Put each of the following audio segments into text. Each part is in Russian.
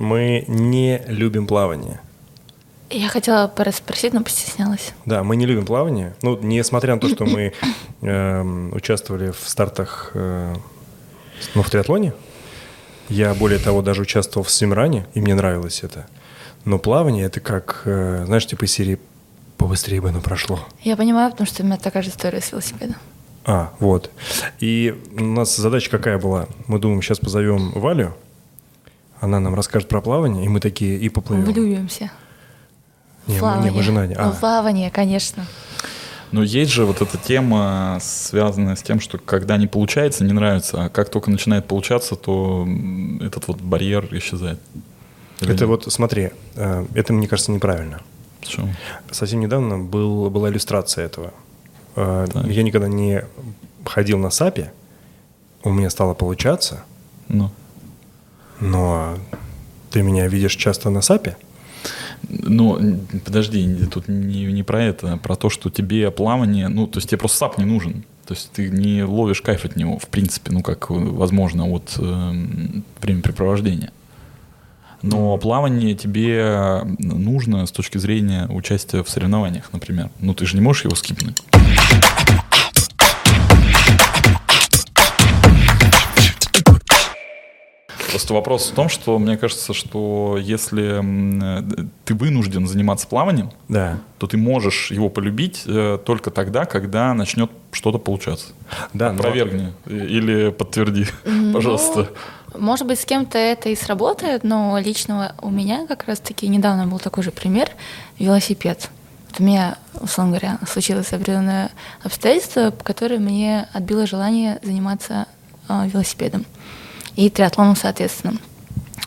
мы не любим плавание. Я хотела спросить, но постеснялась. Да, мы не любим плавание. Ну, несмотря на то, что мы э, участвовали в стартах э, ну, в триатлоне, я, более того, даже участвовал в свимране, и мне нравилось это. Но плавание — это как, э, знаешь, типа из серии «побыстрее бы оно прошло». Я понимаю, потому что у меня такая же история с велосипедом. А, вот. И у нас задача какая была? Мы думаем, сейчас позовем Валю, она нам расскажет про плавание, и мы такие и поплывем. Влюбимся. Не, плавание. Мы, не, мы жена. А. Плавание, конечно. Но есть же вот эта тема, связанная с тем, что когда не получается, не нравится, а как только начинает получаться, то этот вот барьер исчезает. Или это нет? вот, смотри, э, это, мне кажется, неправильно. Почему? Совсем недавно был, была иллюстрация этого. Э, так. Я никогда не ходил на САПе, у меня стало получаться. Ну. Но ты меня видишь часто на САПе? Ну, подожди, тут не, не про это, а про то, что тебе плавание, ну, то есть тебе просто САП не нужен. То есть ты не ловишь кайф от него, в принципе, ну, как возможно, от э, времяпрепровождения. Но плавание тебе нужно с точки зрения участия в соревнованиях, например. Ну, ты же не можешь его скипнуть. Просто вопрос в том, что мне кажется, что если ты вынужден заниматься плаванием, да. то ты можешь его полюбить э, только тогда, когда начнет что-то получаться. Да, Опровергни но... или подтверди, ну, пожалуйста. Может быть, с кем-то это и сработает, но лично у меня как раз-таки недавно был такой же пример – велосипед. Вот у меня, условно говоря, случилось определенное обстоятельство, которое мне отбило желание заниматься э, велосипедом и триатлоном, соответственно.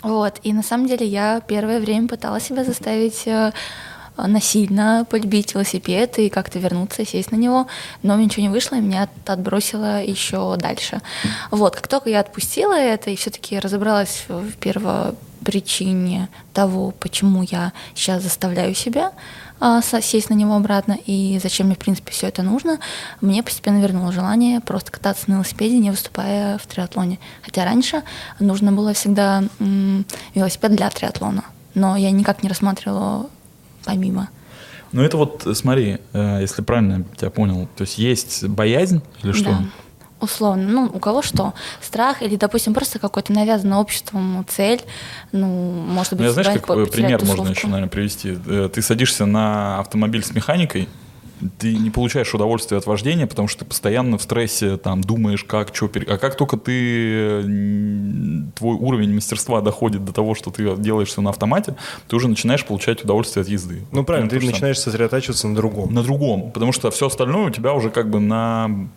Вот. И на самом деле я первое время пыталась себя заставить э, насильно полюбить велосипед и как-то вернуться, сесть на него, но ничего не вышло, и меня отбросило еще дальше. Вот, как только я отпустила это и все-таки разобралась в первопричине того, почему я сейчас заставляю себя, сесть на него обратно и зачем мне, в принципе, все это нужно, мне постепенно вернуло желание просто кататься на велосипеде, не выступая в триатлоне. Хотя раньше нужно было всегда велосипед для триатлона, но я никак не рассматривала помимо. Ну это вот, смотри, э, если правильно я тебя понял, то есть есть боязнь или что? Да условно, ну, у кого что, страх или, допустим, просто какой-то навязанный обществом цель, ну, может быть, ну, я знаешь, как пример тусовку. можно еще, наверное, привести. Э, ты садишься на автомобиль с механикой, ты не получаешь удовольствия от вождения, потому что ты постоянно в стрессе, там, думаешь, как, что, а как только ты, твой уровень мастерства доходит до того, что ты делаешь все на автомате, ты уже начинаешь получать удовольствие от езды. Ну, вот правильно, ты начинаешь сосредотачиваться на другом. На другом, потому что все остальное у тебя уже как бы на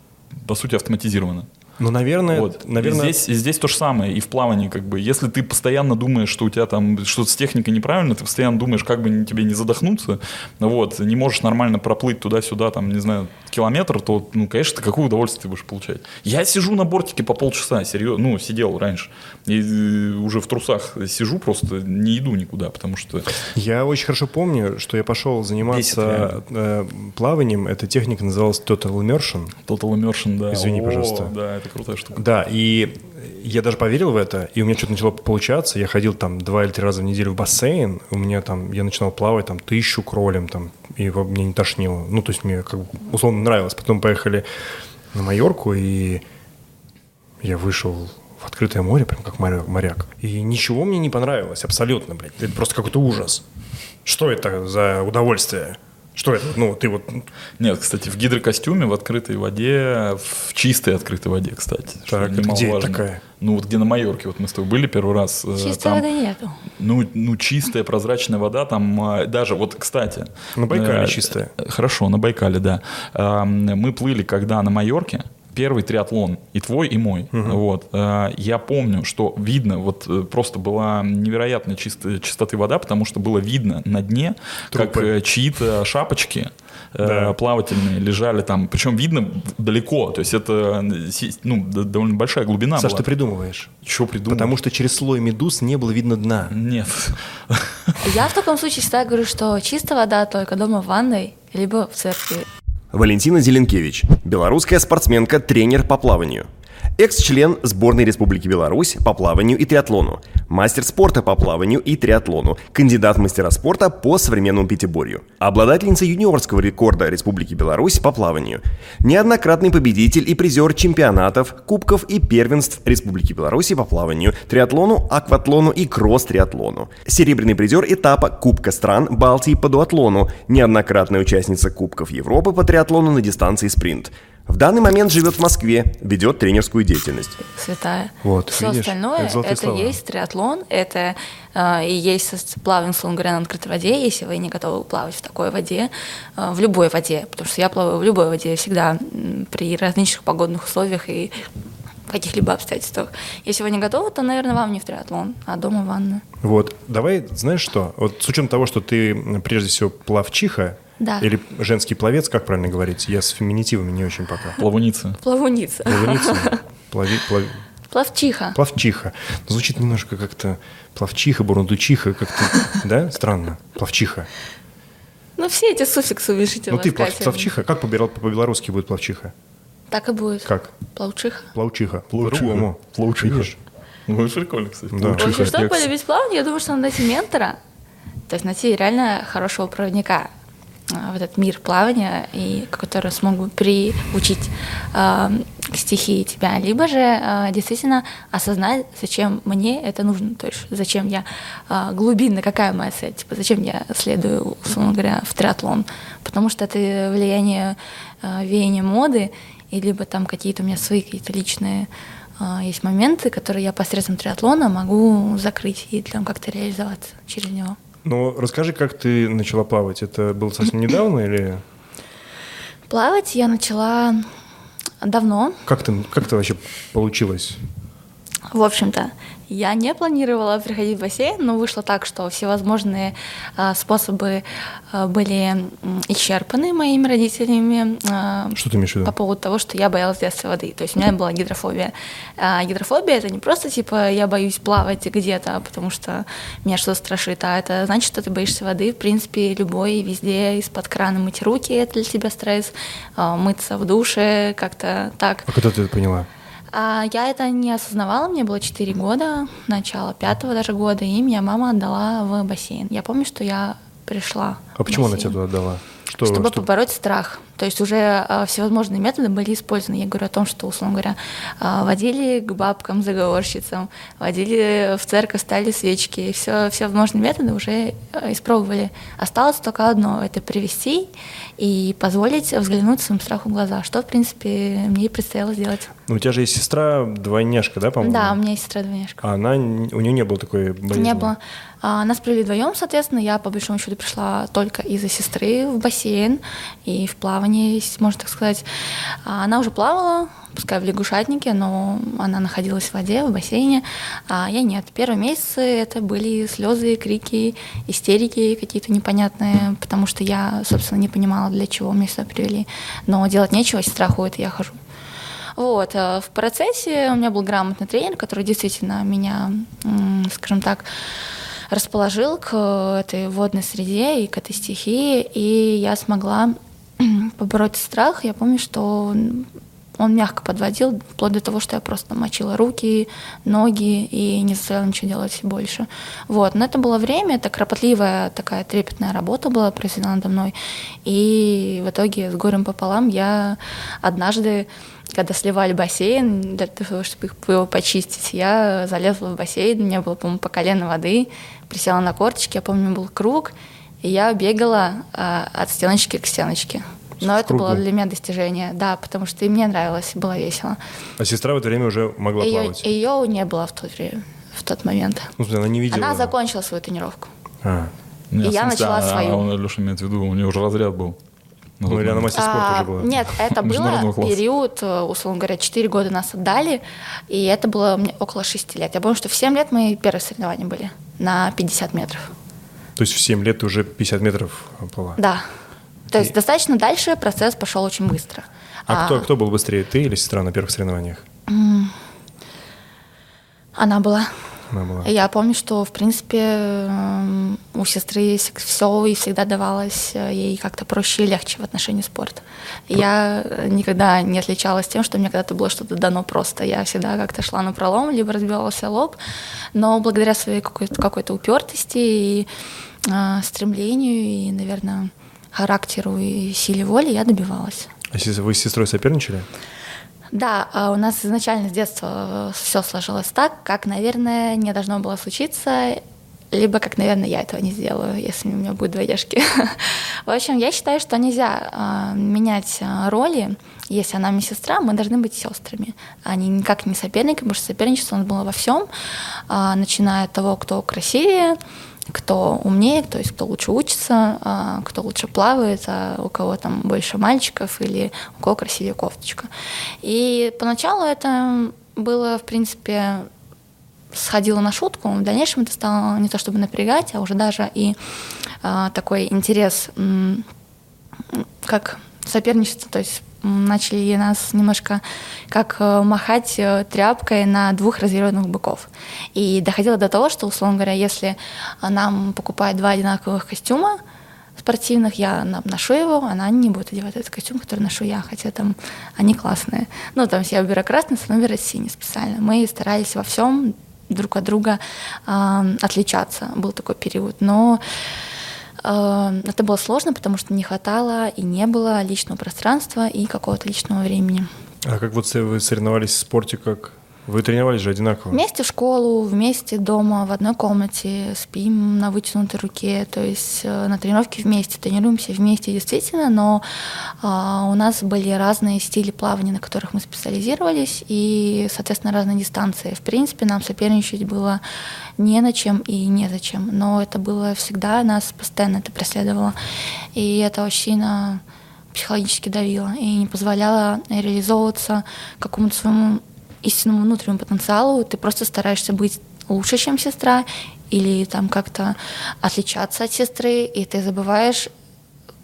по сути, автоматизировано. Ну, наверное, вот. наверное... И здесь, и здесь то же самое, и в плавании, как бы, если ты постоянно думаешь, что у тебя там что-то с техникой неправильно, ты постоянно думаешь, как бы тебе не задохнуться, вот, не можешь нормально проплыть туда-сюда, там, не знаю, километр, то, ну, конечно, ты какое удовольствие ты будешь получать. Я сижу на бортике по полчаса, серьезно, ну, сидел раньше, и э, уже в трусах сижу, просто не иду никуда, потому что... Я очень хорошо помню, что я пошел заниматься э, плаванием, эта техника называлась Total Immersion. Total Immersion, да. Извини, О, пожалуйста. Да, это крутая штука. Да, и я даже поверил в это, и у меня что-то начало получаться. Я ходил там два или три раза в неделю в бассейн, у меня там, я начинал плавать там тысячу кролем, там, и мне не тошнило. Ну, то есть мне как бы условно нравилось. Потом поехали на Майорку, и я вышел в открытое море, прям как моряк. И ничего мне не понравилось, абсолютно, блядь. Это просто какой-то ужас. Что это за удовольствие? Что это? Ну, ты вот... Нет, кстати, в гидрокостюме, в открытой воде, в чистой открытой воде, кстати. Так, где важно. такая? Ну, вот где на Майорке, вот мы с тобой были первый раз. Э, Чистой там, воды нету. Ну, ну, чистая прозрачная вода, там э, даже, вот, кстати... На Байкале э, чистая. Хорошо, на Байкале, да. Э, мы плыли, когда на Майорке, первый триатлон, и твой, и мой. Угу. Вот. Э, я помню, что видно, вот э, просто была невероятная чистая, чистоты вода, потому что было видно на дне, Трупы. как э, чьи-то шапочки да. плавательные лежали там, причем видно далеко, то есть это ну, довольно большая глубина Саш, была. ты придумываешь. Что придумываешь? Потому что через слой медуз не было видно дна. Нет. Я в таком случае всегда говорю, что чистая вода только дома в ванной, либо в церкви. Валентина Зеленкевич, белорусская спортсменка, тренер по плаванию. Экс-член сборной Республики Беларусь по плаванию и триатлону, мастер спорта по плаванию и триатлону, кандидат мастера спорта по современному пятиборью, обладательница юниорского рекорда Республики Беларусь по плаванию, неоднократный победитель и призер чемпионатов, кубков и первенств Республики Беларусь по плаванию, триатлону, акватлону и кросс-триатлону, серебряный призер этапа Кубка стран Балтии по дуатлону, неоднократная участница Кубков Европы по триатлону на дистанции спринт. В данный момент живет в Москве, ведет тренерскую деятельность. святая. Вот, Все видишь, остальное это это, слова. есть триатлон, это э, и есть условно говоря, на открытой воде, если вы не готовы плавать в такой воде, э, в любой воде, потому что я плаваю в любой воде всегда при различных погодных условиях и каких-либо обстоятельствах. Если вы не готовы, то, наверное, вам не в триатлон, а дома в ванну. Вот, давай, знаешь что? Вот с учетом того, что ты прежде всего плавчиха, Да. или женский пловец, как правильно говорить? Я с феминитивами не очень пока. Плавуница. Плавуница. Плаваница? Плави, плави- Плавчиха. Плавчиха. Звучит немножко как-то плавчиха, бурундучиха, как-то, да, странно. Плавчиха. Ну, все эти суффиксы увяжите Ну ты плав- плавчиха, как по-бел- по-белорусски будет плавчиха? Так и будет. Как? Плавчиха. Плавчиха. Плавчиха. Видишь? Ну, прикольно, кстати. Да. В общем, чтобы полюбить плавание, я думаю, что надо найти ментора, то есть найти реально хорошего проводника в этот мир плавания, и который смог бы приучить а, к стихии тебя, либо же а, действительно осознать, зачем мне это нужно, то есть зачем я а, глубинно, какая моя цель, типа зачем я следую, условно говоря, в триатлон, потому что это влияние а, веяния моды, и либо там какие-то у меня свои какие-то личные а, есть моменты, которые я посредством триатлона могу закрыть и там как-то реализоваться через него. Ну, расскажи, как ты начала плавать. Это было совсем недавно или... Плавать я начала давно. Как ты, как это вообще получилось? В общем-то, я не планировала приходить в бассейн, но вышло так, что всевозможные а, способы а, были исчерпаны моими родителями а, Что ты имеешь в виду? по поводу того, что я боялась в детстве воды. То есть у меня была гидрофобия. А гидрофобия это не просто типа я боюсь плавать где-то, потому что меня что-то страшит, а это значит, что ты боишься воды. В принципе, любой, везде, из-под крана мыть руки, это для тебя стресс, мыться в душе, как-то так. А когда ты это поняла? А я это не осознавала, мне было 4 года, начало пятого даже года, и меня мама отдала в бассейн. Я помню, что я пришла. А почему она бассейн. тебя туда отдала? Что, чтобы что- побороть страх. То есть уже а, всевозможные методы были использованы. Я говорю о том, что, условно говоря, а, водили к бабкам, заговорщицам, водили в церковь, ставили свечки. Все, все возможные методы уже а, испробовали. Осталось только одно — это привести и позволить взглянуть своим страху в глаза, что, в принципе, мне и предстояло сделать. Ну, у тебя же есть сестра двойняшка, да, по-моему? Да, у меня есть сестра-двойняшка. А она, у нее не было такой болезни? Не было. А, Нас привели вдвоем, соответственно, я по большому счету пришла только из-за сестры в бассейн и в плавание, если можно так сказать. А Она уже плавала, пускай в лягушатнике, но она находилась в воде, в бассейне, а я нет. Первые месяцы это были слезы, крики, истерики какие-то непонятные, потому что я, собственно, не понимала, для чего меня сюда привели. Но делать нечего, сестра ходит, я хожу. Вот, э, в процессе у меня был грамотный тренер, который действительно меня, скажем так, расположил к э, этой водной среде и к этой стихии, и я смогла побороть страх. Я помню, что он- мягко подводил, вплоть до того, что я просто мочила руки, ноги и не заставляла ничего делать больше. Вот. Но это было время, это кропотливая такая трепетная работа была произведена надо мной. И в итоге с горем пополам я однажды когда сливали бассейн для того, чтобы его почистить, я залезла в бассейн, у меня было, по-моему, по колено воды, присела на корточки, я помню, был круг, и я бегала а, от стеночки к стеночке. Но это было кругу? для меня достижение, да, потому что и мне нравилось, было весело. А сестра в это время уже могла Ее, плавать? ее не было в тот время, в тот момент. Ну, она не видела? Она закончила свою тренировку. А. Не, И в я смысле, начала а- свою. А он, Алеша, имеет в виду, у нее уже разряд был. Ну, тот или она мастер спорта А, уже была? Нет, это было класса. период, э, условно говоря, 4 года нас отдали, и это было мне около 6 лет. Я помню, что в 7 лет мои первые соревнования были на 50 метров. То есть в 7 лет ты уже 50 метров плыла? Да. То есть И- достаточно дальше процесс пошел очень быстро. А, кто, кто был быстрее, ты или сестра на первых соревнованиях? Она была. Была? Я помню, что, в принципе, эм, у сестры все и всегда давалось э, ей как-то проще и легче в отношении спорта. Я никогда не отличалась тем, что мне когда-то было что-то дано просто. Я всегда как-то шла на пролом, либо разбивался лоб, но благодаря своей какой-то какой упертости и э, стремлению, и, наверное, характеру и силе воли я добивалась. А вы с сестрой соперничали? Да, а у нас изначально с детства все сложилось так, как, наверное, не должно было случиться, либо как, наверное, я этого не сделаю, если у меня будут двоежки. В общем, я считаю, что нельзя э, менять роли. Если она мне сестра, мы должны быть сестрами, Они никак не соперники, потому что соперничество у нас было во всем, э, начиная от того, кто красивее, кто умнее, то есть кто лучше учится, а, кто лучше плавает, а у кого там больше мальчиков или у кого красивее кофточка. И поначалу это было, в принципе, сходило на шутку, в дальнейшем это стало не то чтобы напрягать, а уже даже и а, такой интерес, как соперничество, то есть начали нас немножко как э, махать э, тряпкой на двух разъяренных быков. И доходило до того, что, условно говоря, если нам покупают два одинаковых костюма, спортивных, я ношу его, она не будет одевать этот костюм, который ношу я, хотя там они классные. Ну, там я выбираю красный, она выбирает синий специально. Мы старались во всем друг от друга э, отличаться. Был такой период. Но это было сложно, потому что не хватало и не было личного пространства и какого-то личного времени. А как вот вы соревновались в спорте, как вы тренировались же одинаково? Вместе в школу, вместе дома, в одной комнате, спим на вытянутой руке, то есть э, на тренировке вместе, тренируемся вместе действительно, но а, у нас были разные стили плавания, на которых мы специализировались, и, соответственно, разные дистанции. В принципе, нам соперничать было не на чем и незачем, но это было всегда, нас постоянно это преследовало, и это очень сильно психологически давило и не позволяло реализовываться какому-то своему истинному внутреннему потенциалу, ты просто стараешься быть лучше, чем сестра, или там как-то отличаться от сестры, и ты забываешь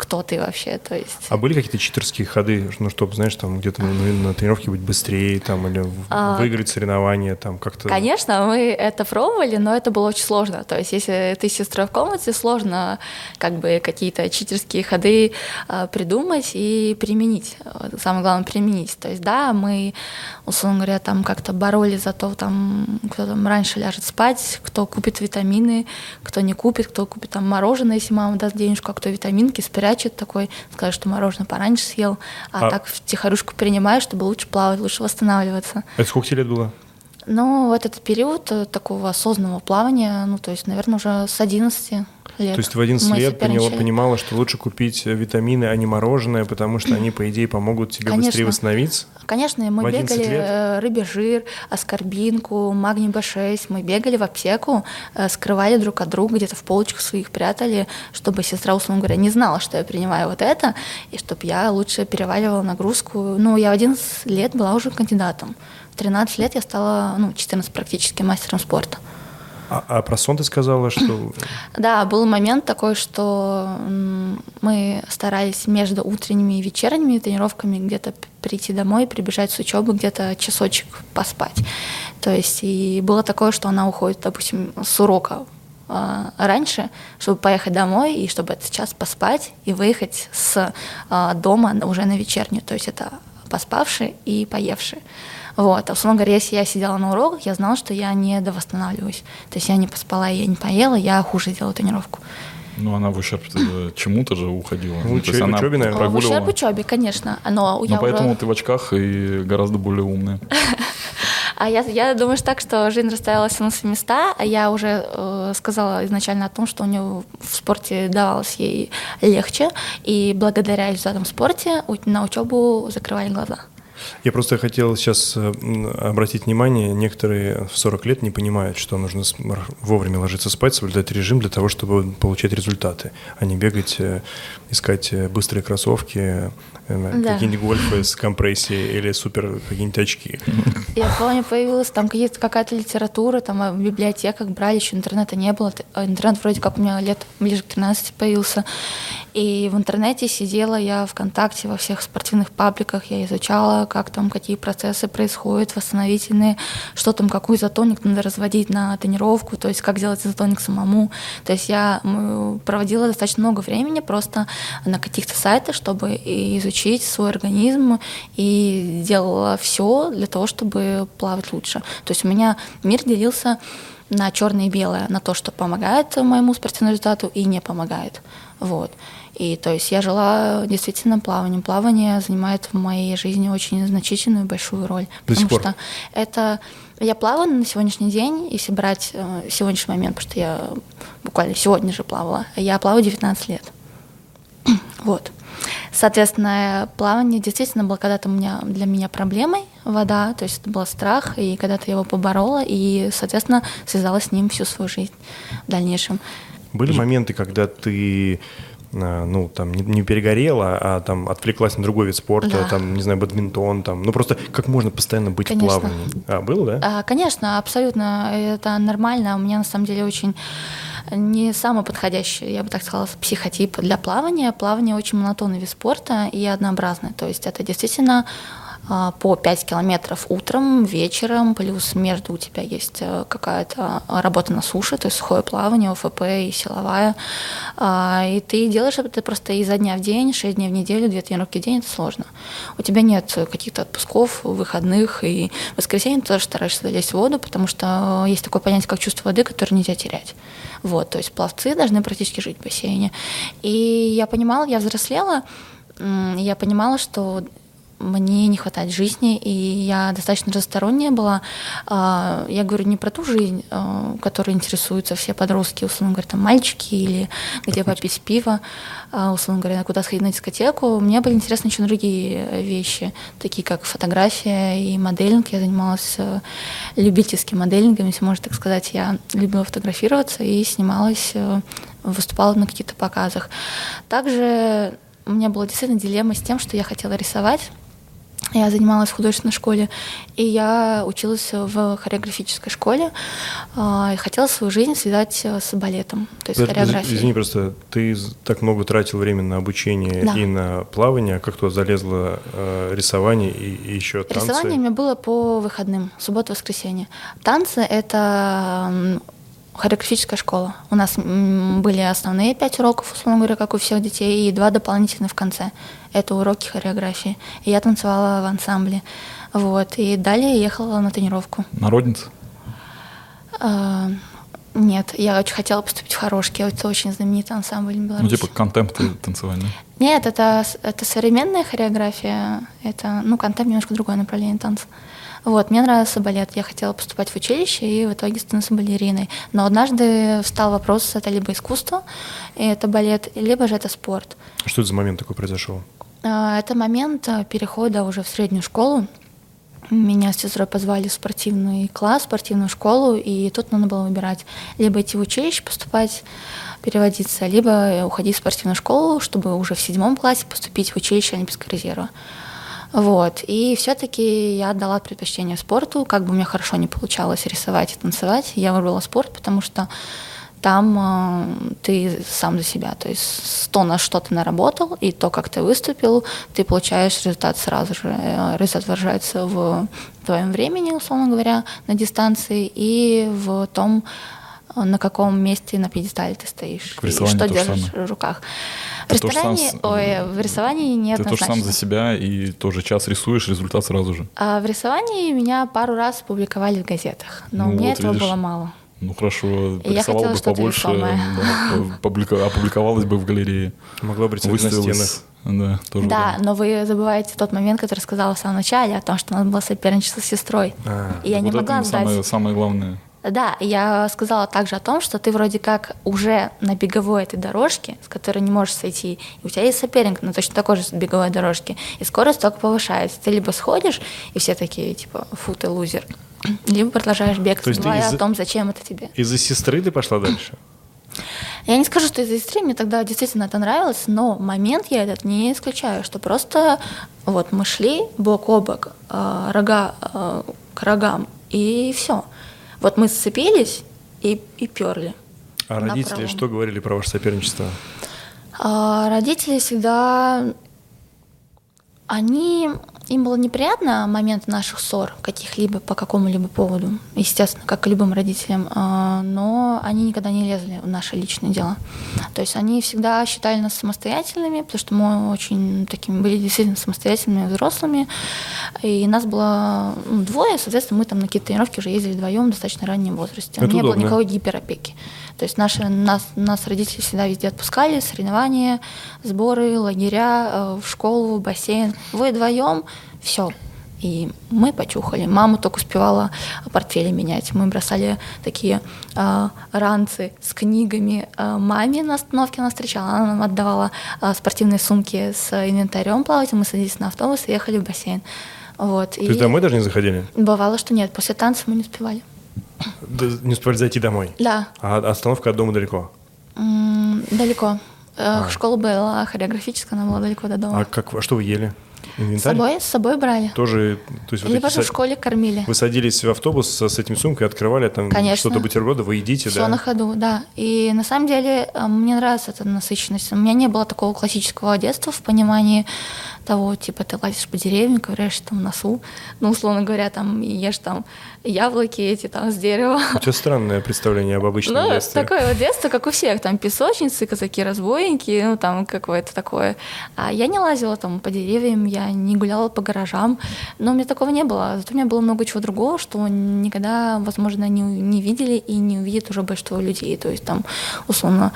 кто ты вообще, то есть. А были какие-то читерские ходы, ну, чтобы, знаешь, там где-то ну, на тренировке быть быстрее, там, или а, выиграть соревнования, там, как-то... Конечно, мы это пробовали, но это было очень сложно, то есть если ты сестра в комнате, сложно как бы какие-то читерские ходы а, придумать и применить, самое главное, применить, то есть, да, мы, условно говоря, там как-то боролись за то, там, кто там раньше ляжет спать, кто купит витамины, кто не купит, кто купит там мороженое, если мама даст денежку, а кто витаминки, спрячет прячет такой, скажет, что мороженое пораньше съел, а, а... так в тихорушку принимаю, чтобы лучше плавать, лучше восстанавливаться. Это сколько тебе лет было? Ну, в этот период э, такого осознанного плавания, ну, то есть, наверное, уже с 11 лет. То есть в 11 лет поняла, понимала, что лучше купить витамины, а не мороженое, потому что они, по идее, помогут тебе Конечно. быстрее восстановиться? Конечно, мы бегали лет? Э, рыбий жир, аскорбинку, магний B6. Мы бегали в аптеку, э, скрывали друг от друга, где-то в полочках своих прятали, чтобы сестра, условно говоря, не знала, что я принимаю вот это, и чтобы я лучше переваливала нагрузку. Ну, я в 11 лет была уже кандидатом. В 13 лет я стала, ну, 14 практически мастером спорта. А, а про сон ты сказала, что... Да, был момент такой, что мы старались между утренними и вечерними тренировками где-то прийти домой, прибежать с учебы, где-то часочек поспать. То есть и было такое, что она уходит, допустим, с урока а, раньше, чтобы поехать домой и чтобы этот час поспать и выехать с а, дома уже на вечернюю. То есть это поспавший и поевший. Вот. А, условно говоря, если я сидела на уроках, я знала, что я не довосстанавливаюсь. То есть я не поспала, я не поела, я хуже сделала тренировку. Ну, она в ущерб э, чему-то же уходила. В учебе, она учебе, наверное. В ущерб учебе, конечно. Но, Но поэтому уже... ты в очках и гораздо более умная. А я, я думаю что так, что жизнь расставила все на свои места, а я уже э, сказала изначально о том, что у нее в спорте давалось ей легче, и благодаря результатам в спорте на учебу закрывали глаза. Я просто хотел сейчас э, обратить внимание, некоторые в 40 лет не понимают, что нужно вовремя ложиться спать, соблюдать режим для того, чтобы получать результаты, а не бегать, э, искать э, быстрые кроссовки, да. какие-нибудь гольфы с компрессией или супер какие-нибудь очки. Я помню, появилась там какая-то литература, там в библиотеках брали, еще интернета не было. Интернет вроде как у меня лет ближе к 13 появился. И в интернете сидела я ВКонтакте, во всех спортивных пабликах, я изучала как там, какие процессы происходят, восстановительные, что там, какой изотоник надо разводить на тренировку, то есть как делать изотоник самому. То есть я проводила достаточно много времени просто на каких-то сайтах, чтобы изучить свой организм и делала все для того, чтобы плавать лучше. То есть у меня мир делился на черное и белое, на то, что помогает моему спортивному результату и не помогает. Вот. И то есть я жила действительно плаванием. Плавание занимает в моей жизни очень значительную большую роль. До потому что это я плаваю на сегодняшний день, если брать э, сегодняшний момент, потому что я буквально сегодня же плавала, я плаваю 19 лет. вот. Соответственно, плавание действительно было когда-то у меня, для меня проблемой, вода, то есть это был страх, и когда-то я его поборола, и, соответственно, связала с ним всю свою жизнь в дальнейшем. Были моменты, когда ты а, ну, там, не, не перегорела, а там отвлеклась на другой вид спорта, да. там, не знаю, бадминтон, там, ну, просто как можно постоянно быть конечно. в плавании? А, было, да? А, конечно, абсолютно, это нормально, у меня, на самом деле, очень не самый подходящий, я бы так сказала, психотип для плавания. Плавание очень монотонный вид спорта и однообразный. То есть это действительно по 5 километров утром, вечером, плюс между у тебя есть э, какая-то работа на суше, то есть сухое плавание, ОФП и силовая. А, и ты делаешь это просто изо дня в день, 6 дней в неделю, 2 тренировки в день, это сложно. У тебя нет каких-то отпусков, выходных, и в воскресенье ты тоже стараешься залезть в воду, потому что есть такое понятие, как чувство воды, которое нельзя терять. Вот, то есть пловцы должны практически жить в бассейне. И я понимала, я взрослела, я понимала, что мне не хватает жизни, и я достаточно разносторонняя была. А, я говорю не про ту жизнь, а, которой интересуются все подростки, условно говоря, там мальчики или где попить пиво, а, условно говоря, куда сходить на дискотеку. Мне были интересны еще другие вещи, такие как фотография и моделинг. Я занималась э, любительским моделингом, если можно так сказать. Я любила фотографироваться и снималась, э, выступала на каких-то показах. Также у меня была действительно дилемма с тем, что я хотела рисовать, я занималась в художественной школе, и я училась в хореографической школе, а, и хотела свою жизнь связать э, с балетом, то есть Подожди, хореографией. Извини, просто ты так много тратил времени на обучение да. и на плавание, как то залезла э, рисование и, и еще танцы? Рисование у меня было по выходным, суббота-воскресенье. Танцы — это хореографическая школа. У нас были основные пять уроков, условно говоря, как у всех детей, и два дополнительных в конце. Это уроки хореографии. И я танцевала в ансамбле. Вот. И далее ехала на тренировку. Народница? А, нет, я очень хотела поступить в Хорошки. Это очень знаменитый ансамбль в Беларуси. Ну, типа контемп танцевальный? Нет, это, это современная хореография. Это, ну, контемп немножко другое направление танца. Вот, мне нравился балет, я хотела поступать в училище и в итоге становиться балериной. Но однажды встал вопрос, это либо искусство, и это балет, либо же это спорт. Что это за момент такой произошел? А, это момент а, перехода уже в среднюю школу. Меня с сестрой позвали в спортивный класс, спортивную школу, и тут надо было выбирать либо идти в училище поступать, переводиться, либо уходить в спортивную школу, чтобы уже в седьмом классе поступить в училище Олимпийского резерва. Вот. И все-таки я отдала предпочтение спорту. Как бы меня хорошо не получалось рисовать и танцевать, я выбрала спорт, потому что там э, ты сам за себя. То есть то, на что ты наработал, и то, как ты выступил, ты получаешь результат сразу же. Э, результат выражается в твоем времени, условно говоря, на дистанции, и в том, на каком месте на пьедестале ты стоишь, и что держишь в руках. В ресторане, сам, ой, в рисовании нет. Ты тоже сам за себя и тоже час рисуешь, результат сразу же. А в рисовании меня пару раз публиковали в газетах, но ну, мне вот этого видишь. было мало. Ну хорошо, рисовала бы побольше, да, опубликовалась бы в галерее. Могла бы рисовать на стенах. Да, тоже да, но вы забываете тот момент, который сказала в самом начале, о том, что надо было соперничество с сестрой. А, и я вот не могла сдать. Самое, самое главное. Да, я сказала также о том, что ты вроде как уже на беговой этой дорожке, с которой не можешь сойти, и у тебя есть соперник на точно такой же беговой дорожке, и скорость только повышается. Ты либо сходишь, и все такие, типа, фу, ты лузер, либо продолжаешь бег, забывая о том, зачем это тебе. Из-за сестры ты пошла дальше? Я не скажу, что из-за сестры, мне тогда действительно это нравилось, но момент я этот не исключаю, что просто вот мы шли бок о бок, э, рога э, к рогам, и все. Вот мы сцепились и, и перли. А родители что говорили про ваше соперничество? А, родители всегда Они, им было неприятно момент наших ссор каких-либо по какому-либо поводу, естественно, как и любым родителям, а, но они никогда не лезли в наши личные дела. То есть они всегда считали нас самостоятельными, потому что мы очень такими были действительно самостоятельными взрослыми, и нас было ну, двое, соответственно, мы там на какие-то тренировки уже ездили вдвоем в достаточно раннем возрасте. Это не было удобно. никакой гиперопеки. То есть наши, нас, нас родители всегда везде отпускали, соревнования, сборы, лагеря, э, в школу, в бассейн. Вы вдвоем, все. И мы почухали. Мама только успевала портфели менять. Мы бросали такие э, ранцы с книгами э, маме на остановке она встречала. Она нам отдавала э, спортивные сумки с инвентарем плавать. Мы садились на автобус и ехали в бассейн. Вот. То есть домой даже не заходили? Бывало, что нет. После танцев мы не успевали. Не успевали зайти домой? Да, А остановка от дома далеко? М, далеко. Э, Школа была хореографическая, она была далеко до дома. А как, а что вы ели? С Инвентарь? собой, с собой брали. Тоже, то есть вот Либо эти же в школе кормили. Вы садились в автобус со- с этими сумкой, открывали там что-то бутерброды, вы едите, Все да? на ходу, да. И на самом деле э, мне нравится эта насыщенность. У меня не было такого классического детства в понимании того, типа, ты лазишь по деревьям, ковыряешься там носу, ну, условно говоря, там, ешь там яблоки эти там с дерева. У тебя странное представление об обычном Ну, детстве. такое вот детство, как у всех, там песочницы, казаки-разбойники, ну, там какое-то такое. А я не лазила там по деревьям, я не гуляла по гаражам, но у меня такого не было. Зато у меня было много чего другого, что никогда, возможно, не, не видели и не увидят уже большинство людей. То есть там, условно,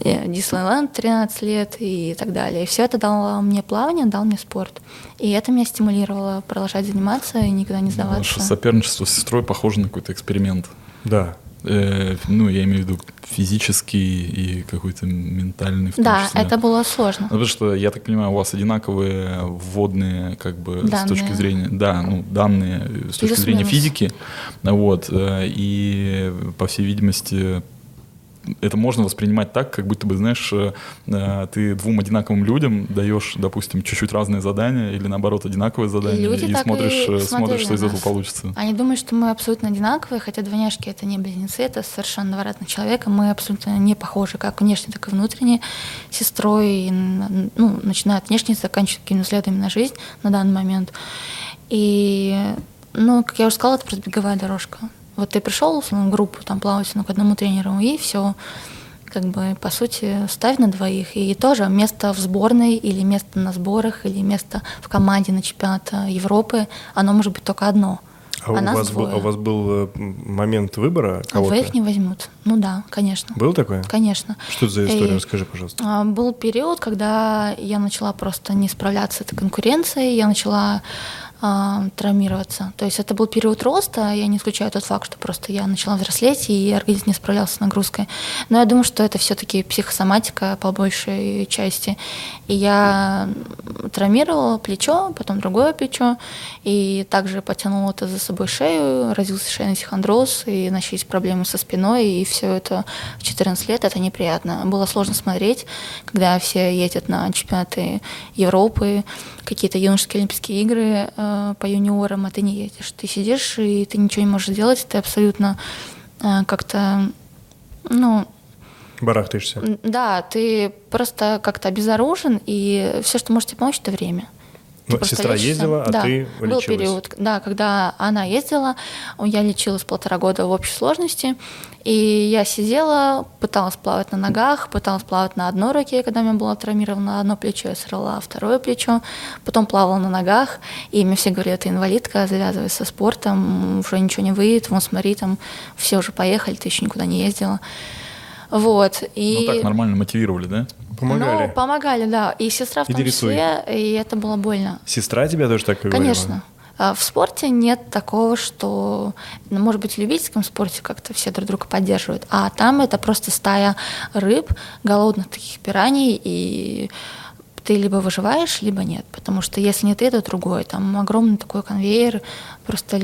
э, Диснейленд 13 лет и так далее. И все это дало мне плавание, дал мне спорт. И это меня стимулировало продолжать заниматься и никогда не Ваше сдаваться. соперничество с сестрой похоже на какой-то эксперимент. Да. Э, ну, я имею в виду физический и какой-то ментальный в том Да, числе. это было сложно. Ну, потому что, я так понимаю, у вас одинаковые вводные, как бы, с Данные. точки зрения, да, ну, данные с точки зрения физики, вот, э, и, по всей видимости, это можно воспринимать так, как будто бы, знаешь, э, э, ты двум одинаковым людям даешь, допустим, чуть-чуть разные задания или, наоборот, одинаковые задания, люди и смотришь, и э, смотришь, что на из этого получится. Они думают, что мы абсолютно одинаковые, хотя двойняшки это не близнецы, это совершенно два разных человека. Мы абсолютно не похожи, как внешне, так и внутренне, сестрой, и, ну, начиная от внешней, заканчивая какими взглядами на жизнь на данный момент. И, ну, как я уже сказала, это просто беговая дорожка. Вот ты пришел в группу там плавать ну, к одному тренеру, и все как бы, по сути, ставь на двоих. И тоже место в сборной, или место на сборах, или место в команде на чемпионат Европы, оно может быть только одно. А у, нас вас был, а у вас был момент выбора А кого-то? вы их не возьмут. Ну да, конечно. Был такое? Конечно. Что это за история? И, Расскажи, пожалуйста. а, Был период, когда я начала просто не справляться с этой конкуренцией, я начала а, травмироваться. То есть это был период роста, я не исключаю тот факт, что просто я начала взрослеть, и организм не справлялся с нагрузкой. Но я думаю, что это все-таки психосоматика по большей части. И я травмировала плечо, потом другое плечо, и также потянула это за собой шею, родился шейный сихондроз, и начались проблемы со спиной, и все это в 14 лет, это неприятно. Было сложно смотреть, когда все едят на чемпионаты Европы, какие-то юношеские Олимпийские игры э, по юниорам, а ты не едешь. Ты сидишь, и ты ничего не можешь сделать, ты абсолютно э, как-то, ну, Барахтаешься. Да, ты просто как-то обезоружен, и все, что может тебе помочь, это время. Ты Ну, просто сестра лечишься. ездила, а да, ты Был лечилась. период, да, когда она ездила, я лечилась полтора года в общей сложности, и я сидела, пыталась плавать на ногах, пыталась плавать на одной руке, когда у меня было травмировано одно плечо, я сорвала второе плечо, потом плавала на ногах, и мне все говорили, ты инвалидка, завязывай со спортом, уже ничего не выйдет, вон смотри, там все уже поехали, ты еще никуда не ездила. Вот, и... Ну так нормально мотивировали, да? Помогали. Ну, помогали, да. И сестра в Иди том числе, и это было больно. Сестра тебя тоже так говорила? Конечно. А В спорте нет такого, что, ну, может быть, в любительском спорте как-то все друг друга поддерживают, а там это просто стая рыб, голодных таких пираний, и ты либо выживаешь, либо нет, потому что если не ты, то другой. Там огромный такой конвейер, просто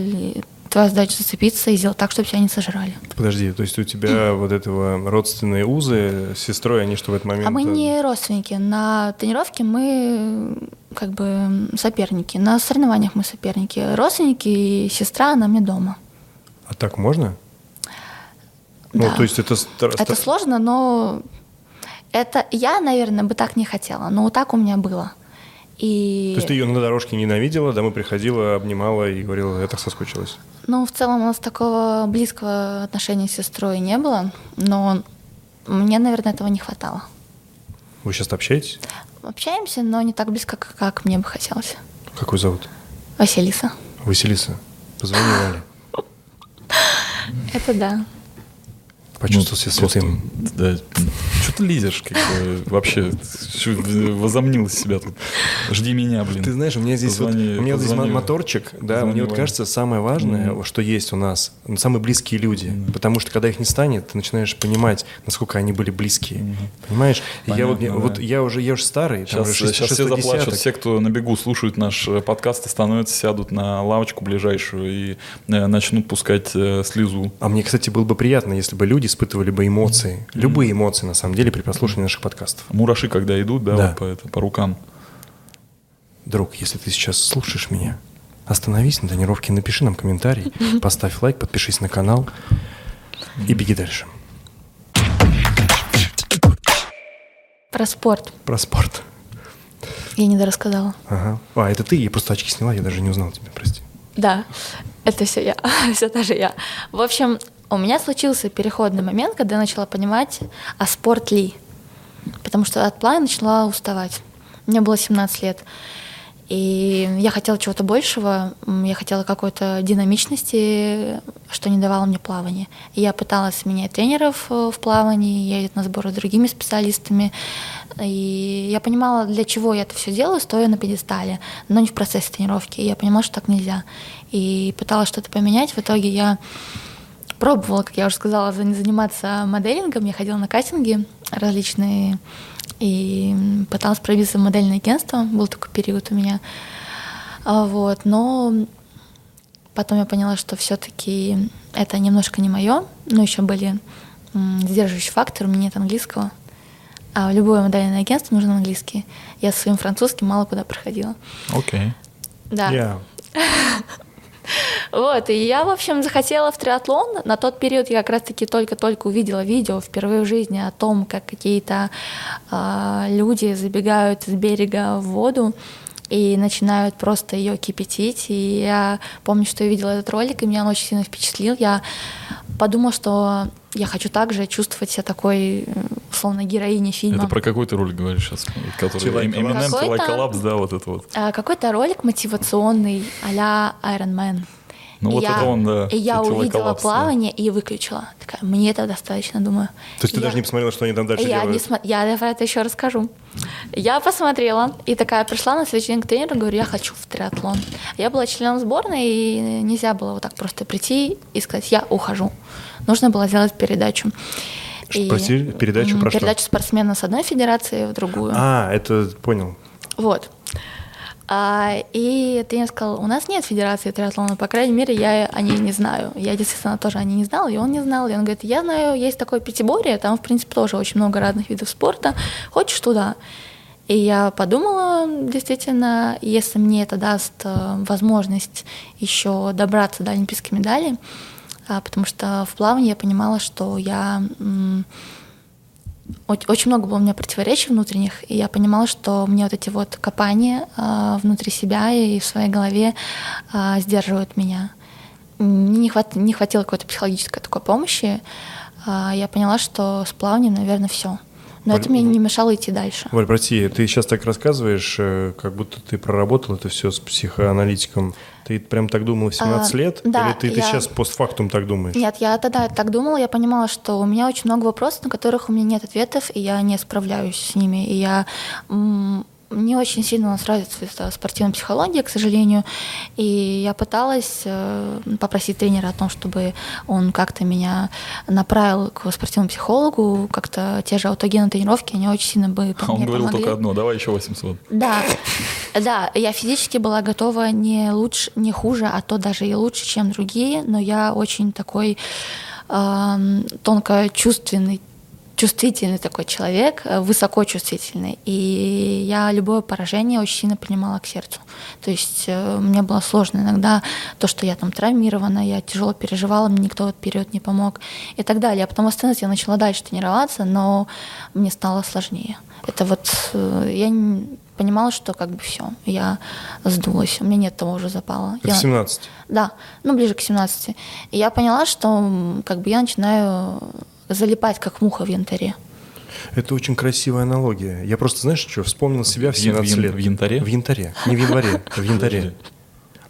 твоя задача зацепиться и сделать так, чтобы тебя не сожрали. Подожди, то есть у тебя вот этого родственные узы с сестрой, они что в этот момент... А мы э, не родственники. На тренировке мы как бы соперники. На соревнованиях мы соперники. Родственники и сестра, она мне дома. А так можно? Ну, Да. то есть это... Это сложно, но это я, наверное, бы так не хотела, но вот так у меня было. И... То есть ты ее на дорожке ненавидела, домой приходила, обнимала и говорила, я так соскучилась. Ну, в целом у нас такого близкого отношения с сестрой не было, но мне, наверное, этого не хватало. Вы сейчас общаетесь? Общаемся, но не так близко, как, как мне бы хотелось. Какой зовут? Василиса. Василиса. Позвони Вале. Это да. Почувствовал себя святым. Да, что ты лезешь, как бы, вообще, возомнил себя тут. Жди меня, блин. Ты знаешь, у меня здесь, вот, Позвони- у меня здесь позвони- моторчик, да, мне вот кажется, самое важное, что есть у нас, самые близкие люди. Потому что когда их не станет, ты начинаешь понимать, насколько они были близкие. Понимаешь? И я вот, Понятно, вот да. я уже, я уже старый, там Сейчас, уже шест- сейчас все шестой заплачут, десяток. все, кто на бегу слушают наш э, подкаст, остановятся, сядут на лавочку ближайшую и э, начнут пускать э, слезу. А мне, кстати, было бы приятно, если бы люди испытывали бы эмоции, любые эмоции, на самом деле, при прослушивании наших подкастов. Мураши, когда идут, да, Да. вот по, это, по рукам. Друг, если ты сейчас слушаешь меня, остановись на тренировке, напиши нам комментарий, поставь лайк, подпишись на канал и беги дальше. Про спорт. Про спорт. Я не дорассказала. Ага. А, это ты? Я просто очки сняла, я даже не узнал тебя, прости. Да, это все я, все даже я. В общем, у меня случился переходный момент, когда я начала понимать, а спорт ли. Потому что от плана начала уставать. Мне было 17 лет. И я хотела чего-то большего, я хотела какой-то динамичности, что не давало мне плавание. И я пыталась менять тренеров э, в плавании, ездить на сборы с другими специалистами. И я понимала, для чего я это все делаю, стоя на пьедестале, но не в процессе тренировки. И я понимала, что так нельзя. И пыталась что-то поменять. В итоге я пробовала, как я уже сказала, за- заниматься моделингом. Я ходила на кастинги различные и пыталась пробиться в модельное агентство. Был такой период у меня. А, Вот, но потом я поняла, что все-таки это немножко не мое. Но еще были м, сдерживающие факторы, у меня нет английского. А в любое модельное агентство нужен английский. Я со своим французским мало куда проходила. Окей. Да. Я. Вот, и я, в общем, захотела в триатлон. На тот период я как раз-таки только-только увидела видео впервые в жизни о том, как какие-то а, люди забегают с берега в воду и начинают просто ее кипятить. И я помню, что я видела этот ролик, и меня он очень сильно впечатлил. Я подумала, что я хочу также чувствовать себя такой, э, условно, героиней фильма. Это про какой ты ролик говоришь сейчас? Который Eminem Какой-то- Collapse, да, вот это вот. А, Какой-то ролик мотивационный а-ля Iron Man. Ну И вот я, это он, да. И я увидела да. плавание и выключила. Такая, мне этого достаточно, думаю. То есть ты Я- даже не посмотрела, что они там дальше я, не делают? смо- я про это еще расскажу. Я посмотрела и такая пришла на следующий день к тренеру, говорю, я хочу в триатлон. Я была членом сборной, и нельзя было вот так просто прийти и сказать, я ухожу. Нужно было сделать передачу. Что, прости, передачу про что? Передачу спортсмена с одной федерации в другую. А, это понял. Вот. А, и тренер сказал, у нас нет федерации триатлона, по крайней мере, я о ней не знаю. Я, естественно, тоже о ней не знала, и он не знал. И он говорит, я знаю, есть такое Пятиборье, там, в принципе, тоже очень много разных видов спорта. Хочешь туда? И я подумала, действительно, если мне это даст э, возможность еще добраться до олимпийской медали, а, потому что в плавании я понимала, что я очень много было у меня противоречий внутренних, и я понимала, что мне вот эти вот копания а, внутри себя и в своей голове а, сдерживают меня. Мне не, хват- не хватило какой-то психологической такой помощи. А, я поняла, что с плаванием, наверное, все. Но Валь- это мне не мешало идти дальше. Валь, прости, ты сейчас так рассказываешь, э, как будто ты проработал это все с психоаналитиком. Ты прям так думала в 17 А, лет? да, Или ты, ты я- сейчас постфактум так думаешь? Нет, я тогда так думала, я понимала, что у меня очень много вопросов, на которых у меня нет ответов, и я не справляюсь с ними. И я м, не очень сильно у нас развита спортивная психология, к сожалению. И я пыталась э, попросить тренера о том, чтобы он как-то меня направил к спортивному психологу, как-то те же аутогенные тренировки, они очень сильно бы А он мне говорил помогли. только одно, давай еще 800. Да, да, я физически была готова не лучше, не хуже, а то даже и лучше, чем другие, но я очень такой эм, тонко чувственный чувствительный такой человек, э, высоко чувствительный. И я любое поражение очень сильно принимала к сердцу. То есть э, мне было сложно иногда то, что я там травмирована, я тяжело переживала, мне никто в период не помог и так далее. А потом восстановилась, я начала дальше тренироваться, но мне стало сложнее. Это вот э, я понимала, что как бы все, я сдулась, у меня нет того уже запала. Это я, 17? Да, ну ближе к 17. И я поняла, что как бы я начинаю залипать, как муха в янтаре. Это очень красивая аналогия. Я просто, знаешь, что, вспомнил себя в 17 в, лет. В янтаре? В янтаре. Не в январе, в янтаре.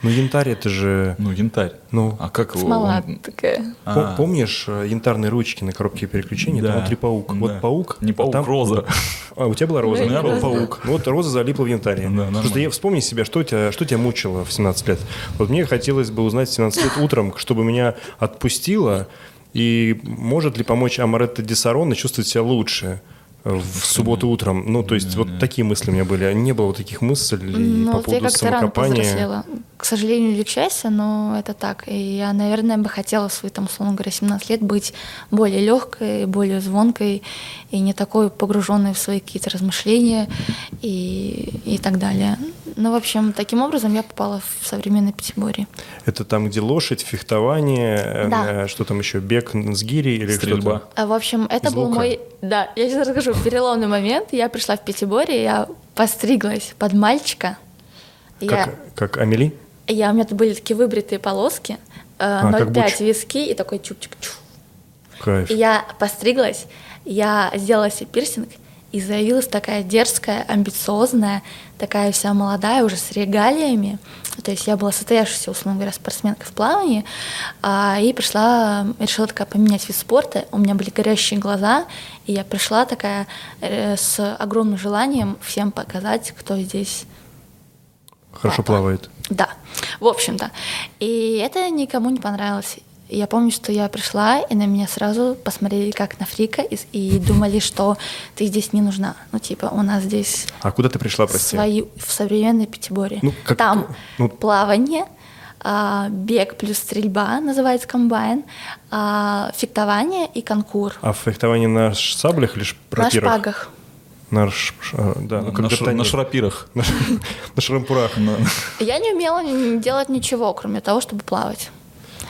Ну, янтарь это же... Ну, янтарь. Ну, а как его? Смола он- такая. А. Помнишь э, янтарные ручки на коробке переключения? Да. Там внутри паук. Да. Вот паук. Не а паук, там- роза. А, у тебя была роза? У меня был паук. Ну, вот роза залипла в янтаре. Да, нормально. Просто я вспомни себя, что тебя, что тебя мучило в 17 лет. Вот мне хотелось бы узнать в 17 лет утром, чтобы меня отпустило, и может ли помочь Амаретто Диссарон и чувствовать себя лучше в субботу утром. Ну, то есть вот такие мысли у меня были. А Не было вот таких мыслей Ну, по поводу самокопания. К сожалению или к счастью, но это так. И я, наверное, бы хотела в свои, там, условно говоря, 17 лет быть более легкой, более звонкой и не такой погруженной в свои какие-то размышления и, и так далее. Ну, в общем, таким образом я попала в современный Пятиборье. Это там, где лошадь, фехтование, э, Да. э, что там еще, бег с гири или Стрельба. что-то? А, В общем, это Из был лука? мой... Да, я сейчас расскажу. Переломный момент. Я пришла в Пятиборье, я постриглась под мальчика. Я... Как, как Амели? Я, у меня тут были такие выбритые полоски, э, А, как 0,5 Буч. виски и такой чупчик. чу. Кайф. И я постриглась, я сделала себе пирсинг, и заявилась такая дерзкая, амбициозная, такая вся молодая, уже с регалиями. То есть я была состоявшейся, условно говоря, спортсменкой в плавании, а, и пришла, решила такая поменять вид спорта. У меня были горящие глаза, и я пришла такая э, с огромным желанием всем показать, кто здесь Хорошо плавает. да, в общем-то. И это никому не понравилось. Я помню, что я пришла, и на меня сразу посмотрели как на фрика и, и думали, что ты здесь не нужна. Ну, типа, у нас здесь А куда ты пришла, прости? свои в современной Пятиборе. Ну, как- Там ну- плавание, а, бег плюс стрельба, называется комбайн, а, фехтование и конкур. А фехтование на саблях или ш- На шпагах. На, ш- ш- да, ну, на, как ш- на шрапирах. На на шрампурах. Я не умела делать ничего, кроме того, чтобы плавать.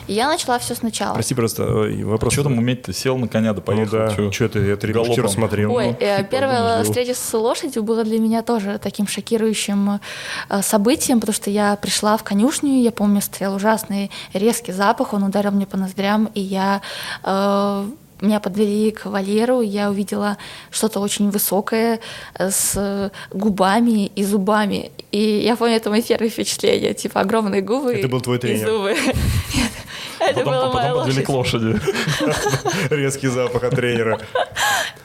И я начала все сначала. Прости, просто э, вопрос. Что там уметь-то? Сел на коня, да Ну поехал. да, чё? что ты, я три вчера смотрел. Ой, э, типа, первая ну, встреча с лошадью была для меня тоже таким шокирующим э, событием, потому что я пришла в конюшню, я помню, стоял ужасный резкий запах, он ударил мне по ноздрям, и я э, меня подвели к вольеру, я увидела что-то очень высокое э, с губами и зубами. И я помню, это мои первые впечатления, типа огромные губы Это был твой и тренер? зубы. Нет, Это Потом, была потом моя подвели к лошади. Резкий запах от тренера.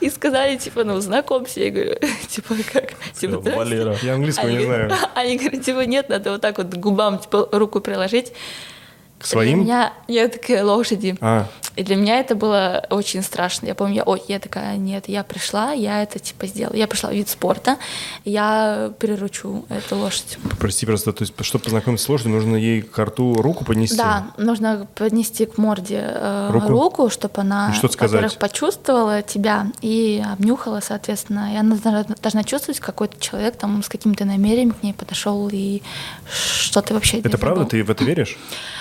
И сказали, типа, ну, знакомься. Я говорю, типа, как? Типа. Валера. Я английского не знаю. Они говорят, типа, нет, надо вот так вот губам, типа, руку приложить. К Для своим? меня, я такая, лошади. А, И для меня это было очень страшно. Я помню, я, ой, я такая, нет, я пришла, я это, типа, сделала. Я пришла в вид спорта, я приручу эту лошадь. прости, просто, то есть, чтобы познакомиться с лошадью, нужно ей к рту руку поднести? Да, нужно поднести к морде э, Руку? руку, чтобы она, что во-первых, почувствовала тебя и обнюхала, соответственно. И она должна, должна чувствовать, какой-то человек там с какими-то намерениями к ней подошел и что ты вообще Это правда? Ты в это веришь?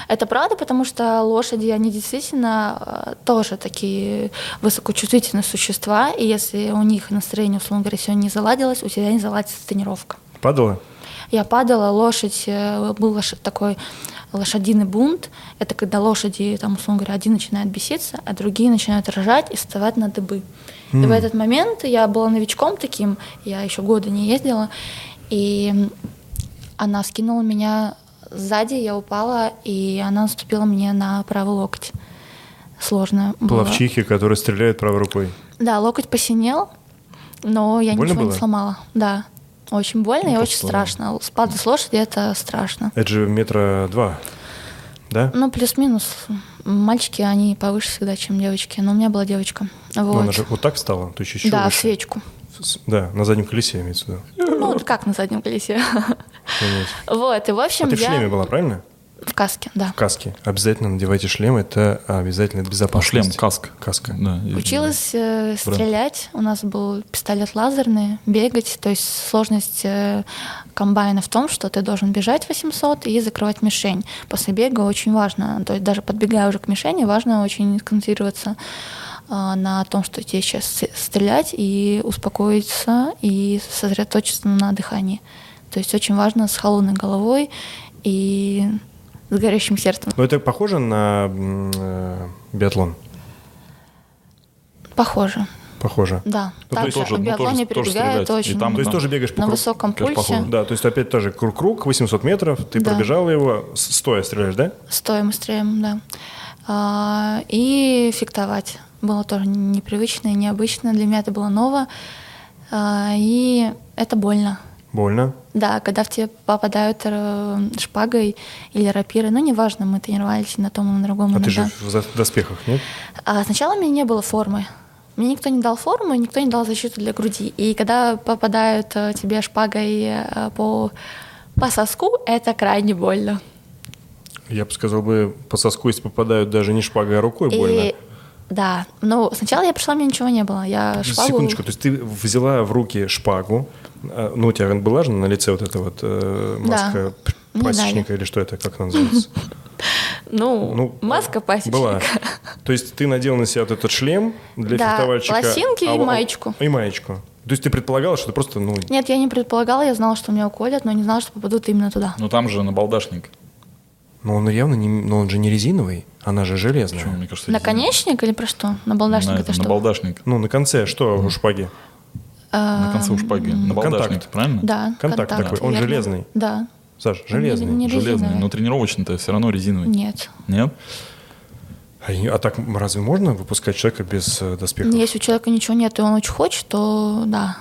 Это правда, потому что лошади, они действительно э, тоже такие высокочувствительные существа, и если у них настроение, условно говоря, сегодня не заладилось, у тебя не заладится тренировка. Падала? Я падала, лошадь, э, был такой лошадиный бунт. Это когда лошади, там, условно говоря, один начинает беситься, а другие начинают рожать и вставать на дыбы. И в этот момент я была новичком таким, я еще года не ездила, и она скинула меня сзади, я упала, и она наступила мне на правый локоть. Сложно было. Пловчихи, которые стреляют правой рукой. Да, локоть посинел, но я Больно ничего было? не сломала. Да, очень больно и Ну, очень просто- страшно. Спадать с лошади это страшно. Это же метра два, да? Ну, плюс-минус. Мальчики, они повыше всегда, чем девочки. Но у меня была девочка. Ну, Вот. она же вот так встала, то есть еще да, выше. свечку. Да, на заднем колесе имеется в виду. Ну, вот как на заднем колесе. Вот, и в общем А ты в я... шлеме была, правильно? В каске, да. В каске. Обязательно надевайте шлем, это обязательно А безопасность. шлем, каска. Каска. Да, Училась э, стрелять. У нас был пистолет лазерный, бегать. То есть сложность э, комбайна в том, что ты должен бежать 800 и закрывать мишень. После бега очень важно, то есть даже подбегая уже к мишени, важно очень сконцентрироваться э, на том, что тебе сейчас стрелять, и успокоиться, и сосредоточиться на дыхании. То есть очень важно с холодной головой и с горящим сердцем. Но это похоже на э, биатлон? Похоже. Похоже. Да, Ну, то также есть тоже- в ну, биатлоне тоже- тоже перебегают стрелять. И очень там, То есть да. тоже бегаешь по на кругу? высоком пульсе. похоже. Да, то есть опять тоже круг, круг 800 метров, ты Да. пробежал его, стоя стреляешь, да? Стоим стреем, да. А, и фехтовать было тоже непривычно и необычно. Для меня это было ново. А, и это больно. Больно. Да, когда в тебя попадают э, шпагой или рапирой, ну, неважно, мы тренировались на том, и на другом. А ты иногда. же в доспехах, нет? А сначала у меня не было формы. Мне никто не дал форму, никто не дал защиту для груди. И когда попадают э, тебе шпагой э, по, по соску, это крайне больно. Я бы сказал бы, по соску, если попадают даже не шпагой, а рукой, И- больно. Да, ну сначала я пришла, мне ничего не было. Я шпагу... Секундочку, то есть ты взяла в руки шпагу, ну у тебя была же на лице вот эта вот э, маска Мне пасечника или что это, как она называется? Ну, Ну, маска пасечника. Была. То есть ты надел на себя вот этот шлем для Да, фехтовальщика. лосинки и во- маечку. И маечку. То есть ты предполагала, что ты просто, ну, Нет, я не предполагала, я знала, что меня уколят, но не знала, что попадут именно туда. Ну там же набалдашник. ну он явно не, ну он же не резиновый, она же железная. Почему, мне кажется, Наконечник или про что? На балдашник На это это, что? Набалдашник. Ну на конце что у шпаги? На конце у шпаги. Набалдашник, Контакт. правильно? Да, Контакт такой, он верно. железный. Да. Саш, железный. Не- не Железный. Но тренировочный-то все равно резиновый. Нет. Нет? А, а так разве можно выпускать человека без э, доспехов? Если у человека ничего нет, и он очень хочет, то да.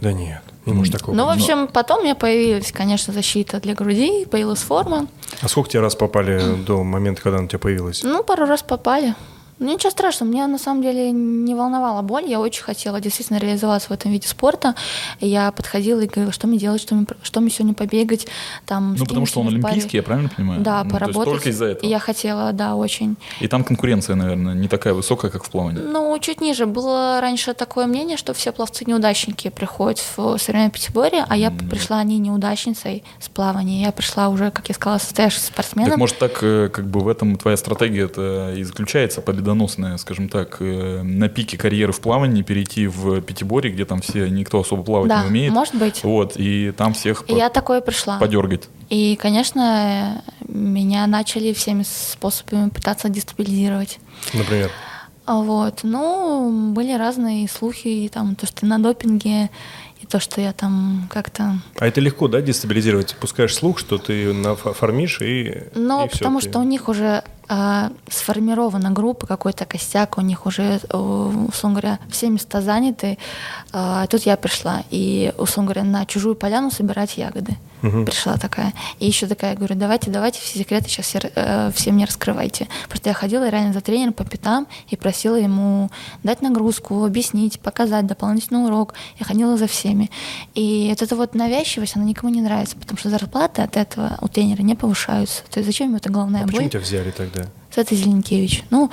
Да нет, не может такого Ну, в общем, потом у меня появилась, конечно, защита для груди, появилась форма. А сколько тебе раз попали до момента, когда она у тебя появилась? Ну, пару раз попали. Ну, Ничего страшного, меня на самом деле не волновала боль, я очень хотела действительно реализоваться в этом виде спорта. Я подходила и говорила, что мне делать, что мне, что мне сегодня побегать. Там, Ну, потому что он олимпийский, я правильно понимаю? Да, Ну, то есть поработать. только из-за этого. Я хотела, да, очень. И там конкуренция, наверное, не такая высокая, как в плавании. Ну, чуть ниже. Было раньше такое мнение, что все пловцы-неудачники приходят в современное пятиборье, а я пришла не неудачницей с плавания. Я пришла уже, как я сказала, состоявшимся спортсменом. Так может так, э, как бы в этом твоя стратегия это и заключается, победоносная, скажем так, э, на пике карьеры в плавании перейти в пятиборье, где там все, никто особо плавать Да, не умеет. может быть. Вот, и там всех И по- я такое пришла. подергать. И, конечно, меня начали всеми способами пытаться дестабилизировать. Например. А Вот. Ну, были разные слухи, и там то, что ты на допинге, и то, что я там как-то... А это легко, да, дестабилизировать? Пускаешь слух, что ты нафармишь и Ну, и потому ты- что у них уже а, сформирована группа, какой-то костяк, у них уже, э, условно говоря, все места заняты. А, тут я пришла, и, условно говоря, на чужую поляну собирать ягоды. Пришла такая. И еще такая, говорю, давайте, давайте все секреты сейчас все, э, все мне раскрывайте. Просто я ходила реально за тренером по пятам и просила ему дать нагрузку, объяснить, показать дополнительный урок. Я ходила за всеми. И вот эта вот навязчивость, она никому не нравится, потому что зарплаты от этого у тренера не повышаются. То есть зачем ему это головная А почему тебя взяли тогда? Это Зеленкевич. Ну,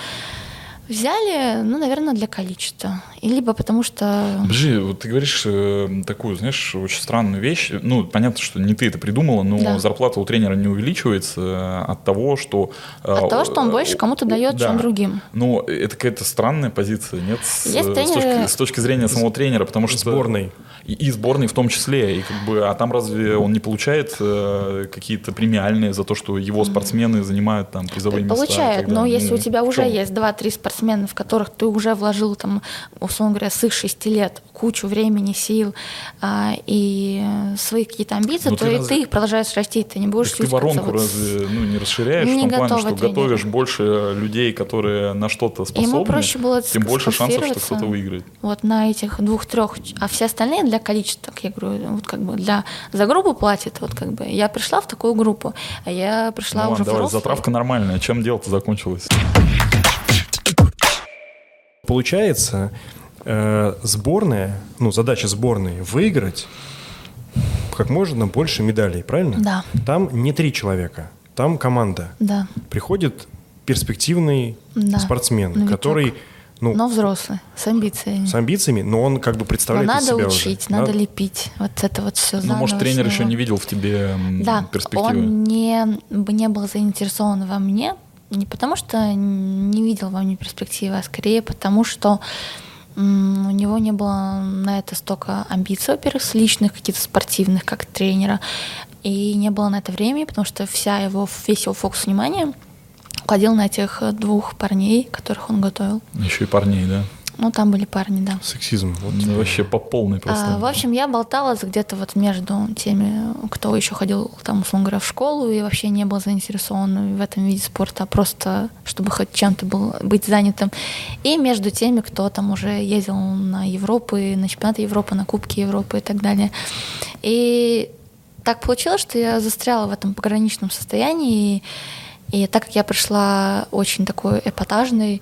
взяли, ну, наверное, для количества. И либо потому что... Подожди, вот ты говоришь э, такую, знаешь, очень странную вещь. Ну, понятно, что не ты это придумала, но Да. зарплата у тренера не увеличивается э, от того, что... э, От того, что он больше кому-то дает, да. чем другим. Ну, это какая-то странная позиция, нет? С, Есть с тренеры- точки, с точки зрения самого тренера, потому что... Сборной. И, и сборной в том числе. И как бы, а там разве он не получает э, какие-то премиальные за то, что его спортсмены занимают там призовые места? так но если Ну, у тебя уже чем? есть 2-3 спортсмена, в которых ты уже вложил, там, условно говоря, с их 6 лет кучу времени, сил а, и э, свои какие-то амбиции, Ну, то ты и разве- ты их продолжаешь расти, ты не будешь ты воронку разве ну, не расширяешь Не в том плане, что тренеры. готовишь больше людей, которые на что-то способны, проще было тем больше шансов, что кто-то выиграет. вот на этих двух-трех, а все остальные для количества, как я говорю, вот как бы для за группу платят, вот как бы я пришла в такую группу, а я пришла Ну уже ладно, давай, затравка нормальная. Чем дело-то закончилось? Получается, э, сборная, ну, задача сборной выиграть как можно больше медалей, правильно? Да. Там не три человека. там команда. Да. Приходит перспективный Да. спортсмен, Новичок. который, ну, Но взрослый, с амбициями. с амбициями, но он как бы Но представляет из надо себя учить, уже. надо Да? лепить. Вот это вот все Ну, может, тренер еще не видел в тебе Да, перспективы? он не, бы не был заинтересован во мне, не потому что не видел во мне перспективы, а скорее потому что у него не было на это столько амбиций, во-первых, с личных, каких-то спортивных, как тренера, и не было на это времени, потому что вся его, весь его фокус внимания уходил на этих э, двух парней, которых он готовил. Еще и парней, да? Ну, там были парни, да. Сексизм. Вот. Вот вообще по полной просто. А, в общем, я болталась где-то вот между теми, кто еще ходил там, условно говоря, в школу и вообще не был заинтересован в этом виде спорта, а просто чтобы хоть чем-то был, быть занятым. И между теми, кто там уже ездил на Европы, на чемпионаты Европы, на Кубки Европы и так далее. И так получилось, что я застряла в этом пограничном состоянии. И, и так как я пришла очень такой эпатажной,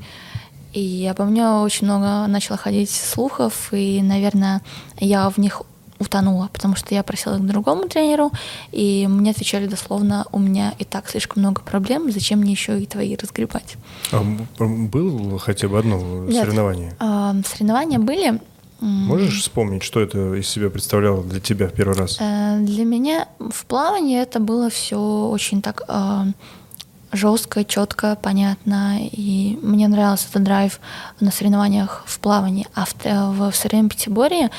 и обо мне очень много начало ходить слухов, и, наверное, я в них утонула, потому что я просила к другому тренеру, и мне отвечали дословно, у меня и так слишком много проблем, зачем мне еще и твои разгребать. А было хотя бы одно Нет. соревнование? А, соревнования были. Можешь вспомнить, что это из себя представляло для тебя в первый раз? Э, Для меня в плавании это было все очень так жестко, четко, понятно. И мне нравился этот драйв на соревнованиях в плавании. А в, в, соревновании пятиборье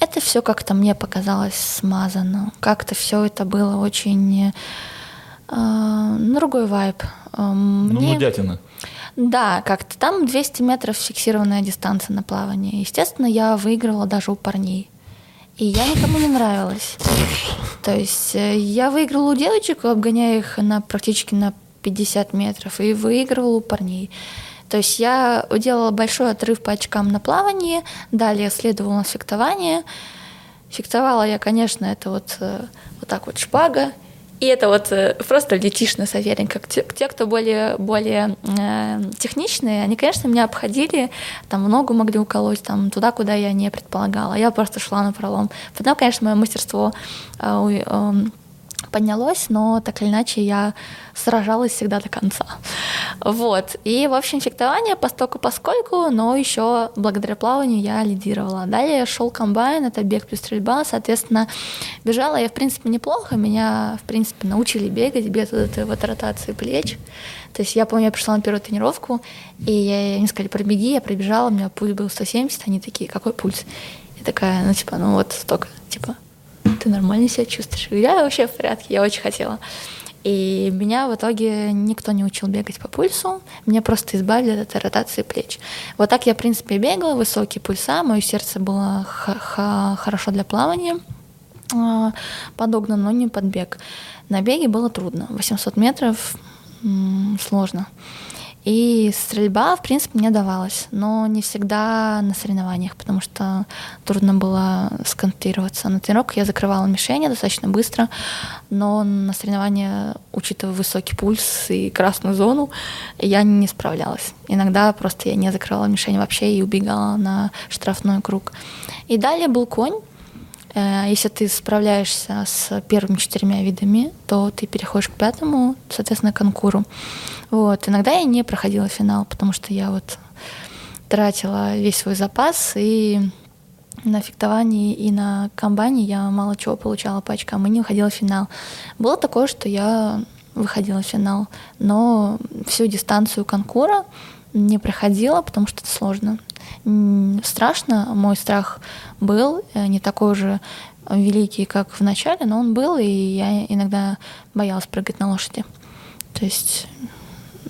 это все как-то мне показалось смазано. Как-то все это было очень э, другой вайб. Э, Ну, мне- нудятина. да, как-то там 200 метров фиксированная дистанция на плавание. Естественно, я выигрывала даже у парней. И я никому не нравилась. То есть э, я выигрывала у девочек, обгоняя их на практически на 50 метров, и выигрывала у парней. То есть я делала большой отрыв по очкам на плавании, далее следовало на фехтование. Фехтовала я, конечно, это вот, э, вот так вот шпага, и это вот э, просто летишь на. Те, те, кто более, более э, техничные, они, конечно, меня обходили, там ногу могли уколоть, там туда, куда я не предполагала. Я просто шла на пролом. Потом, конечно, мое мастерство поднялось, но так или иначе я сражалась всегда до конца. Вот. И, в общем, фехтование постольку поскольку, но еще благодаря плаванию я лидировала. Далее шел комбайн, это бег плюс стрельба, соответственно, бежала я, в принципе, неплохо, меня, в принципе, научили бегать без вот этой вот ротации плеч. То есть я помню, я пришла на первую тренировку, и я, они сказали, пробеги, я пробежала, у меня пульс был 170, они такие, какой пульс? Я такая, ну, типа, ну вот столько, типа, ты нормально себя чувствуешь? Я вообще в порядке, я очень хотела. И меня в итоге никто не учил бегать по пульсу, меня просто избавили от ротации плеч. Вот так я, в принципе, бегала, высокие пульса, мое сердце было хорошо для плавания, а, подогнан, но не под бег. На беге было трудно, 800 метров сложно. И стрельба, в принципе, мне давалась, но не всегда на соревнованиях, потому что трудно было сконцентрироваться. На тренировках я закрывала мишени достаточно быстро, но на соревнования, учитывая высокий пульс и красную зону, я не справлялась. Иногда просто я не закрывала мишень вообще и убегала на штрафной круг. И далее был конь, Если ты справляешься с первыми четырьмя видами, то ты переходишь к пятому, соответственно, конкуру. Вот. Иногда я не проходила финал, потому что я вот тратила весь свой запас, и на фехтовании и на комбайне я мало чего получала по очкам и не выходила в финал. Было такое, что я выходила в финал, но всю дистанцию конкура не проходила, потому что это сложно. Страшно, мой страх был, э, не такой же великий, как в начале, но он был, и я иногда боялась прыгать на лошади. То есть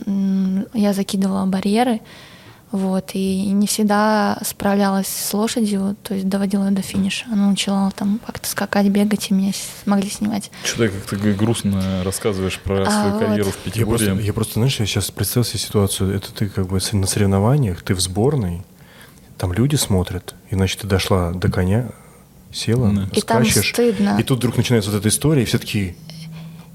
я закидывала барьеры, вот, и не всегда справлялась с лошадью, то есть доводила ее до финиша. Она начала там как-то скакать, бегать, и меня могли снимать. Что ты как-то грустно рассказываешь про А, свою вот. карьеру в Я просто, я просто, знаешь, я сейчас представил себе ситуацию. Это ты как бы на соревнованиях, ты в сборной, там люди смотрят, и значит ты дошла до коня, села, Да. И там стыдно. и тут вдруг начинается вот эта история, и все такие, И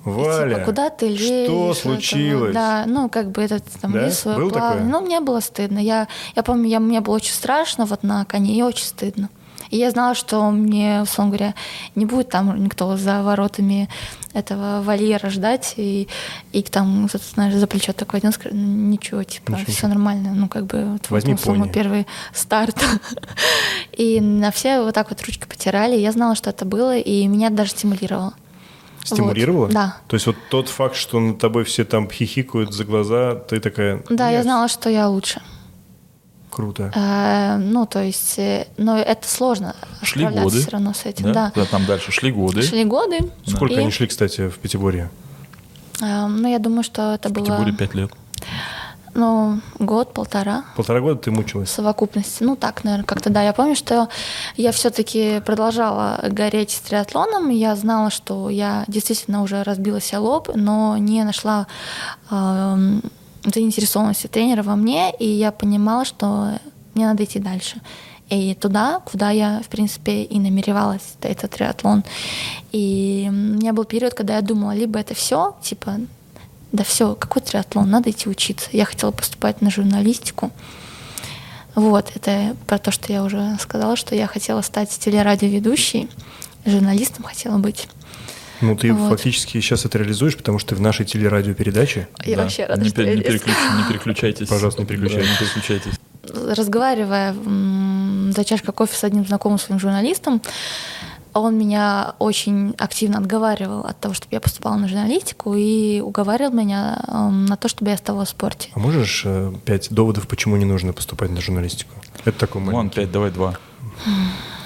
Валя, типа, куда ты лезешь? что случилось? да, ну, как бы этот там Да? Было плавание. такое? Ну, мне было стыдно. Я, я помню, я, мне было очень страшно вот на коне, и очень стыдно. И я знала, что мне, условно говоря, не будет там никто за воротами этого вольера ждать, и, и там, знаешь, за плечо такой один скажет, «Ну, ничего, типа, Ничего, все нормально, ну, как бы, вот Возьми вот, условно, пони. первый старт. И на все вот так вот ручки потирали, я знала, что это было, и меня даже стимулировало. Стимулировала? Вот, Да. То есть вот тот факт, что над тобой все там хихикают за глаза, ты такая... Да, я знала, что я лучше. Круто. Э, Ну, то есть, э, но это сложно Шли годы. все равно с этим, Да? да. Там дальше шли годы. Шли годы. Сколько и, они шли, кстати, в Пятиборье? э, Ну, я думаю, что это В было, Пятиборе пять лет. ну, год-полтора Полтора года ты в мучилась? совокупности. Ну, так, наверное, как-то, да. Я помню, что я все-таки продолжала гореть с триатлоном. Я знала, что я действительно уже разбила себе лоб, но не нашла эм, заинтересованности тренера во мне, и я понимала, что мне надо идти дальше. И туда, куда я, в принципе, и намеревалась, это, триатлон. И у меня был период, когда я думала, либо это все, типа, да все, какой триатлон, надо идти учиться. Я хотела поступать на журналистику. Вот, это про то, что я уже сказала, что я хотела стать телерадиоведущей, журналистом хотела быть. Ну, ты Вот. фактически сейчас это реализуешь, потому что ты в нашей телерадиопередаче, Я Да. вообще рада, не, что я не переключ- не переключайтесь. Пожалуйста, не переключайтесь. Да, не переключайтесь. разговаривая м, за чашкой кофе с одним знакомым своим журналистом, он меня очень активно отговаривал от того, чтобы я поступала на журналистику и уговаривал меня на то, чтобы я оставалась в спорте. а можешь э, пять доводов, почему не нужно поступать на журналистику? Это такой Ладно, маленький. пять, давай два.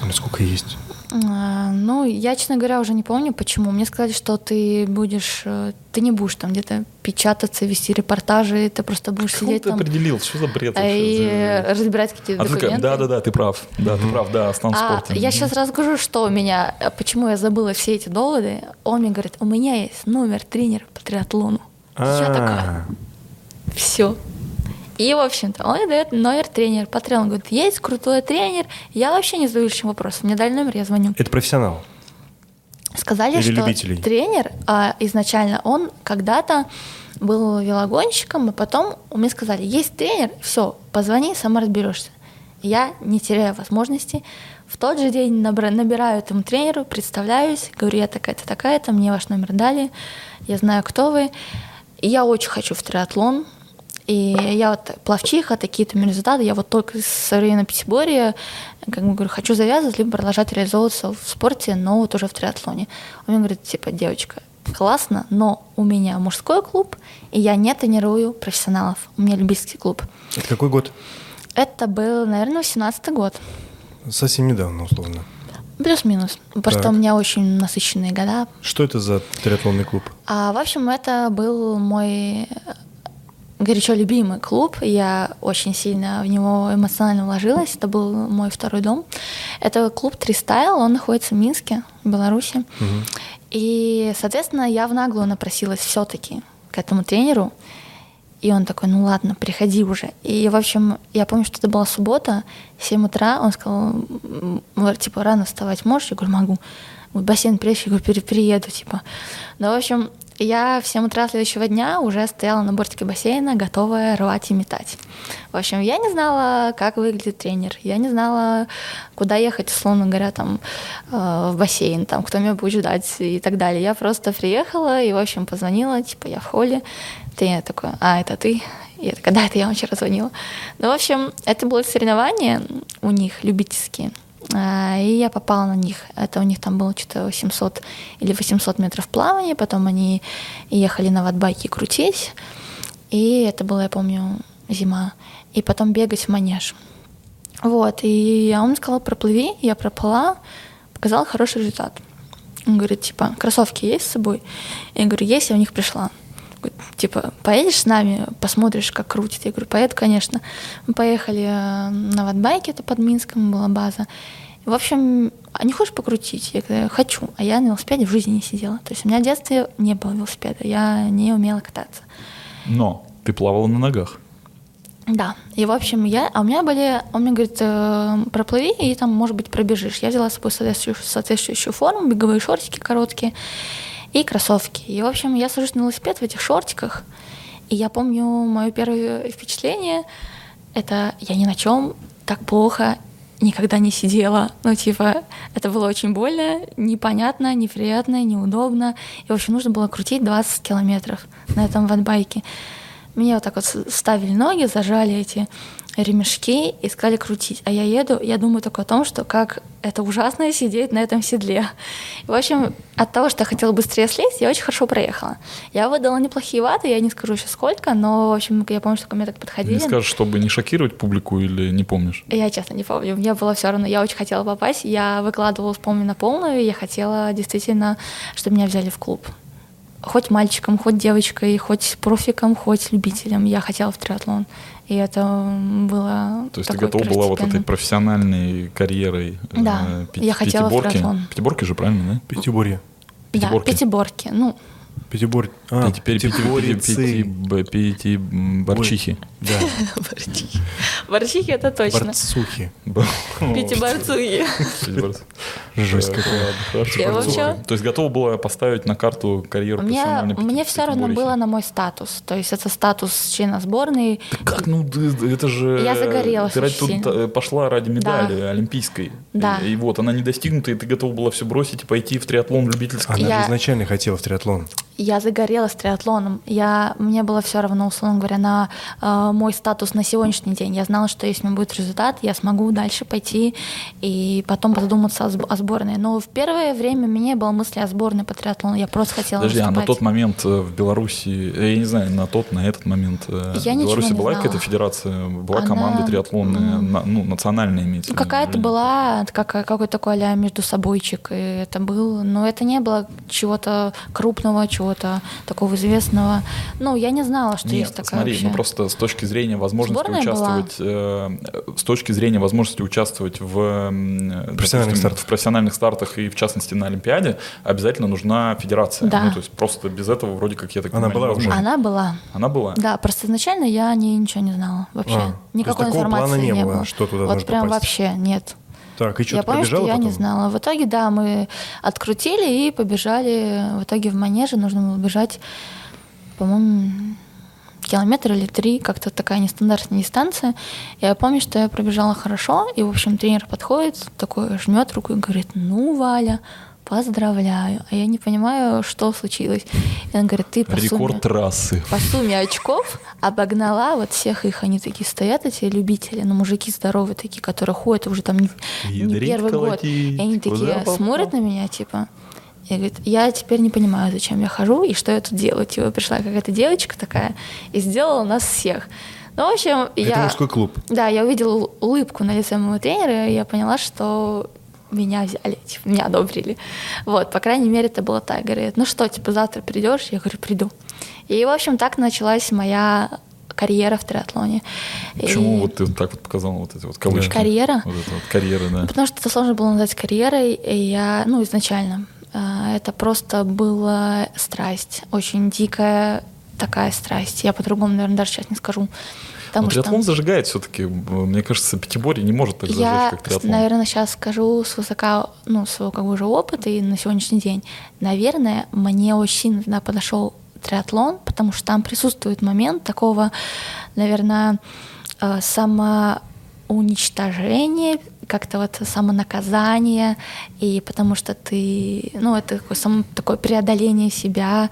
Ну, сколько есть? А, Ну, я, честно говоря, уже не помню, почему. Мне сказали, что ты будешь, э, ты не будешь там где-то печататься, вести репортажи, ты просто будешь Кого сидеть ты там определил? Что за бред? э, и вообще? разбирать какие-то А ты такая, документы. да-да-да, ты прав. Да, ты прав, да, в А, спорте. я сейчас расскажу, что у меня, э, почему я забыла все эти доводы. Он мне говорит, у меня есть номер тренера по триатлону. Я такая, А, все. И, в общем-то, он мне дает номер тренера по триатлону. Говорит, есть крутой тренер, я вообще не задаю лишним вопросом. Мне дали номер, я звоню. Это профессионал. Сказали, Или что любителей? тренер а, изначально, он когда-то был велогонщиком, а потом мне сказали, есть тренер, все, позвони, сама разберешься. Я, не теряя возможности, в тот же день набираю этому тренеру, представляюсь, говорю, я такая-то, такая-то, мне ваш номер дали, я знаю, кто вы. И я очень хочу в триатлон, и я вот плавчиха, такие-то у меня результаты, я вот только со времени Пятиборья, как бы говорю, хочу завязывать, либо продолжать реализовываться в спорте, но вот уже в триатлоне. Он мне говорит, типа, девочка, классно, но у меня мужской клуб, и я не тренирую профессионалов, у меня любительский клуб. Это какой год? Это был, наверное, 18 год, Совсем недавно, условно. плюс-минус, потому Так. у меня очень насыщенные года, Что это за триатлонный клуб? А, в общем, это был мой горячо любимый клуб. Я очень сильно в него эмоционально вложилась. Это был мой второй дом. Это клуб Тристайл, он находится в Минске, в Беларуси. И, соответственно, я в наглую напросилась все-таки к этому тренеру. И он такой, ну ладно, приходи уже. И, в общем, я помню, что это была суббота, 7 утра. Он сказал, «М, м, типа, рано вставать можешь? Я говорю, могу. Бассейн приедешь? Я говорю, «Пере- приеду, типа. Ну, в общем, я в 7 утра следующего дня уже стояла на бортике бассейна, готовая рвать и метать. В общем, я не знала, как выглядит тренер. Я не знала, куда ехать, условно говоря, там, э, в бассейн, там, кто меня будет ждать и так далее. Я просто приехала и, в общем, позвонила, типа, я в холле. Тренер такой, а, это ты? Я такая, да, это я вам вчера звонила. Ну, в общем, это было соревнование у них любительские. А, И я попала на них. Это у них там было что-то 800 или 800 метров плавания. Потом они ехали на ватбайке крутить. И это было, я помню, зима. И потом бегать в манеж. Вот. И он сказал, проплыви. Я проплыла, показала хороший результат. Он говорит, типа, кроссовки есть с собой? Я говорю, есть, я в них пришла. Типа, поедешь с нами, посмотришь, как крутит? Я говорю, поеду, конечно. Мы поехали э, на ватбайке, это под Минском была база. В общем, а не хочешь покрутить? Я говорю, хочу. А я на велосипеде в жизни не сидела. То есть у меня в детстве не было велосипеда, я не умела кататься. Но ты плавала на ногах. Да, и в общем я, а у меня были, он мне говорит, э, проплыви и там, может быть, пробежишь. Я взяла с собой соответствующую, соответствующую форму, беговые шортики короткие и кроссовки. И, в общем, я сажусь на велосипед в этих шортиках, и я помню мое первое впечатление, это я ни на чем так плохо никогда не сидела. Ну, типа, это было очень больно, непонятно, неприятно, неудобно. И, в общем, нужно было крутить 20 километров на этом ватбайке. Мне вот так вот ставили ноги, зажали эти ремешки и сказали крутить. А я еду, я думаю только о том, что как это ужасно сидеть на этом седле. В общем, от того, что я хотела быстрее слезть, я очень хорошо проехала. Я выдала неплохие ваты, я не скажу еще сколько, но, в общем, я помню, что ко мне так подходили. Не скажешь, чтобы не шокировать публику или не помнишь? Я честно не помню. Мне было все равно, я очень хотела попасть. Я выкладывала, помню, на полную, и я хотела действительно, чтобы меня взяли в клуб хоть мальчиком, хоть девочкой, хоть профиком, хоть любителем. Я хотела в триатлон. И это было То есть ты готова была вот этой профессиональной карьерой Да, э, пяти, я хотела пятиборки. в триатлон. Пятиборки же, правильно, да? Пятиборье. Пятиборки. Да, пятиборки. Ну, Пятибор... А, и теперь пятиборьцы. Пятиборчихи. Да. Борчихи. Борчихи это точно. Борцухи. Пятиборцухи. Жесть какая. Хорошо. То есть готова была поставить на карту карьеру профессиональной Мне все равно было на мой статус. То есть это статус члена сборной. Как? Ну, это же... Я загорелась Ты тут пошла ради медали олимпийской. Да. И вот она не достигнута, и ты готова была все бросить и пойти в триатлон любительский. Она же изначально хотела в триатлон я загорелась триатлоном. Я, мне было все равно, условно говоря, на э, мой статус на сегодняшний день. Я знала, что если у меня будет результат, я смогу дальше пойти и потом задуматься о, о сборной. Но в первое время у меня не было мысли о сборной по триатлону. Я просто хотела Подожди, выступать. а на тот момент э, в Беларуси, я не знаю, на тот, на этот момент э, я в Беларуси была какая-то федерация, была Она... команда триатлонная, mm. ну, национальная имеется Какая-то была, как, какой-то такой а между собойчик. И это был, но это не было чего-то крупного, чего-то такого известного. Ну, я не знала, что Нет, есть такая смотри, вообще. ну просто с точки зрения возможности Сборная участвовать, э, с точки зрения возможности участвовать в профессиональных, допустим, в профессиональных стартах и в частности на Олимпиаде, обязательно нужна федерация. Да. Ну, то есть просто без этого вроде как я так Она понимаю, была уже? Она была. Она была? Да, просто изначально я не, ничего не знала вообще. А, Никакой информации плана не, не было, было. Что туда вот прям попасть. вообще нет. Так, и что, я помню, что я потом? не знала. В итоге, да, мы открутили и побежали. В итоге в манеже нужно было бежать, по-моему, километр или три, как-то такая нестандартная дистанция. Я помню, что я пробежала хорошо, и, в общем, тренер подходит, такой жмет руку и говорит, ну, Валя, поздравляю. А я не понимаю, что случилось. И он говорит, ты по Рекорд сумме, трассы. по сумме очков обогнала вот всех их. Они такие стоят, эти любители, ну, мужики здоровые такие, которые ходят уже там не, не первый год. И они такие смотрят на меня, типа, и говорит, я теперь не понимаю, зачем я хожу и что я тут делаю. Типа пришла какая-то девочка такая и сделала нас всех. Ну, в общем, Это я... мужской клуб. Да, я увидела улыбку на лице моего тренера, и я поняла, что меня взяли, типа, меня одобрили. Вот, по крайней мере, это было так. Говорит, ну что, типа, завтра придешь? Я говорю, приду. И, в общем, так началась моя карьера в триатлоне. Почему и... вот ты так вот показала вот эти вот кавычки? Карьера? Вот это вот карьера, да. Потому что это сложно было назвать карьерой, и я, ну, изначально. А, это просто была страсть, очень дикая такая страсть. Я по-другому, наверное, даже сейчас не скажу. Потому Но триатлон что... зажигает все-таки. Мне кажется, пятиборье не может так зажечь, я, как триатлон. наверное, сейчас скажу с высока, ну, своего как бы уже опыта и на сегодняшний день. Наверное, мне очень сильно подошел триатлон, потому что там присутствует момент такого, наверное, э, самоуничтожения как-то вот самонаказание, и потому что ты, ну, это такое, само, такое преодоление себя,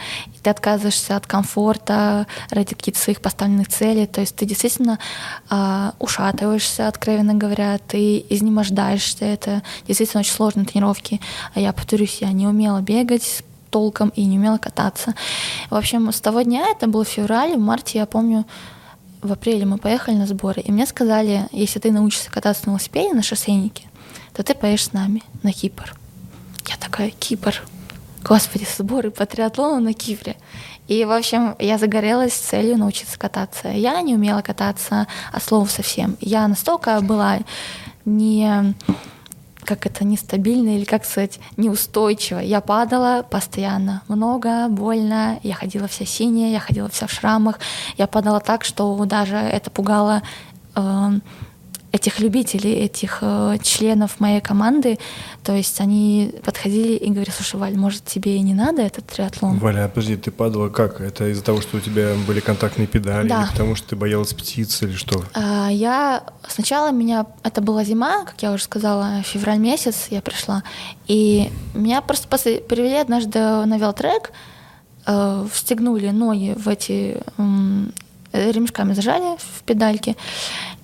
отказываешься от комфорта ради каких-то своих поставленных целей, то есть ты действительно э, ушатываешься, откровенно говоря, ты изнемождаешься, это действительно очень сложные тренировки, а я, повторюсь, я не умела бегать, толком и не умела кататься. В общем, с того дня, это был февраль, в марте, я помню, в апреле мы поехали на сборы, и мне сказали, если ты научишься кататься на велосипеде, на шоссейнике, то ты поедешь с нами на Кипр. Я такая, Кипр, господи, сборы по триатлону на Кипре. И, в общем, я загорелась с целью научиться кататься. Я не умела кататься, а слово совсем. Я настолько была не как это нестабильно или как сказать неустойчиво. Я падала постоянно, много, больно. Я ходила вся синяя, я ходила вся в шрамах. Я падала так, что даже это пугало э, этих любителей, этих э, членов моей команды, то есть они подходили и говорили, слушай, Валь, может, тебе и не надо этот триатлон? Валя, а подожди, ты падала как? Это из-за того, что у тебя были контактные педали, Да. или потому что ты боялась птиц, или что? А, Я сначала меня это была зима, как я уже сказала, февраль месяц я пришла, и меня просто после- привели однажды на велотрек, э, встегнули ноги в эти э, ремешками зажали в педальки,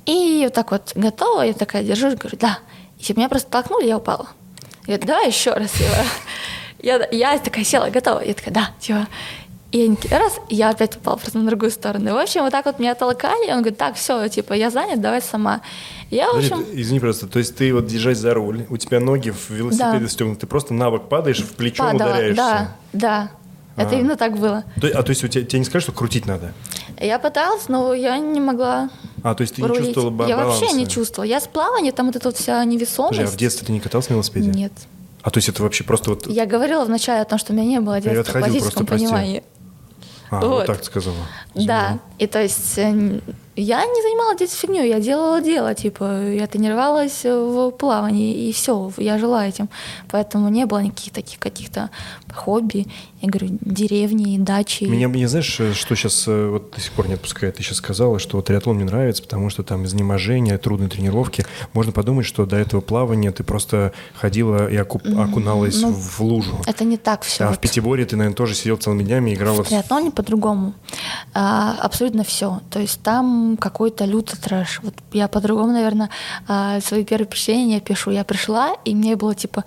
и вот так вот готова, я такая держу, и говорю, да, и меня просто толкнули, я упала. Говорит, давай еще раз. типа. Я, я такая села, готова. Я такая, да, типа. И они такие, раз, и я опять упала просто на другую сторону. И, в общем, вот так вот меня толкали, и он говорит, так, все, типа, я занят, давай сама. И Я, в Подожди, общем, ты- извини, просто, то есть ты вот держась за руль, у тебя ноги в велосипеде Да. стегнуты, ты просто на бок падаешь, в плечо падала. ударяешься. Да, да. Это А. именно так было. То- а то есть у тебя, тебе не скажут, что крутить надо? Я пыталась, но я не могла А, то есть ты не рулить. чувствовала ба- Я вообще не баланса? чувствовала. Я с плавания, там вот эта вот вся невесомость. Подожди, а в детстве ты не катался на велосипеде? Нет. А то есть это вообще просто вот... Я говорила вначале о том, что у меня не было детства в отходил, классическом просто прости. понимании. А, вот, вот. так ты сказала. Да, и то есть э, я не занималась здесь фигней, я делала дело, типа, я тренировалась в плавании, и все, я жила этим. Поэтому не было никаких таких каких-то хобби, я говорю, деревни, дачи. Меня, мне знаешь, э, что сейчас вот до сих пор не отпускает? Ты сейчас сказала, что триатлон мне нравится, потому что там изнеможение, трудные тренировки. Можно подумать, что до этого плавания ты просто ходила и окуп- окуналась ну, в лужу. Это не так все. А в Пятиборе ты, наверное, тоже сидел целыми днями и играла в... триатлоне по-другому. А, абсолютно все. То есть там какой-то лютый трэш. Вот я по-другому, наверное, а, свои первые впечатления пишу. Я пришла, и мне было типа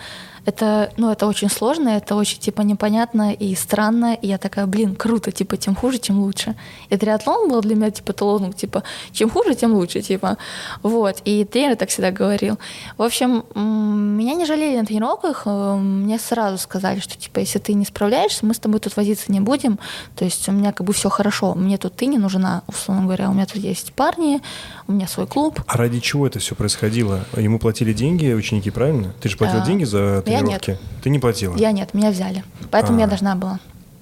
это, ну, это очень сложно, это очень, типа, непонятно и странно. И я такая, блин, круто, типа, тем хуже, тем лучше. И триатлон был для меня, типа, талоном, типа, чем хуже, тем лучше, типа. Вот. И тренер так всегда говорил. В общем, меня не жалели на тренировках. э, Мне сразу сказали, что, типа, если ты не справляешься, мы с тобой тут возиться не будем. То есть у меня как бы все хорошо. Мне тут ты не нужна, условно говоря. У меня тут есть парни, у меня свой клуб. А ради чего это все происходило? Ему платили деньги ученики, правильно? Ты же платила А, деньги за я нет. Ты не платила? Я нет, меня взяли. Поэтому А. я должна была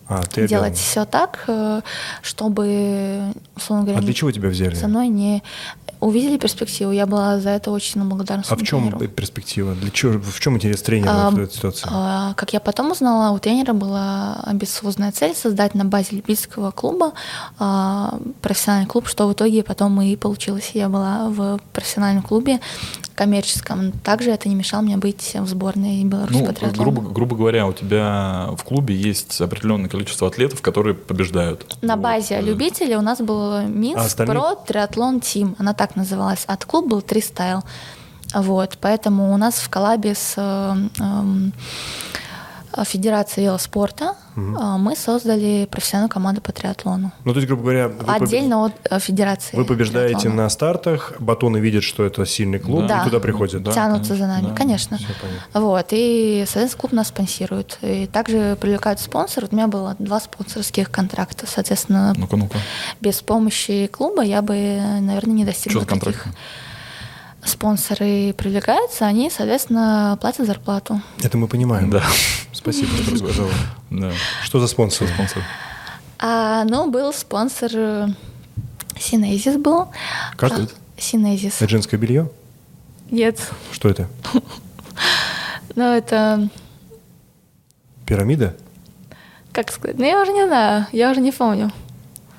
А, ты делать обязана. все так, э, чтобы, условно говоря, А для чего тебя взяли? со мной не увидели перспективу. Я была за это очень благодарна А в чем тренеру. перспектива? Для чего, в чем интерес тренера А, в этой ситуации? а, Как я потом узнала, у тренера была амбициозная цель создать на базе любительского клуба а, профессиональный клуб, что в итоге потом и получилось. Я была в профессиональном клубе коммерческом. Также это не мешало мне быть в сборной Беларуси Ну, по триатлону. грубо, грубо говоря, у тебя в клубе есть определенное количество атлетов, которые побеждают. На базе Э, любителей у нас был Минск А остальные? Про Триатлон Тим, она так называлась. От клуб был Тристайл. Вот, поэтому у нас в коллабе с э, эм, Федерацией велоспорта э, мы создали профессиональную команду по триатлону. Ну, то есть, грубо говоря, вы, побе- Отдельно от э, Федерации. вы побеждаете триатлона. на стартах, батоны видят, что это сильный клуб, Да. и туда приходят. Да, тянутся конечно, за нами, да, конечно. Вот, и, соответственно, клуб нас спонсирует. И также привлекают спонсоры. У меня было два спонсорских контракта. Соответственно, Ну-ка, ну-ка. без помощи клуба я бы, наверное, не достигла Что таких. контракт? Спонсоры привлекаются, они, соответственно, платят зарплату. Это мы понимаем. Да. Спасибо, что рассказала. Да. Что за спонсор? Спонсор. А, ну, был спонсор э, Синезис был. Как А, это? Синезис. Это женское белье? Нет. Что это? Ну, это, Пирамида? как сказать, ну, я уже не знаю, я уже не помню.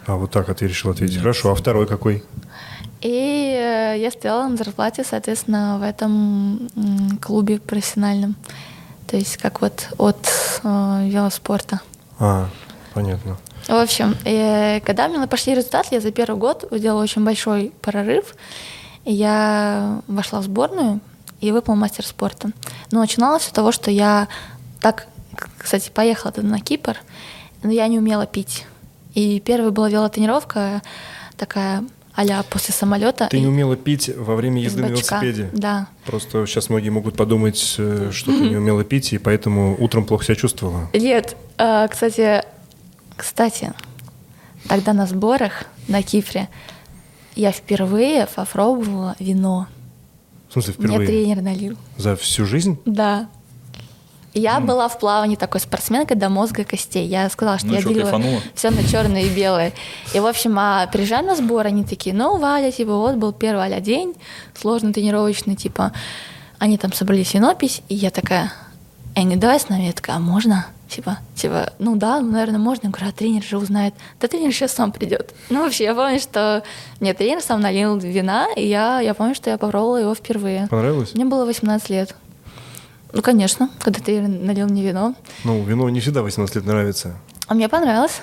А вот так а ты решил ответить. Хорошо, а второй какой? И э, я стояла на зарплате, соответственно, в этом клубе профессиональном. То есть как вот от э, велоспорта. А, понятно. В общем, э, когда у меня пошли результаты, я за первый год сделала очень большой прорыв. Я вошла в сборную и выпал мастер спорта. Но начиналось с того, что я так, кстати, поехала на Кипр, но я не умела пить. И первая была велотренировка такая а после самолета. Ты не умела пить во время езды на велосипеде? Да. Просто сейчас многие могут подумать, э, что ты не умела пить, и поэтому утром плохо себя чувствовала. Нет, э, кстати, кстати, тогда на сборах на Кипре я впервые попробовала вино. В смысле, Мне впервые? тренер налил. За всю жизнь? Да. Я была в плавании такой спортсменкой до мозга костей. Я сказала, что Ну я чё, делила кайфанула? все на черное и белое. И, в общем, а приезжаем на сбор, они такие, ну, Валя, типа, вот был первый Валя день, сложный тренировочный, типа, они там собрали синопись, и я такая, эй, не давай с нами, я такая, а можно? Типа, типа, ну да, ну, наверное, можно. Я говорю, а тренер же узнает. Да тренер сейчас сам придет. Ну, вообще, я помню, что мне тренер сам налил вина, и я, я помню, что я попробовала его впервые. Понравилось? Мне было 18 лет. Ну, конечно, когда ты налил мне вино. Ну, вино не всегда 18 лет нравится. А мне понравилось.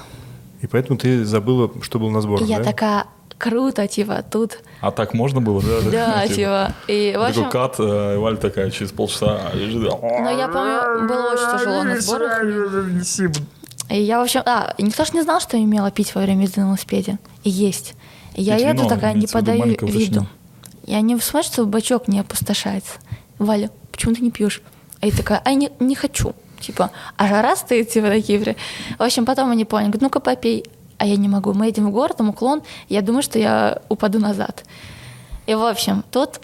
И поэтому ты забыла, что был на сборах, я да? такая, круто, типа, тут. А так можно было? Да, Да, типа. И, в Такой общем, кат, э, Валя такая через полчаса лежит. но я помню, было очень тяжело на сборах. И я, в общем, а, никто же не знал, что я умела пить во время езды на велосипеде. И есть. И я еду вино, такая, не подаю виду. Я не смотрю, что бачок не опустошается. Валя, почему ты не пьешь? Я такая, а я не, не хочу. Типа, а жара стоит, типа, на Кипре. В общем, потом они поняли, говорят, ну-ка попей. А я не могу. Мы едем в город, там уклон, я думаю, что я упаду назад. И, в общем, тут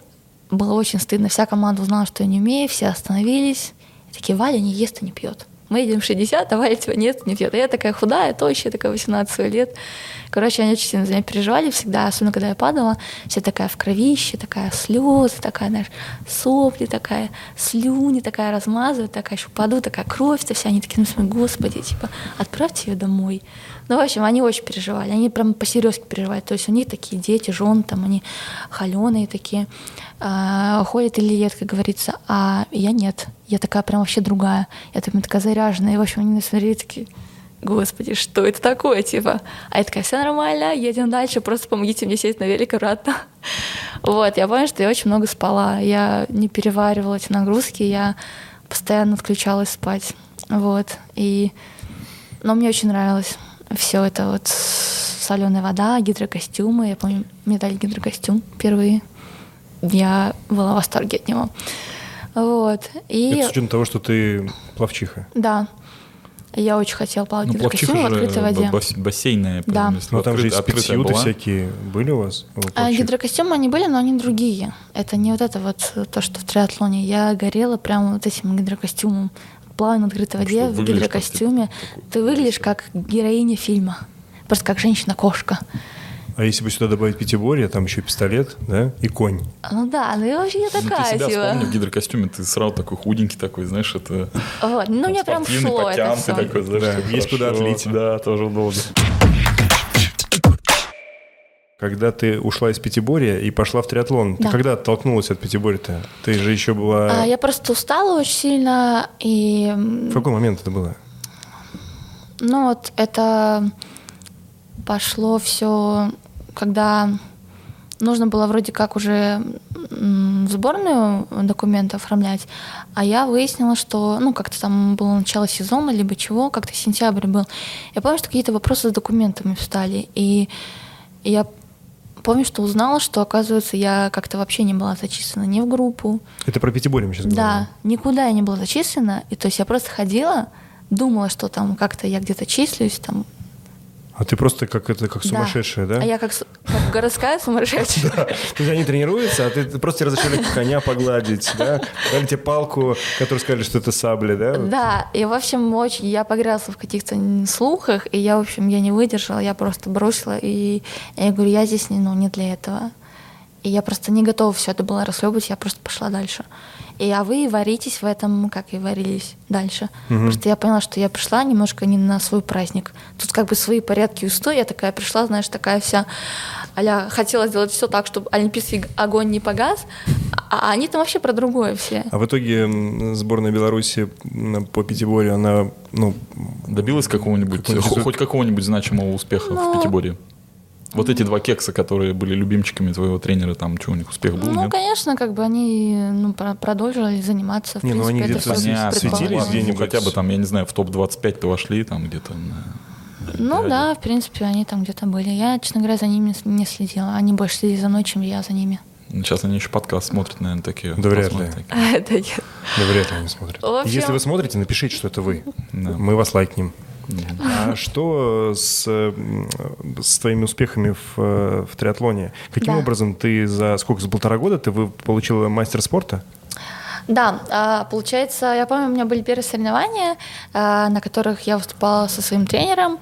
было очень стыдно. Вся команда узнала, что я не умею, все остановились. И такие, Валя не ест и не пьет. Мы едем в 60, а Валя типа нет, не пьет. А я такая худая, тощая, такая 18 лет. Короче, они очень сильно за меня переживали всегда, особенно когда я падала. Вся такая в кровище, такая слезы, такая, знаешь, сопли такая, слюни такая размазывает, такая еще упаду, такая кровь-то вся. Они такие, ну, смотри, господи, типа, отправьте ее домой. Ну, в общем, они очень переживали, они прям посерьезки переживали. То есть у них такие дети, жены, там, они холеные такие, а, ходят или лет, как говорится, а я нет. Я такая прям вообще другая. Я там такая заряженная. И, в общем, они на смотрели такие, господи, что это такое, типа? А я такая, все нормально, едем дальше, просто помогите мне сесть на велик обратно. Вот, я помню, что я очень много спала. Я не переваривала эти нагрузки, я постоянно отключалась спать. Вот, и... Но мне очень нравилось все это вот соленая вода, гидрокостюмы. Я помню, мне дали гидрокостюм впервые. Я была в восторге от него. Вот. И Это с учетом того, что ты плавчиха. да, я очень хотела плавать в Ну, плавчиха гидрокостюме в же открытой воде. бас- бассейная. Да. прям, Ну, там же спецюты была. всякие были у вас? у А, гидрокостюмы они были, но они другие. Это не вот это вот то, что в триатлоне. Я горела прямо вот этим гидрокостюмом. Плаваю на открытой воде что, в выглядишь как гидрокостюме. Ты выглядишь как героиня фильма. Просто как женщина-кошка. А если бы сюда добавить пятиборье, там еще пистолет, да, и конь. Ну да, ну и вообще я Ну, ты такая, себя вспомни в гидрокостюме, ты сразу такой худенький такой, знаешь, это... Вот. Ну, мне прям шло это все. такой, знаешь, Да, есть куда отлить. Да, тоже удобно. Когда ты ушла из пятиборья и пошла в триатлон, ты Да. когда оттолкнулась от пятиборья-то? Ты же еще была... А, я просто устала очень сильно, и В какой момент это было? Ну вот это пошло все, когда нужно было вроде как уже в сборную документы оформлять, а я выяснила, что, ну, как-то там было начало сезона, либо чего, как-то сентябрь был. Я помню, что какие-то вопросы с документами встали, и я помню, что узнала, что, оказывается, я как-то вообще не была зачислена ни в группу, Это про пятиборье мы сейчас да, говорим. никуда я не была зачислена. И то есть я просто ходила, думала, что там как-то я где-то числюсь, там. А ты просто как это как сумасшедшая, да? А я как, как городская сумасшедшая. То есть они тренируются, а ты просто разрешили коня погладить, да? Дали тебе палку, которую сказали, что это сабли, да? Да, и в общем, очень я погрязла в каких-то слухах, и я, в общем, я не выдержала, я просто бросила, и я говорю, я здесь не, ну, не для этого. И я просто не готова все это было расхлебывать, я просто пошла дальше. И а вы варитесь в этом, как и варились дальше. Просто я поняла, что я пришла немножко не на свой праздник. Тут как бы свои порядки и устои. Я такая пришла, знаешь, такая вся, а хотела сделать все так, чтобы олимпийский огонь не погас, а а они там вообще про другое все. А в итоге сборная Беларуси по пятиборью, она, ну, Добилась какого-нибудь, результат? хоть какого-нибудь значимого успеха Ну. в пятиборье? Вот эти два кекса, которые были любимчиками твоего тренера, там что у них успех был? Ну, нет? конечно, как бы они ну, про- продолжили заниматься. В Не, ну, они принципе, это где-то всё Понятно. светились где-нибудь? Ну, хотя бы там, я не знаю, в топ-25-то вошли, там где-то на Ну да, в принципе, они там где-то были. Я, честно говоря, за ними не следила. Они больше следили за мной, чем я за ними. Ну, Сейчас они еще подкаст смотрят, наверное, такие. Да вряд ли. да вряд ли они смотрят. Если вы смотрите, напишите, что это вы. Да. Мы вас лайкнем. А что с, с твоими успехами в, э, в триатлоне? Каким Да. образом ты за сколько, за полтора года ты получила мастер спорта? Да, а, получается, я помню, у меня были первые соревнования, а, на которых я выступала со своим тренером,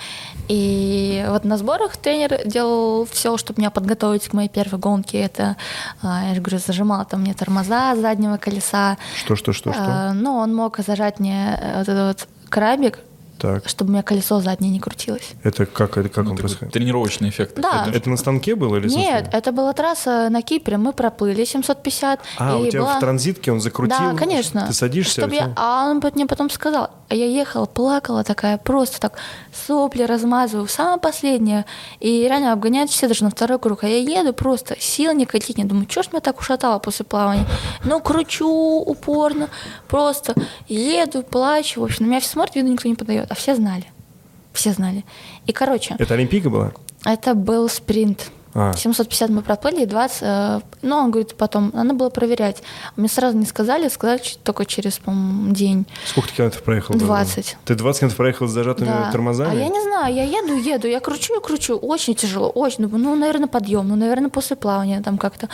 и вот на сборах тренер делал все, чтобы меня подготовить к моей первой гонке. Это, а, я же говорю, зажимал там мне тормоза заднего колеса. Что, что, что, что? Ну, он мог зажать мне э, вот этот вот крабик, Так, чтобы у меня колесо заднее не крутилось. это как, это как Ну, он происходит? тренировочный эффект. Да. Это- Это на станке было или Нет, смысле? это была трасса на Кипре, мы проплыли 750. А, у тебя была- в транзитке он закрутил? Да, конечно. Ты садишься? Чтоб и я... А он мне потом сказал, а я ехала, плакала такая, просто так сопли размазываю, самое последнее. И реально обгоняют все даже на второй круг. А я еду просто, сил никаких не думаю, что ж меня так ушатало после плавания? Ну, кручу упорно, просто еду, плачу. В общем, на меня все смотрят, видно, никто не подает. А все знали. Все знали. И, короче, Это Олимпийка была? это был спринт. А. 750 мы проплыли, и 20, э, ну, он говорит потом, надо было проверять. Мне сразу не сказали, сказали только через, по-моему, день. Сколько ты километров проехал? 20. Ты 20 километров проехал с зажатыми Да. тормозами? А я не знаю, я еду, еду, я кручу и кручу, очень тяжело, очень. Думаю, ну, наверное, подъем, ну, наверное, после плавания там как-то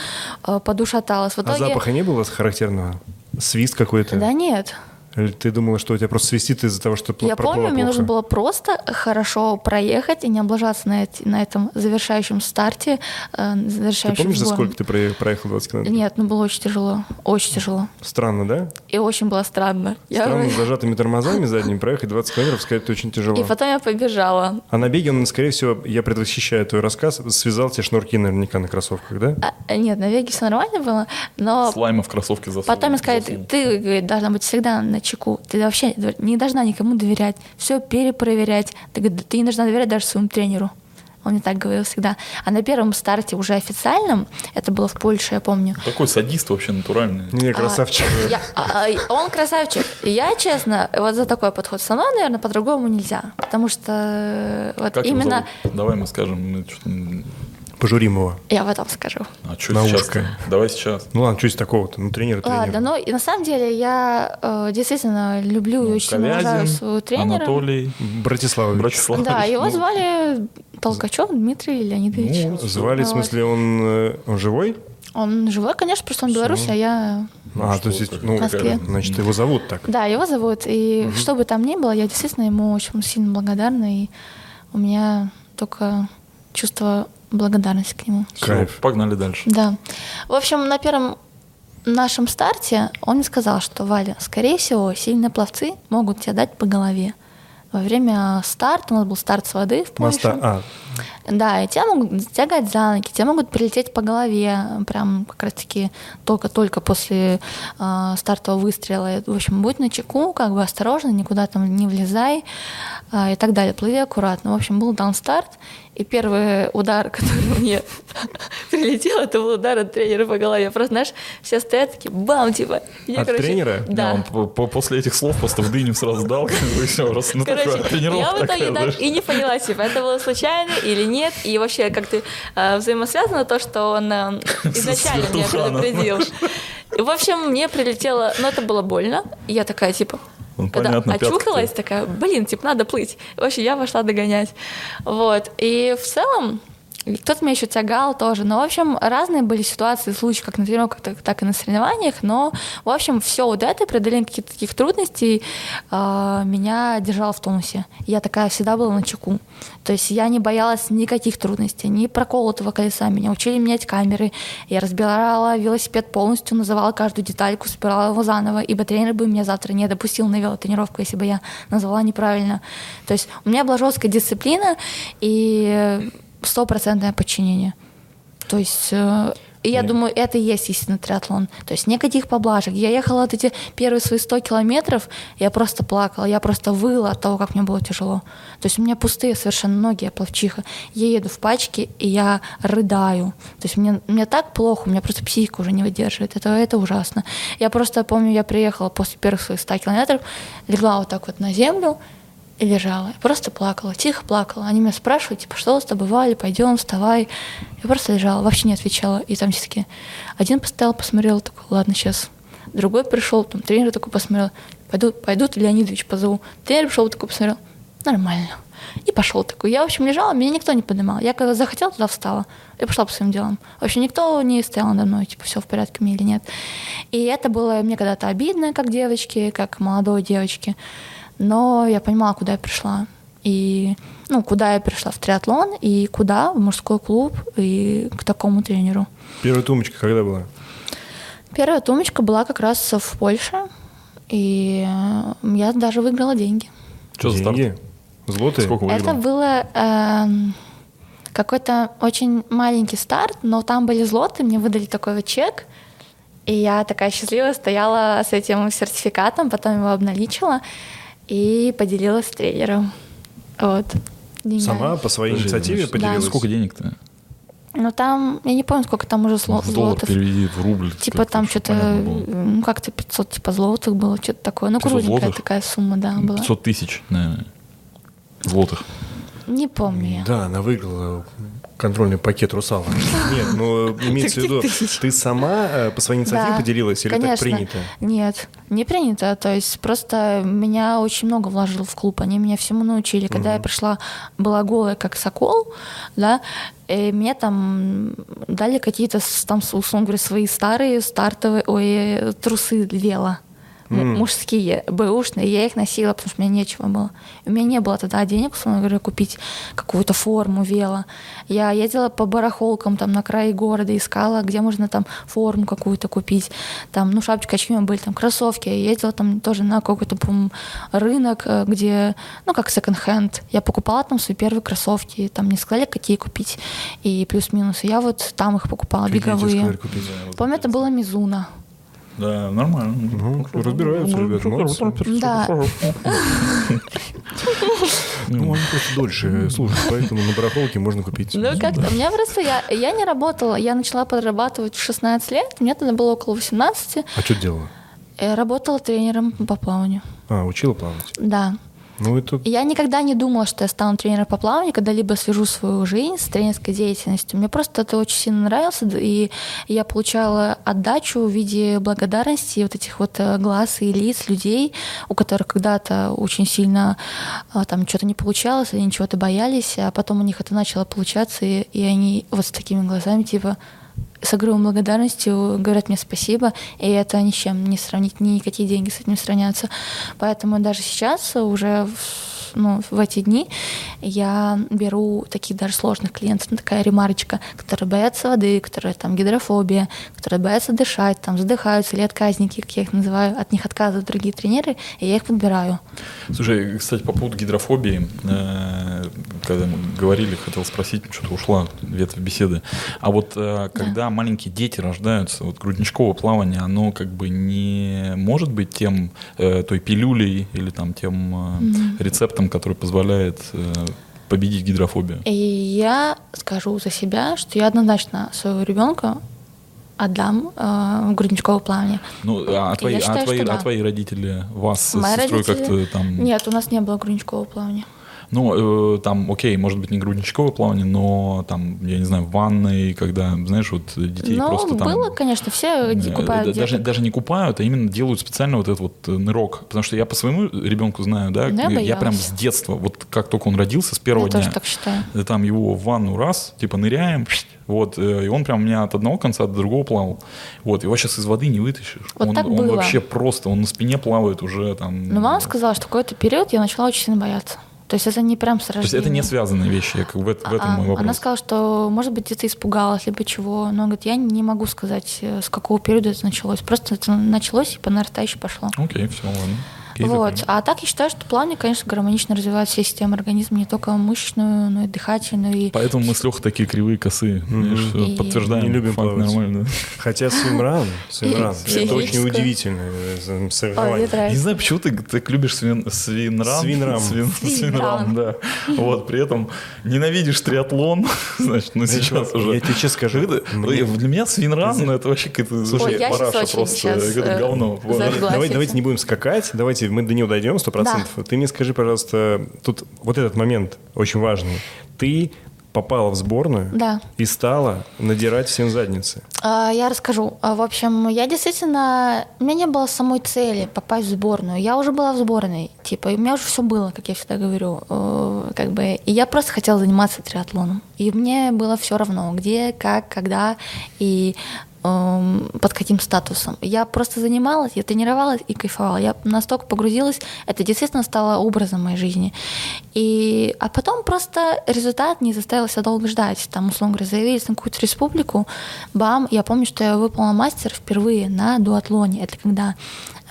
э, подушаталась. В А итоге... запаха не было характерного? Свист какой-то? Да нет. Или ты думала, что у тебя просто свистит из-за того, что ты Я помню, мне плохо? нужно было просто хорошо проехать и не облажаться на, эти- на этом завершающем старте, э, Ты завершающем помнишь, за сбором. сколько ты проe- проехал 20 километров? Нет, ну было очень тяжело, очень тяжело. Странно, да? И очень было странно. Я- Странно, с зажатыми тормозами задними проехать 20 километров, сказать, это очень тяжело. И потом я побежала. А на беге он, скорее всего, я предвосхищаю твой рассказ, связал тебе шнурки наверняка на кроссовках, да? А, нет, на веге все нормально было, но Слайма в кроссовке засунул. потом мне сказали, засунул. ты говорит, должна быть всегда на чеку. Ты вообще не должна никому доверять, все перепроверять. Ты, ты не должна доверять даже своему тренеру. Он мне так говорил всегда. А на первом старте уже официальном, это было в Польше, я помню, Такой садист вообще натуральный. Не, красавчик. А, я- а, а, он красавчик. И я, честно, вот за такой подход со мной, наверное, по-другому нельзя. Потому что э, вот Как его именно зовут? Давай мы скажем. мы Пожурим его. я потом скажу. А что На сейчас? ушко. Давай сейчас. Ну ладно, что из такого-то? Ну, тренер тренер. Ладно, но и на самом деле я э, действительно люблю и очень сильно уважаю Ковязин, своего тренера. Анатолий, Братиславович. Братислав. Да, его Ну, звали Толкачев Дмитрий Леонидович. Ну, Звали, в Вот. смысле, он, э, он живой? Он живой, конечно, просто он Беларусь, а я... а, что то есть, ну, в Москве. значит, его зовут так. Да, его зовут. И что бы там ни было, я действительно ему очень сильно благодарна. И у меня только чувство благодарности к нему. Кайф. Погнали дальше. Да. В общем, на первом нашем старте он мне сказал, что Валя, скорее всего, сильные пловцы могут тебе дать по голове. Во время старта, у нас был старт с воды в Польше. Моста. А, Да, и тебя могут затягать за ноги, тебя могут прилететь по голове, прям как раз-таки только-только после э, стартового выстрела. В общем, будь на чеку, как бы осторожно, никуда там не влезай э, и так далее. Плыви аккуратно. В общем, был дан старт, и первый удар, который мне прилетел, это был удар от тренера по голове. Просто, знаешь, все стоят такие, бам, типа. Я, От тренера? Да. он по- по- после этих слов просто в дыню сразу дал, как бы, и все, просто, ну, Короче, я в итоге такая, так и не поняла, типа, это было случайно или нет, и вообще как-то э, взаимосвязано то, что он э, изначально меня предупредил. И, в общем, мне прилетело, но это было больно. Я такая, типа, Ну, когда понятно, очухалась, такая, блин, типа, надо плыть. В общем, я пошла догонять. Вот. И в целом, кто-то меня еще тягал тоже. Но, в общем, разные были ситуации, случаи, как на тренировках, так, так и на соревнованиях. Но, в общем, все вот это, преодоление каких-то таких трудностей, а, меня держало в тонусе. Я такая всегда была на чеку. То есть я не боялась никаких трудностей, ни проколотого колеса. Меня учили менять камеры. Я разбирала велосипед полностью, называла каждую детальку, собирала его заново, ибо тренер бы меня завтра не допустил на велотренировку, если бы я назвала неправильно. То есть у меня была жесткая дисциплина и стопроцентное подчинение. То есть э, и я Не. думаю, это и есть истинный триатлон. То есть никаких поблажек. Я ехала вот эти первые свои 100 километров, я просто плакала, я просто выла от того, как мне было тяжело. То есть у меня пустые совершенно ноги, я плавчиха. Я еду в пачке, и я рыдаю. То есть мне, мне так плохо, у меня просто психика уже не выдерживает. Это, это ужасно. Я просто помню, я приехала после первых своих 100 километров, легла вот так вот на землю, и лежала. Я просто плакала, тихо плакала. Они меня спрашивают, типа, что с тобой, Валя, пойдем, вставай. Я просто лежала, вообще не отвечала. И там все такие, один постоял, посмотрел, такой, ладно, сейчас. Другой пришел, там тренер такой посмотрел, пойду, пойду Леонидович позову. Тренер пришел, такой посмотрел, нормально. И пошел такой. Я, в общем, лежала, меня никто не поднимал. Я когда захотела, туда встала. И пошла по своим делам. В общем, никто не стоял надо мной, типа, все в порядке мне или нет. И это было мне когда-то обидно, как девочки, как молодой девочки. Но я понимала, куда я пришла. И ну, куда я пришла в триатлон и куда в мужской клуб и к такому тренеру. Первая тумочка когда была? Первая тумочка была как раз в Польше, и я даже выиграла деньги. Что за старт? Деньги? Злотые? Сколько Это выиграл? было эм, какой-то очень маленький старт, но там были злоты, мне выдали такой вот чек, и я такая счастливая стояла с этим сертификатом, потом его обналичила и поделилась с тренером. Вот. деньгами. Сама по своей Подожди, инициативе значит, поделилась? Сколько денег-то? Ну там, я не помню, сколько там уже зло- В доллар злотов. переведи в рубль. Типа там что-то, ну как-то 500 типа злотых было, что-то такое. Ну 500 кругленькая злотых? такая сумма, да, была. 500 тысяч, наверное, злотых. Не помню я. Да, она выиграла контрольный пакет русала. Нет, ну имеется в виду, ты сама э, по своей инициативе Да, поделилась или так принято? Нет, не принято. То есть просто меня очень много вложил в клуб. Они меня всему научили. Когда я пришла, была голая, как сокол, да, и мне там дали какие-то, там, условно говоря, свои старые стартовые, ой, трусы вело. М- мужские, бэушные, я их носила, потому что мне нечего было. У меня не было тогда денег, условно говоря, купить какую-то форму вело. Я ездила по барахолкам там на крае города, искала, где можно там форму какую-то купить. Там, ну, шапочка, очки у меня были, там, кроссовки. Я ездила там тоже на какой-то, рынок, э, где, ну, как секонд-хенд. Я покупала там свои первые кроссовки, там не сказали, какие купить, и плюс-минус. Я вот там их покупала, Какие беговые. Помню, это была Мизуна. Да, нормально. Ну, разбираются, ребят, молодцы. Да. Ну, они просто дольше служат, поэтому на барахолке можно купить. Ну, как-то. У меня просто, я, я не работала, я начала подрабатывать в 16 лет, мне тогда было около 18. А что ты делала? Я работала тренером по плаванию. А, учила плавать? Да. Ну, это... Я никогда не думала, что я стану тренером по плаванию, когда-либо свяжу свою жизнь с тренерской деятельностью. Мне просто это очень сильно нравилось, и я получала отдачу в виде благодарности вот этих вот э, глаз и лиц людей, у которых когда-то очень сильно а, там что-то не получалось, они чего-то боялись, а потом у них это начало получаться, и, и они вот с такими глазами типа с огромной благодарностью говорят мне спасибо, и это ни с чем не сравнить, никакие деньги с этим не сравнятся. Поэтому даже сейчас уже в- ну, в эти дни я беру таких даже сложных клиентов, ну, такая ремарочка, которые боятся воды, которые там гидрофобия, которые боятся дышать, там задыхаются или отказники, как я их называю, от них отказывают другие тренеры, и я их подбираю. Слушай, кстати, по поводу гидрофобии, э, когда мы говорили, хотел спросить, что-то ушла ветвь беседы. А вот э, когда маленькие дети рождаются, вот грудничковое плавание, оно как бы не может быть тем, э, той пилюлей или там тем э, рецептом, который позволяет э, победить гидрофобию? И я скажу за себя, что я однозначно своего ребенка отдам э, в грудничковое плавание. Ну, а твои, я а считаю, твои, что а да. твои родители вас с Мои сестрой родители- как-то там... Нет, у нас не было грудничкового плавания. Ну, э, там, окей, может быть, не грудничковое плавание, но там, я не знаю, в ванной, когда, знаешь, вот детей Ну, просто там... было, конечно, все э, купают да- даже, даже не купают, а именно делают специально вот этот вот э, нырок. Потому что я по своему ребенку знаю, да, Ну, я я, прям с детства, вот как только он родился, с первого Я дня, тоже так считаю. э, там его в ванну раз, типа ныряем, вот, э, и он прям у меня от одного конца до другого плавал. Вот, его сейчас из воды не вытащишь. Вот он, так он было. вообще просто, он на спине плавает уже там. Но мама сказала, что в какой-то период я начала очень сильно бояться. То есть это не прям с То есть это не связанные вещи, как в, в этом А, мой вопрос. Она сказала, что, может быть, где-то испугалась, либо чего. Но, говорит, я не могу сказать, э, с какого периода это началось. Просто это началось и по нарастающей пошло. Окей, все, ладно. Вот. А так я считаю, что плавание, конечно, гармонично развивает все системы организма, не только мышечную, но и дыхательную. И... Поэтому мы с Лехой такие кривые косы. знаешь, И- Подтверждаем. Не любим факт плавать. нормально. Хотя свимран, свимран, это очень удивительное э, соревнование. Не знаю, почему ты так любишь swim, swimrun. Swimrun. Свин- Swimrun. да. Вот, при этом ненавидишь триатлон, значит, ну сейчас Я уже. тебе честно скажу, Это- мне- Для меня swimrun, ну, это вообще какая-то я параша просто, э, говно. Согласен. Давай, давайте не будем скакать, давайте мы до него дойдем, сто процентов. Ты мне скажи, пожалуйста, тут вот этот момент очень важный. Ты попала в сборную Да. и стала надирать всем задницы. А, Я расскажу. А, В общем, я действительно... У меня не было самой цели попасть в сборную. Я уже была в сборной. Типа, и у меня уже все было, как я всегда говорю. Э, Как бы... И я просто хотела заниматься триатлоном. И мне было все равно, где, как, когда и под каким статусом. Я просто занималась, я тренировалась и кайфовала. Я настолько погрузилась, это действительно стало образом моей жизни. И, а потом просто результат не заставил себя долго ждать. Там, условно говоря, заявились на какую-то республику, бам, я помню, что я выполнила мастер впервые на дуатлоне. Это когда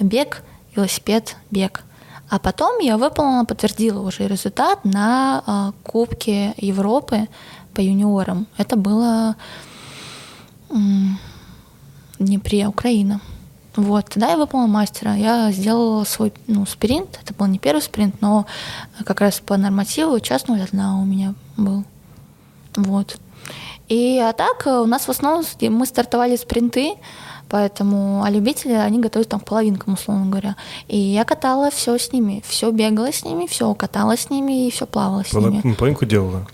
бег, велосипед, бег. А потом я выполнила, подтвердила уже результат на а, Кубке Европы по юниорам. Это было Днепре, Украина. Вот, тогда я выполнила мастера. Я сделала свой ну, спринт. Это был не первый спринт, но как раз по нормативу час 01 у меня был. Вот. И а так э, у нас в основном мы стартовали спринты, поэтому а любители, они готовятся там к половинкам, условно говоря. И я катала все с ними, все бегала с ними, все катала с ними и все плавала с ними. Половинку, половинку делала.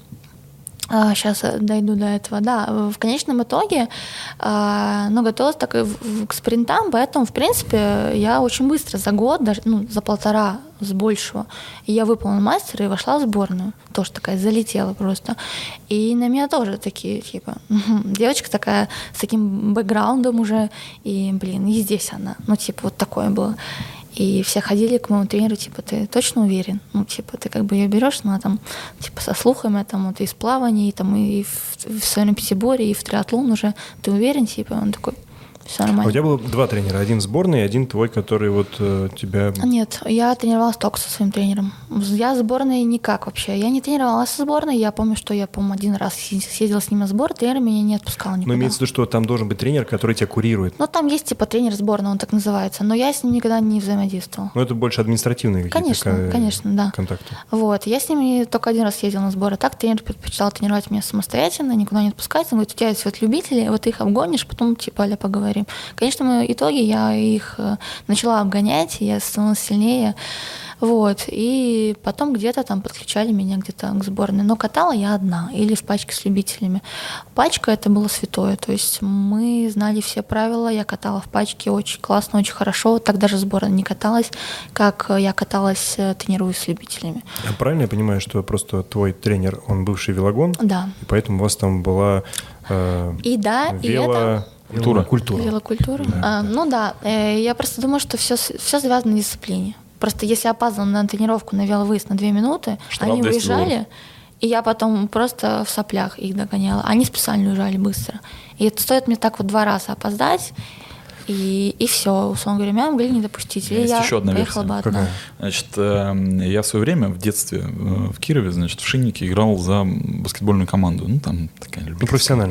Сейчас дойду до этого. Да, в конечном итоге, а, ну, готовилась так и к спринтам, поэтому, в принципе, я очень быстро, за год, даже, ну, за полтора с большего, я выполнила мастера и вошла в сборную. Тоже такая залетела просто. И на меня тоже такие, типа, «Мгм, девочка такая с таким бэкграундом уже, и, блин, и здесь она. Ну, типа, вот такое было. И все ходили к моему тренеру, типа, ты точно уверен? Ну, типа, ты как бы ее берешь, она там, типа, со слухами, там, вот, из плавания, и там, и в, в пятиборе, и в триатлон уже. Ты уверен, типа? Он такой, все А у нормально. тебя было два тренера. Один и один твой, который вот э, тебя... Нет, я тренировалась только со своим тренером. Я сборной никак вообще. Я не тренировалась со сборной. Я помню, что я, по-моему, один раз съездила с ним на сбор, тренер меня не отпускал никуда. Но имеется в виду, что там должен быть тренер, который тебя курирует. Ну, там есть, типа, тренер сборной, он так называется. Но я с ним никогда не взаимодействовала. Но это больше административные какие-то Конечно, ка- конечно, да. контакты. Вот, я с ними только один раз ездила на сборы. Так тренер предпочитал тренировать меня самостоятельно, никуда не отпускать. Он говорит, у тебя есть вот любители, вот их обгонишь, потом типа аля поговорим. Конечно, в итоге я их э, начала обгонять, я становилась сильнее. Вот, и потом где-то там подключали меня где-то к сборной. Но катала я одна или в пачке с любителями. Пачка это было святое, то есть мы знали все правила, я катала в пачке очень классно, очень хорошо. Так даже сборная не каталась, как я каталась, э, тренируясь с любителями. А правильно я понимаю, что просто твой тренер, он бывший велогон, Да. и поэтому у вас там была э, И да, и это... Культура. Культура. Велокультура? А, ну да, э, я просто думаю, что все, все завязано на дисциплине. Просто если я опаздывала на тренировку на веловыезд на две минуты, Штраф они 200 уезжали, долларов. и я потом просто в соплях их догоняла. Они специально уезжали быстро. И это стоит мне так вот два раза опоздать, и, и все, условно говоря, меня могли не допустить. Есть я еще одна версия. бы одна. Значит, э, я в свое время в детстве э, в Кирове, значит, в Шиннике играл за баскетбольную команду. Ну, там такая Ну, любительская.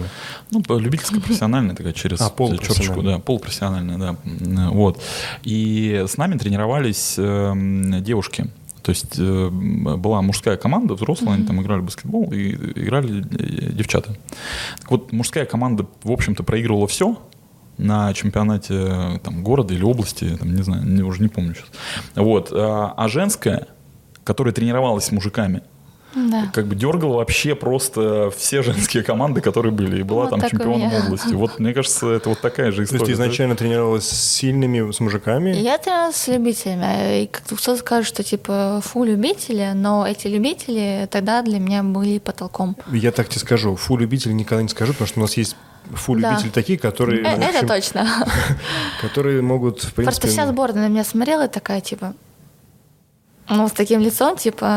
Ну, по- любительская, профессиональная такая через А, полупрофессиональная. черточку, да, полупрофессиональная, да. Вот. И с нами тренировались эм, девушки. То есть э, была мужская команда, взрослые, они там играли в баскетбол, и играли э, девчата. Так вот, мужская команда, в общем-то, проигрывала все на чемпионате э, там, города или области, там, не знаю, не- уже не помню сейчас. Вот. А, а женская, которая тренировалась с мужиками, Да. как бы дергала вообще просто все женские команды, которые были, и была Вот там чемпионом области. Вот мне кажется, это вот такая же То история. есть ты изначально тренировалась с сильными, с мужиками? Я тренировалась с любителями. И как-то кто-то скажет, что типа фу, любители, но эти любители тогда для меня были потолком. Я так тебе скажу, фу любители никогда не скажу, потому что у нас есть фу Да. такие, которые, Э, в Это общем, точно. которые могут, в принципе, Просто вся сборная на меня смотрела такая, типа, ну, с таким лицом, типа,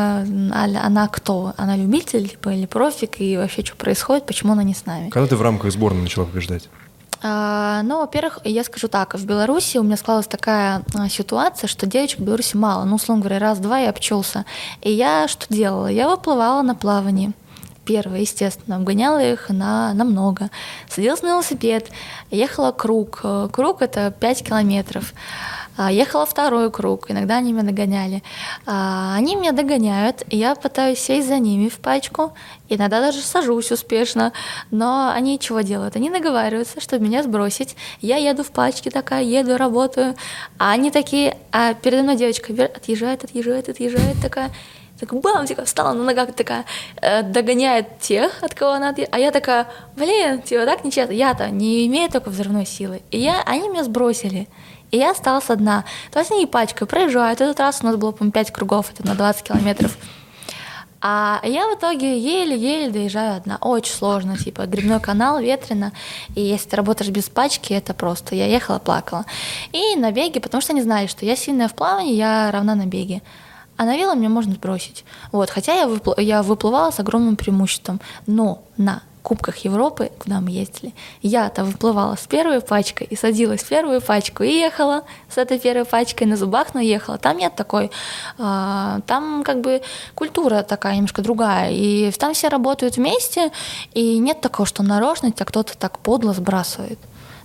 а- она кто? Она любитель, типа, или профик, и вообще, что происходит, почему она не с нами? когда ты в рамках сборной начала побеждать? А, ну, во-первых, я скажу так, в Беларуси у меня складывалась такая а, ситуация, что девочек в Беларуси мало. Ну, условно говоря, раз-два я обчелся. И я что делала? Я выплывала на плавание. Первое, естественно, обгоняла их на, на много. Садилась на велосипед, ехала круг. Э, Круг — это 5 километров. А, ехала второй круг, иногда они меня догоняли. А, они меня догоняют, я пытаюсь сесть за ними в пачку, иногда даже сажусь успешно, но они чего делают? Они договариваются, чтобы меня сбросить. Я еду в пачке такая, еду, работаю, а они такие, а передо мной девочка отъезжает, отъезжает, отъезжает такая, так бам, типа, встала на ногах, такая, э, догоняет тех, от кого надо, а я такая, блин, типа, так нечестно, я-то не имею такой взрывной силы, и я, они меня сбросили, и я осталась одна. То есть они пачкой проезжают, этот раз у нас было, по-моему, 5 кругов, это на 20 километров, а я в итоге еле-еле доезжаю одна. Очень сложно, типа грибной канал, ветрено. И если ты работаешь без пачки, это просто. Я ехала, плакала. И на беге, потому что они знали, что я сильная в плавании, я равна на беге а на вело мне можно сбросить. Вот, хотя я, выпл- я выплывала с огромным преимуществом, но на Кубках Европы, куда мы ездили, я-то выплывала с первой пачкой и садилась в первую пачку и ехала с этой первой пачкой на зубах, но ехала. Там нет такой, э, там как бы культура такая немножко другая, и там все работают вместе, и нет такого, что нарочно тебя кто-то так подло сбрасывает.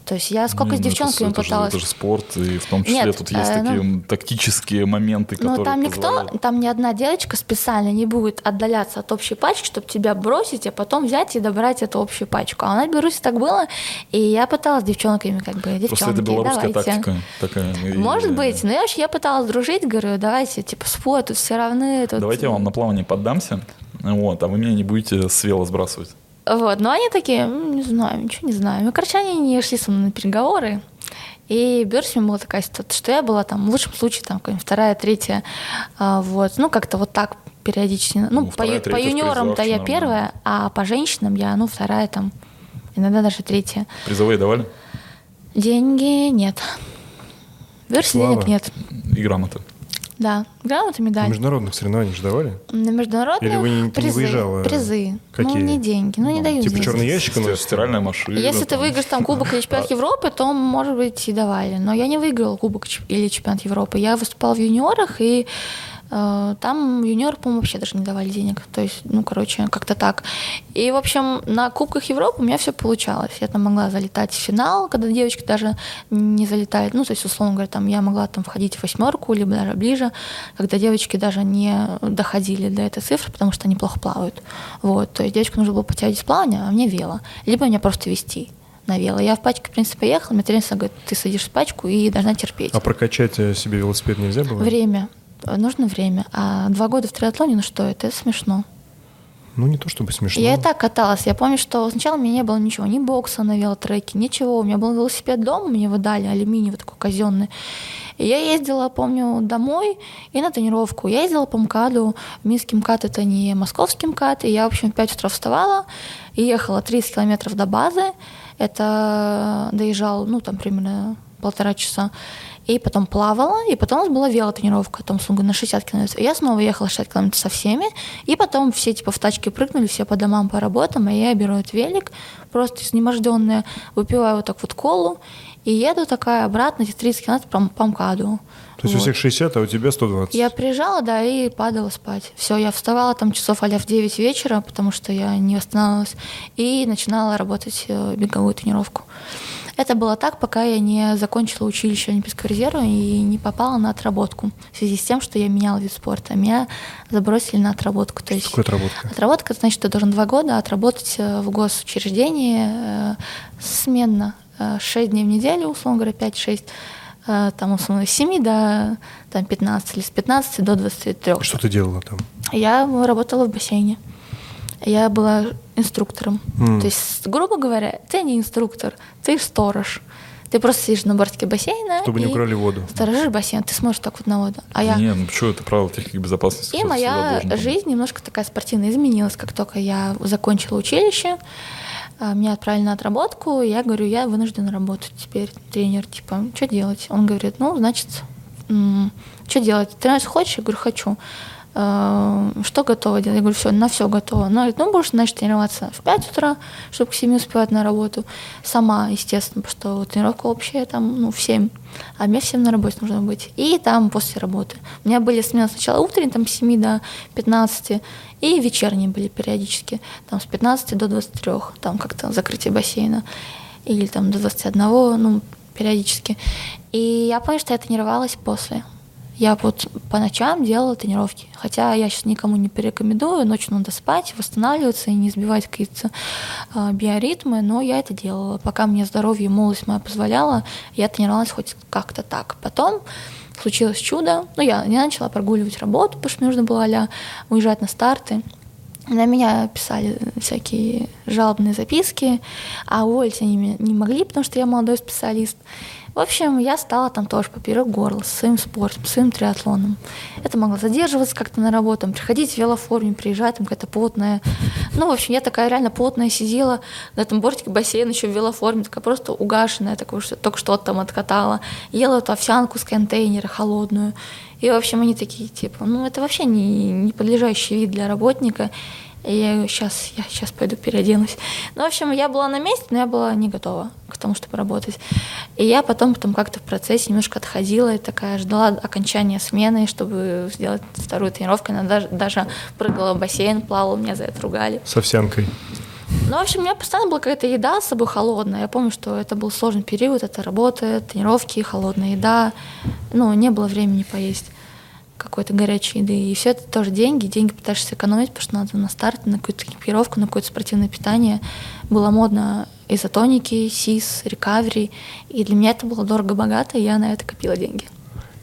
То есть я сколько Не, с ну, девчонками это, пыталась. Это же, это же спорт, и в том числе Нет, тут есть э, такие ну, тактические моменты, которые Ну, там никто, позволяют. там ни одна девочка специально не будет отдаляться от общей пачки, чтобы тебя бросить, а потом взять и добрать эту общую пачку. А у нас в Беларуси так было, и я пыталась с девчонками, как бы, девчонки, Просто это белорусская давайте. тактика такая. И- Может быть, но я вообще я пыталась дружить, говорю, давайте, типа, спой, тут все равны. Тут... Давайте я вам на плавание поддамся, вот, а вы меня не будете с вела сбрасывать. Вот, но они такие, «М, не знаю, ничего не знаю. Ну, короче, они не шли со мной на переговоры. И в Берсиме была такая ситуация, что я была там, в лучшем случае, там, вторая, третья, а, вот, ну, как-то вот так периодически. Ну, Ну, по, вторая, по в юниорам-то призах я всё первая, а по женщинам я, ну, вторая там, иногда даже третья. Призовые давали? Деньги нет. В Берсе Слава. денег нет. И грамоты. Да, грамота, На медаль. международных соревнованиях же давали? На международных Или вы не- ты не призы, выезжала? призы. Какие? Ну, не деньги, ну, не дают Типа черный ящик у Сти- нас? Стиральная машина. Если ты там. выиграешь там Кубок или чемпионат Европы, то, может быть, и давали. Но я не выиграла Кубок или чемпионат Европы. Я выступала в юниорах, и там юниоры, по-моему, вообще даже не давали денег. То есть, ну, короче, как-то так. И, в общем, на Кубках Европы у меня все получалось. Я там могла залетать в финал, когда девочки даже не залетают. Ну, то есть, условно говоря, там я могла там входить в восьмерку, либо даже ближе, когда девочки даже не доходили до этой цифры, потому что они плохо плавают. Вот. То есть девочку нужно было подтягивать с плавания, а мне вело. Либо меня просто вести на вело. Я в пачке, в принципе, поехала, мне тренер говорит, ты садишься в пачку и должна терпеть. А прокачать э, себе велосипед нельзя было? Время. Нужно время. А два года в триатлоне, ну что это? Это смешно. Ну, не то чтобы смешно. Я и так каталась. Я помню, что сначала у меня не было ничего, ни бокса на велотреке, ничего. У меня был велосипед дома, мне его дали, алюминиевый такой казенный. И я ездила, помню, домой и на тренировку. Я ездила по МКАДу. Минский МКАД — это не московский МКАД. И я, в общем, в 5 утра вставала и ехала 30 километров до базы. Это доезжал, ну, там, примерно полтора часа. И потом плавала, и потом у нас была велотренировка, там, условно, на 60 километров. И я снова ехала 60 километров со всеми, и потом все, типа, в тачке прыгнули, все по домам, по работам, а я беру этот велик, просто изнеможденная, выпиваю вот так вот колу, и еду такая обратно, эти 30 километров по, по МКАДу. То есть у Вот. всех 60, а у тебя 120. Я приезжала, да, и падала спать. Все, я вставала там часов а в 9 вечера, потому что я не восстанавливалась, и начинала работать э, беговую тренировку. Это было так, пока я не закончила училище Олимпийского резерва и не попала на отработку. В связи с тем, что я меняла вид спорта. Меня забросили на отработку. То есть Такое отработка. Отработка, значит, ты должен два года отработать э, в госучреждении э, сменно. Э, Шесть дней в неделю, условно говоря, 5-6. э, Там, условно, с 7 до там, 15 или с 15 до 23. Что ты делала там? Я работала в бассейне. Я была инструктором. М. То есть, грубо говоря, ты не инструктор, ты сторож. Ты просто сидишь на бортике бассейна Чтобы не украли воду. сторожишь бассейн, ты смотришь так вот на воду. А я... Не, ну что, это правило техники безопасности. И моя жизнь немножко такая спортивная изменилась, как только я закончила училище. а, Меня отправили на отработку, я говорю, я вынуждена работать теперь. Тренер, типа, что делать? Он говорит, ну, значит, что делать? Тренироваться хочешь? Я говорю, хочу. «А, Что готово делать? Я говорю, все, на все готово. Он говорит, ну, будешь, значит, тренироваться в 5 утра, чтобы к 7 успевать на работу. Сама, естественно, потому что тренировка общая там, ну, в 7. А мне в 7 на работе нужно быть. И там после работы. У меня были смены сначала утренние, там с 7 до 15, и вечерние были периодически, там с 15 до 23, там как-то закрытие бассейна. Или там до 21, ну, периодически. И я помню, что я тренировалась после. Я вот по ночам делала тренировки. Хотя я сейчас никому не порекомендую, ночью надо спать, восстанавливаться и не сбивать какие-то э, биоритмы, но я это делала. Пока мне здоровье и молодость моя позволяла, я тренировалась хоть как-то так. Потом случилось чудо. Ну, я не начала прогуливать работу, потому что мне нужно было а уезжать на старты. На меня писали всякие жалобные записки, а уволить они не могли, потому что я молодой специалист. В общем, я стала там тоже поперек горла с своим спортом, с своим триатлоном. Это могло задерживаться как-то на работу, приходить в велоформе, приезжать, там какая-то потная. Ну, в общем, я такая реально потная сидела на этом бортике бассейна еще в велоформе, такая просто угашенная, такое, что только что там откатала. Ела эту овсянку с контейнера холодную. И, в общем, они такие, типа, ну, это вообще не, не подлежащий вид для работника. И я говорю, сейчас, я сейчас пойду переоденусь. Ну, в общем, я была на месте, но я была не готова к тому, чтобы работать. И я потом, потом как-то в процессе немножко отходила и такая ждала окончания смены, чтобы сделать вторую тренировку. Она даже, даже прыгала в бассейн, плавала, меня за это ругали. С овсянкой. Ну, в общем, у меня постоянно была какая-то еда с собой холодная. Я помню, что это был сложный период, это работа, тренировки, холодная еда. Ну, не было времени поесть какой-то горячей еды. И все это тоже деньги. Деньги пытаешься экономить, потому что надо на старт, на какую-то экипировку, на какое-то спортивное питание. Было модно изотоники, СИС, рекавери. И для меня это было дорого-богато, и я на это копила деньги.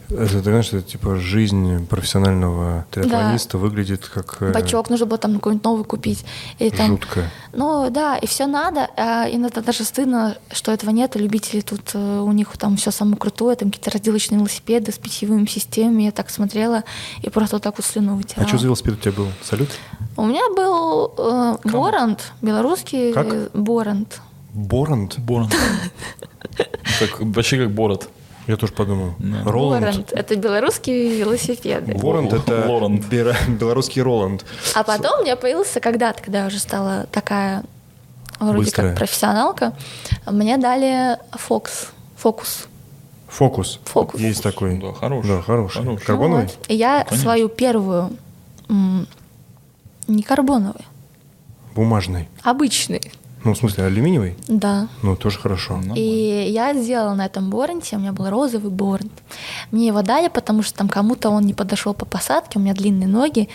Это, ты знаешь, это типа жизнь профессионального триатлониста да. выглядит как... Э, Бачок нужно было там какой-нибудь новый купить. И там, жутко. Ну да, и все надо. А иногда даже стыдно, что этого нет. Любители тут, э, у них там все самое крутое, там какие-то разделочные велосипеды с питьевыми системами. Я так смотрела и просто вот так вот слюну вытирала. А что за велосипед у тебя был? Салют? У меня был э, Борант, белорусский как? Борант. Борант? Борант. Как, вообще как бород. Я тоже подумал. Да. Роланд. Это белорусские велосипеды. Боранд — это Лоранд. белорусский Роланд. А потом у меня появился когда-то, когда я уже стала такая вроде Быстрая. как профессионалка, мне дали Фокс. Фокус. Фокус. Фокус. Есть такой. Да, хороший. Да, хороший. хороший. Карбоновый? Вот. И я ну, свою первую, не карбоновый. Бумажный. Обычный. Ну, в смысле, алюминиевый? Да. Ну, тоже хорошо. И я сделала на этом борнте, у меня был розовый борнт. Мне его дали, потому что там кому-то он не подошел по посадке, у меня длинные ноги,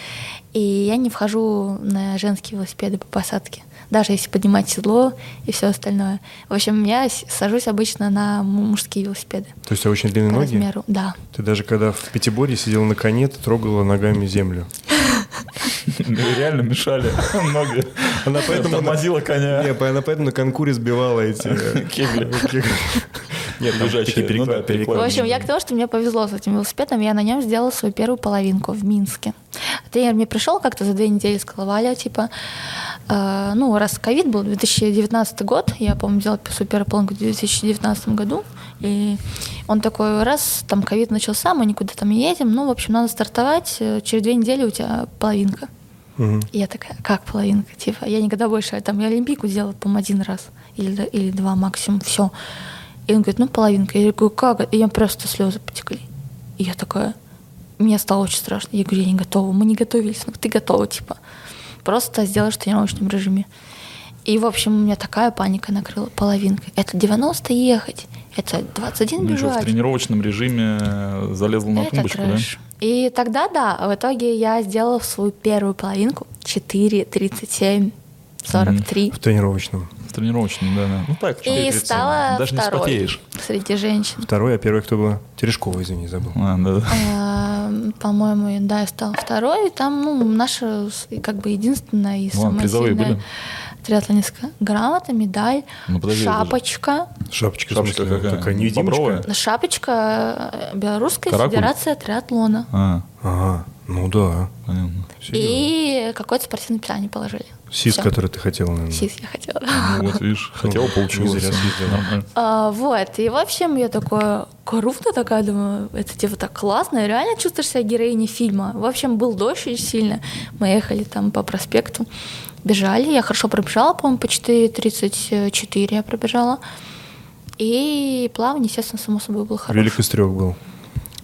и я не вхожу на женские велосипеды по посадке даже если поднимать седло и все остальное. В общем, я сажусь обычно на мужские велосипеды. То есть у тебя очень длинные ноги? размеру, да. Ты даже когда в Пятиборье сидела на коне, ты трогала ногами землю. Реально мешали ноги. Она поэтому тормозила коня. Не, она поэтому на конкуре сбивала эти кегли. Нет, лежачие переклад, ну В общем, я к тому, что мне повезло с этим велосипедом, я на нем сделала свою первую половинку в Минске. Тренер мне пришел как-то за две недели, сказал, Валя, типа, э, ну, раз ковид был, 2019 год, я, помню, делала свою первую половинку в 2019 году, и он такой, раз там ковид начался, мы никуда там не едем, ну, в общем, надо стартовать, э, через две недели у тебя половинка. Угу. И я такая, как половинка? Типа, я никогда больше, там, я Олимпийку делала, по один раз или, или два максимум, все. И он говорит, ну, половинка. Я говорю, как? И я просто слезы потекли. И я такая, мне стало очень страшно. Я говорю, я не готова, мы не готовились. Ну, ты готова, типа. Просто сделаешь в тренировочном режиме. И, в общем, у меня такая паника накрыла, половинка. Это 90 ехать, это 21 ну, бежать. в тренировочном режиме залезла на это тумбочку, трэш. да? И тогда, да, в итоге я сделала свою первую половинку 4, 37, 43. Mm-hmm. В тренировочном. В тренировочном, да, да. Ну так, И стала Даже второй не спотеешь. среди женщин. Второй, а первый кто была? Терешкова, извини, забыл. А, да, да. А, по-моему, да, я стала второй. И там, ну, наша как бы единственная и Ладно, самая призовые сильная были? триатлонистка. Грамота, медаль, Ну, подожди, шапочка. Шапочка, Шапочка смысле, какая? такая невидимочка? Бобровая? Шапочка э, Белорусская Каракуль? Федерация триатлона. А, Ага, ну да. понятно. И какое-то спортивное питание положили. СИС, Всё. который ты хотела, наверное. СИС я хотела. Ну, вот, видишь, хотела, получилось. Не зря съездила. А, вот, и в общем я такое круто такая, думаю, это типа так классно, реально чувствуешь себя героиней фильма. В общем, был дождь очень сильно, мы ехали там по проспекту, бежали, я хорошо пробежала, по-моему, по 4.34 я пробежала, и плавание, естественно, само собой было хорошее. Велик из трех был.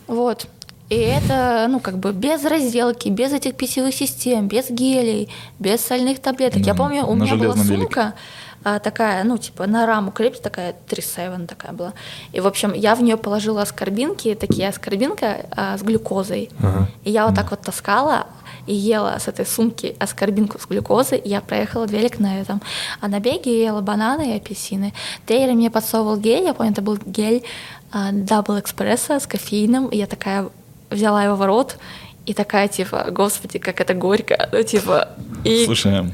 Вот. И это, ну, как бы без разделки, без этих питьевых систем, без гелей, без сольных таблеток. Я Да, помню, у меня была железном велике. сумка а, такая, ну, типа, на раму крепится такая 3-7 такая была. И, в общем, я в нее положила аскорбинки, такие аскорбинка а, с глюкозой. Ага. И я вот так вот таскала и ела с этой сумки аскорбинку с глюкозой, и я проехала велик на этом. А на беге я ела бананы и апельсины. Тренер мне подсовывал гель, я помню, это был гель а, Double Espresso с кофеином, и я такая взяла его в рот, и такая, типа, господи, как это горько, ну, типа, и, Слушай,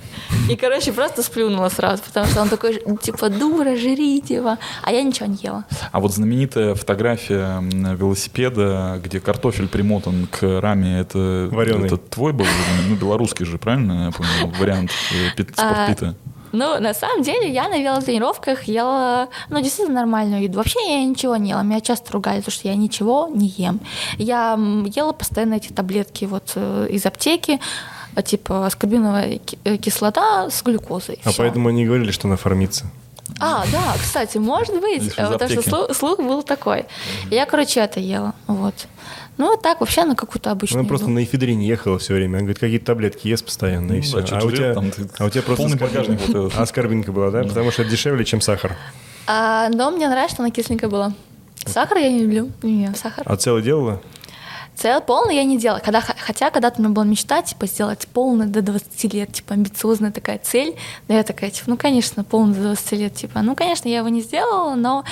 и, короче, просто сплюнула сразу, потому что он такой, типа, дура, жри, типа, а я ничего не ела. а вот знаменитая фотография велосипеда, где картофель примотан к раме, это, Варёный. это твой был, ну, белорусский же, правильно я понял, вариант э, А, спортпита? Ну, на самом деле, я на велотренировках ела, ну, действительно нормальную еду. Вообще я ничего не ела. Меня часто ругали, потому что я ничего не ем. Я ела постоянно эти таблетки вот э, из аптеки, а, типа аскорбиновая э, кислота с глюкозой. А Всё. поэтому они говорили, что она формится. А, да, кстати, может быть, э, потому что слух, слух был такой. Я, короче, это ела, вот. Ну, а так вообще на какую-то обычную Она просто еду. на эфедрине ехала все время. Она говорит, какие-то таблетки ест постоянно, и Ну все. да, а, у тебя, там, а у тебя просто аскорбин- багажник вот аскорбинка была, да? Потому что это дешевле, чем сахар. А, но мне нравится, что она кисленькая была. Сахар я не люблю. Не сахар. А целое делала? Цел полный я не делала. Когда, хотя когда-то у меня была мечта, типа, сделать полный до 20 лет, типа, амбициозная такая цель. Но я такая, типа, ну, конечно, полный до 20 лет, типа, ну, конечно, я его не сделала, но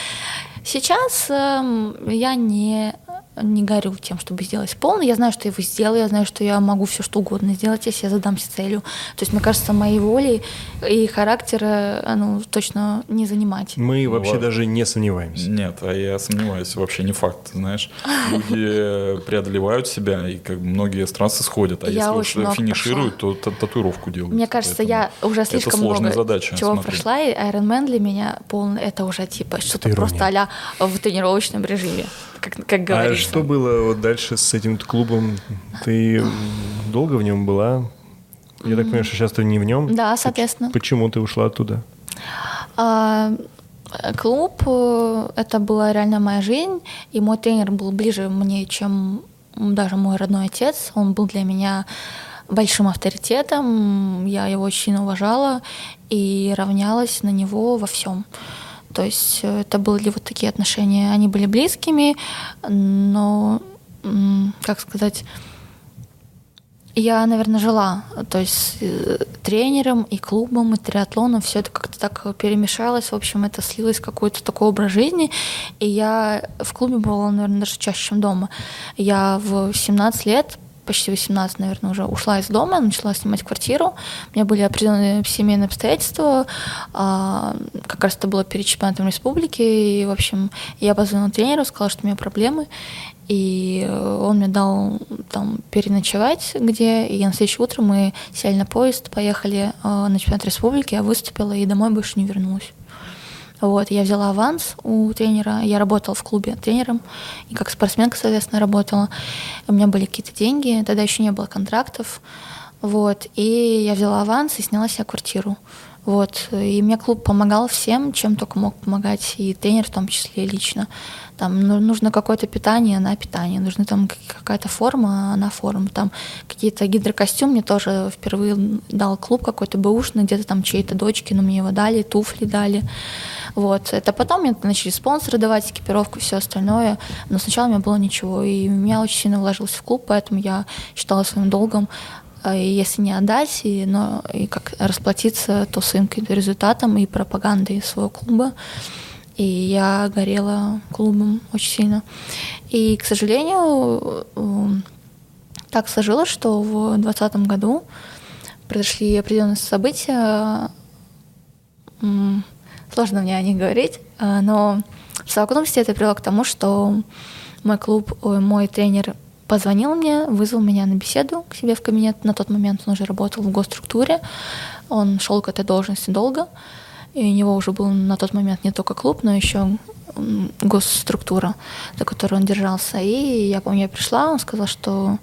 сейчас эм, я не не горю тем, чтобы сделать полный. Я знаю, что я его сделаю, я знаю, что я могу все что угодно сделать, если я задамся целью. То есть, мне кажется, моей волей и характера ну, точно не занимать. Мы вообще Вот. даже не сомневаемся. Нет, а я сомневаюсь, вообще не факт, знаешь. Люди преодолевают себя, и как многие с трассы сходят, а Я если уж финишируют, то та- татуировку делают. Мне кажется, Поэтому я уже слишком это много задача, чего смотри. прошла, и Iron Man для меня полный, это уже типа что-то просто а в тренировочном режиме, как, как А говорится. что было вот дальше с этим клубом? Ты долго в нем была? Я так понимаю, что сейчас ты не в нем? Да, соответственно. Почему ты ушла оттуда? А, клуб э, это была реально моя жизнь, и мой тренер был ближе мне, чем даже мой родной отец. Он был для меня большим авторитетом, я его очень уважала и равнялась на него во всем. То есть э, это были вот такие отношения, они были близкими, но, как сказать, я, наверное, жила, то есть э, тренером и клубом, и триатлоном, все это как-то так перемешалось, в общем, это слилось в какой-то такой образ жизни, и я в клубе была, наверное, даже чаще, чем дома. Я в 17 лет почти 18, наверное, уже ушла из дома, начала снимать квартиру. У меня были определенные семейные обстоятельства. а, Как раз это было перед чемпионатом республики. И, в общем, я позвонила тренеру, сказала, что у меня проблемы. И он мне дал там переночевать где, и на следующее утро мы сели на поезд, поехали э, на чемпионат республики, я выступила и домой больше не вернулась. Вот, я взяла аванс у тренера, я работала в клубе тренером, и как спортсменка, соответственно, работала. У меня были какие-то деньги, тогда еще не было контрактов, вот, и я взяла аванс и сняла себе квартиру. Вот, и мне клуб помогал всем, чем только мог помогать, и тренер в том числе лично. Там ну, нужно какое-то питание на питание, нужна там какая-то форма на форму, там какие-то гидрокостюм мне тоже впервые дал клуб какой-то бэушный, где-то там чьей-то дочки, но мне его дали, туфли дали. Вот. Это потом мне начали спонсоры давать экипировку и все остальное, но сначала у меня было ничего, и меня очень сильно вложилось в клуб, поэтому я считала своим долгом а, и если не отдать, и, но и как расплатиться, то своим результатом и пропагандой своего клуба. И я горела клубом очень сильно. И, к сожалению, э, так сложилось, что в 2020 году произошли определенные события. Сложно мне о них говорить, э, но в совокупности это привело к тому, что мой клуб, ой, мой тренер позвонил мне, вызвал меня на беседу к себе в кабинет. На тот момент он уже работал в госструктуре, он шел к этой должности долго, и у него уже был на тот момент не только клуб, но еще госструктура, за которую он держался. И я помню, я пришла, он сказал, что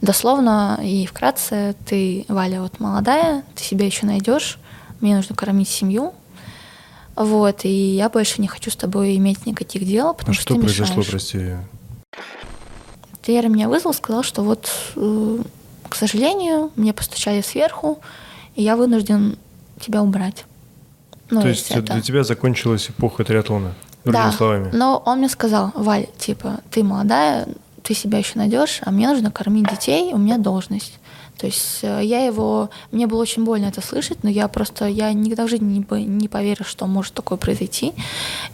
дословно и вкратце ты, Валя, вот молодая, ты себя еще найдешь, мне нужно кормить семью, вот, и я больше не хочу с тобой иметь никаких дел, потому А что, что ты произошло, мешаешь. прости? Тренер меня вызвал, сказал, что вот, э, к сожалению, мне постучали сверху, и я вынужден тебя убрать. Ну, То есть это- для тебя закончилась эпоха триатлона, другими да, словами. но он мне сказал, Валь, типа, ты молодая, ты себя еще найдешь, а мне нужно кормить детей, у меня должность. То есть э, я его, мне было очень больно это слышать, но я просто, я никогда в жизни не, не поверю, что может такое произойти.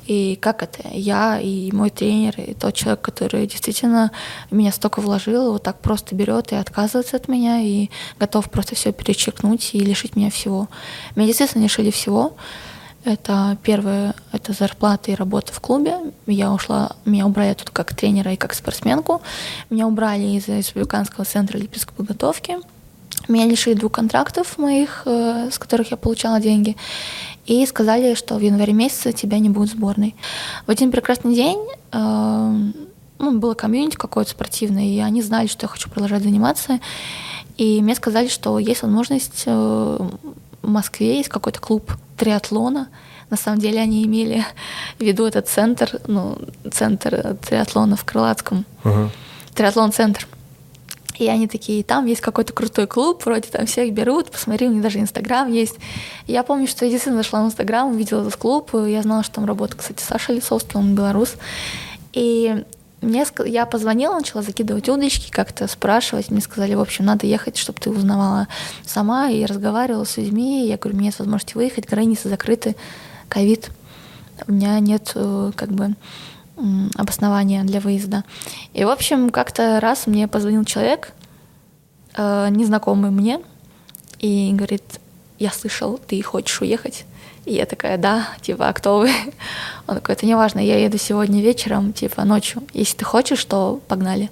И как это? Я и мой тренер, и тот человек, который действительно меня столько вложил, вот так просто берет и отказывается от меня, и готов просто все перечеркнуть и лишить меня всего. Меня действительно лишили всего. Это первое, это зарплата и работа в клубе. Я ушла, меня убрали тут как тренера и как спортсменку. Меня убрали из Республиканского центра олимпийской подготовки. Меня лишили двух контрактов моих, э, с которых я получала деньги. И сказали, что в январе месяце тебя не будет сборной. В один прекрасный день э, ну, было комьюнити какое-то спортивное, и они знали, что я хочу продолжать заниматься. И мне сказали, что есть возможность э, в Москве есть какой-то клуб триатлона. На самом деле они имели в виду этот центр, ну, центр триатлона в Крылатском. Ага. Триатлон-центр. И они такие, там есть какой-то крутой клуб, вроде там всех берут, посмотри, у них даже Инстаграм есть. Я помню, что я действительно зашла в Инстаграм, увидела этот клуб, я знала, что там работает, кстати, Саша Лисовский, он белорус. И мне, я позвонила, начала закидывать удочки, как-то спрашивать. Мне сказали, в общем, надо ехать, чтобы ты узнавала сама и разговаривала с людьми. Я говорю, у меня нет возможности выехать, границы закрыты, ковид. У меня нет э, как бы м, обоснования для выезда. И, в общем, как-то раз мне позвонил человек, э, незнакомый мне, и говорит, я слышал, ты хочешь уехать? И я такая, да, типа, а кто вы? Он такой, это не важно, я еду сегодня вечером, типа, ночью. Если ты хочешь, то погнали.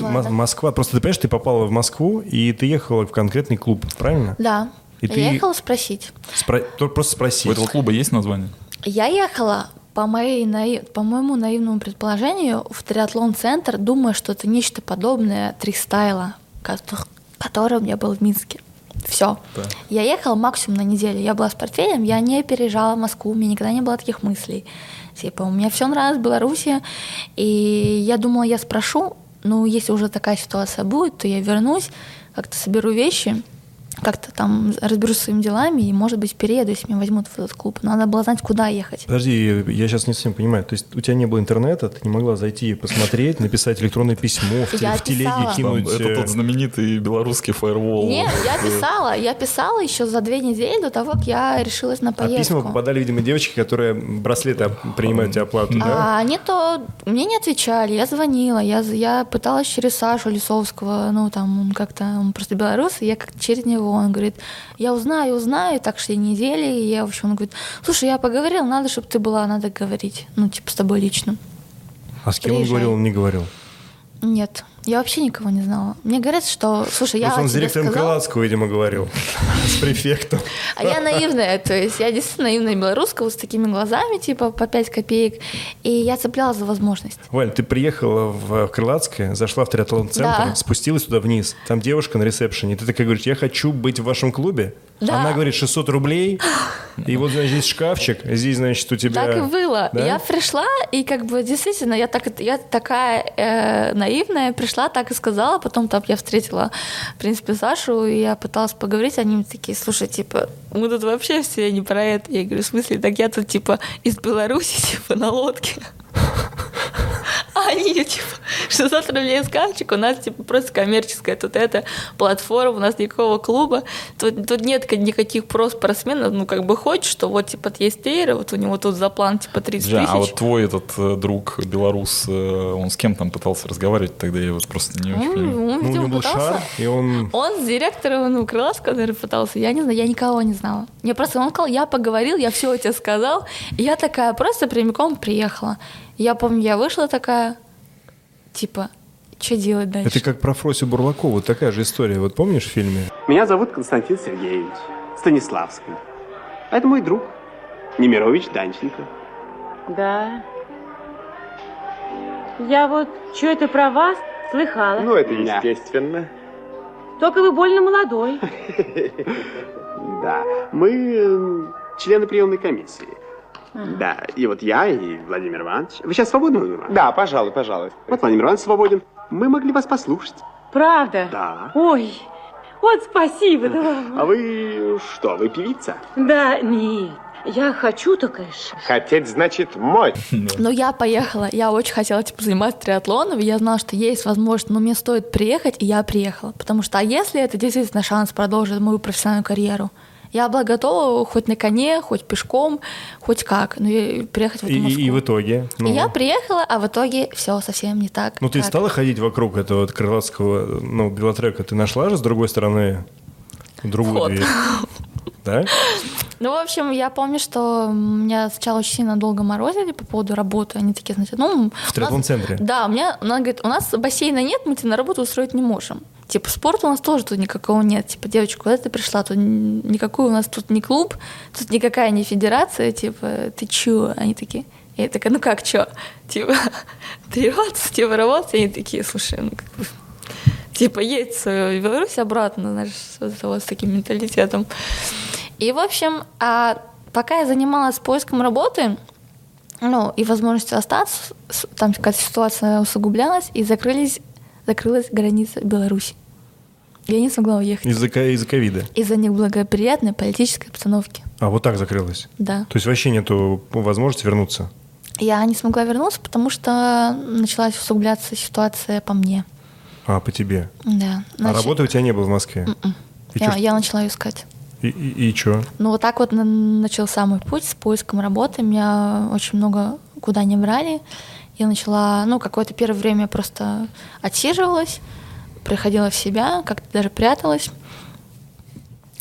М- Москва, просто ты понимаешь, ты попала в Москву, и ты ехала в конкретный клуб, правильно? Да. И я ты- ехала спросить. Спро- Просто У спроси. этого клуба есть название? Я ехала по, моей наив... по моему наивному предположению в триатлон-центр, думая, что это нечто подобное тристайла, ко- которое у меня было в Минске. Все. Так. Я ехала максимум на неделю. Я была с портфелем, я не переезжала в Москву, у меня никогда не было таких мыслей. Типа, у меня все нравилось в Беларуси, и я думала, я спрошу, ну, если уже такая ситуация будет, то я вернусь, как-то соберу вещи, как-то там разберусь своими делами, и, может быть, перееду, если меня возьмут в этот клуб. Надо было знать, куда ехать. Подожди, я сейчас не совсем понимаю. То есть у тебя не было интернета, ты не могла зайти посмотреть, написать электронное письмо, в, Я в телеге писала. Там, кинуть. это тот знаменитый белорусский фаервол. Нет, я писала, я писала еще за две недели до того, как я решилась на А поездку. письма попадали, видимо, девочки, которые браслеты принимают у тебя оплату, да? А они то мне не отвечали, я звонила, я, я пыталась через Сашу Лисовского, ну там он как-то, он просто белорус, и я как через него, он говорит, я узнаю, узнаю, так шли недели, и я, в общем, он говорит, слушай, я поговорил, надо, чтобы ты была, надо говорить, ну типа с тобой лично. А с кем он приезжай. говорил, он не говорил? Нет, я вообще никого не знала. Мне говорят, что, слушай, я он с директором сказал, видимо, говорил. С префектом. А я наивная, то есть я действительно наивная белоруска вот с такими глазами, типа по 5 копеек, и я цеплялась за возможность. Валь, ты приехала в Крылатское, зашла в триатлон-центр, Да. спустилась туда вниз. Там девушка на ресепшене. Ты такая говоришь, я хочу быть в вашем клубе. Да. Она говорит, 600 рублей. И вот, значит, здесь шкафчик. Здесь, значит, у тебя... Так и было. Да? Я пришла, и как бы действительно, я, так, я такая э, наивная, пришла, так и сказала. Потом там я встретила, в принципе, Сашу, и я пыталась поговорить. Они мне такие, слушай, типа, мы тут вообще все не про это. Я говорю, в смысле, так я тут, типа, из Беларуси, типа, на лодке. Они, типа, 600 рублей скамчик, у нас, типа, просто коммерческая тут эта платформа, у нас никакого клуба, тут, тут нет ка- никаких про спортсменов, ну, как бы хочешь, что вот, типа, есть тренер, вот у него тут за план, типа, 30 Жа, тысяч. а вот твой этот э, друг белорус, э, он с кем там пытался разговаривать тогда? Я вот просто не очень Он, понимаю. он, Ну, у него был пытался. шар, и он... Он с директором, ну, Крылатского, наверное, пытался. Я не знаю, я никого не знала. Мне просто он сказал, я поговорил, я все тебе сказал. И я такая просто прямиком приехала. Я помню, я вышла такая, типа, что делать дальше? Это как про Фросю Бурлакову, такая же история. Вот помнишь в фильме? Меня зовут Константин Сергеевич Станиславский. А это мой друг Немирович Данченко. Да. Я вот что это про вас слыхала. Ну, это естественно. Только вы больно молодой. Да. Мы э, члены приемной комиссии. Да, и вот я, и Владимир Иванович. Вы сейчас свободны, Владимир Иванович? Да, пожалуй, пожалуй. Вот Владимир Иванович свободен. Мы могли вас послушать. Правда? Да. Ой, Вот спасибо, да. А вы что, вы певица? Да, нет. Я хочу только еще. Хотеть значит мой. Но я поехала, я очень хотела типа, заниматься триатлоном, и я знала, что есть возможность, но мне стоит приехать, и я приехала. Потому что, а если это действительно шанс продолжить мою профессиональную карьеру? Я была готова хоть на коне, хоть пешком, хоть как, но я- приехать в эту И, Москву. и в итоге? И ну, я приехала, а в итоге все совсем не так. Ну, ты как- стала ходить вокруг этого вот крылатского, ну, велотрека? Ты нашла же с другой стороны другую Вход. дверь? Да? Ну, в общем, я помню, что меня сначала очень сильно долго морозили по поводу работы. Они такие, знаете, ну... нас- триатлон-центре? Да, у меня, она говорит, у нас бассейна нет, мы тебя на работу устроить не можем. Типа, спорта у нас тоже тут никакого нет. Типа, девочка, куда ты пришла? Тут никакой у нас тут не клуб, тут никакая не федерация. Типа, ты чё? Они такие... Я такая, ну как чё? Типа, тренироваться, типа, работать. Они такие, слушай, ну как бы... Типа, едь в свою Беларусь обратно, знаешь, с, вот с таким менталитетом. И, в общем, а пока я занималась поиском работы, ну, и возможностью остаться, там какая-то ситуация усугублялась, и закрылись, закрылась граница Беларуси. Я не смогла уехать. Из-за из-за ковида. Из-за неблагоприятной политической обстановки. А, вот так закрылась? Да. То есть вообще нету возможности вернуться? Я не смогла вернуться, потому что началась усугубляться ситуация по мне. А, по тебе? Да. А Нач- работы у тебя не было в Москве? И, Я, чё- я начала ее искать. и, и, и чё? Ну, вот так вот на- начался мой путь с поиском работы. Меня очень много куда не брали. Я начала, ну, какое-то первое время просто отсиживалась, приходила в себя, как-то даже пряталась.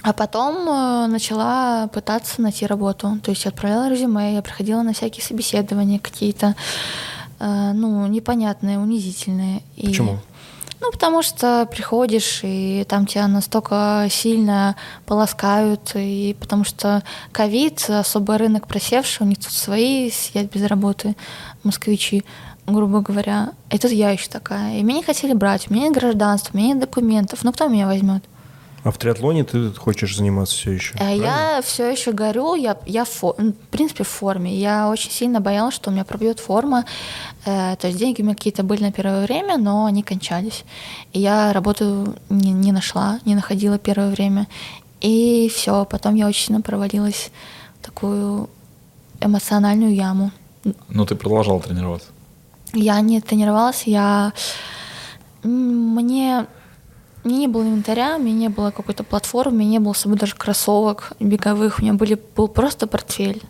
А потом э, начала пытаться найти работу. То есть я отправляла резюме, я приходила на всякие собеседования какие-то, э, ну, непонятные, унизительные. И- Почему? Ну, потому что приходишь, и там тебя настолько сильно полоскают, и потому что ковид, особый рынок просевший, у них тут свои сидят без работы, москвичи, грубо говоря. И тут я еще такая. И меня не хотели брать, у меня нет гражданства, у меня нет документов. Ну, кто меня возьмет? А в триатлоне ты хочешь заниматься все еще? А я все еще горю, я, я в, фо- в принципе в форме. Я очень сильно боялась, что у меня пробьет форма. Э, то есть деньги у меня какие-то были на первое время, но они кончались. И я работу не, не нашла, не находила первое время. И все, потом я очень сильно провалилась в такую эмоциональную яму. Но ты продолжал тренироваться. Я не тренировалась, я... м, Мне... Мне не было инвентаря, у меня не было какой-то платформы, у меня не было с собой даже кроссовок беговых, у меня были, был просто портфель.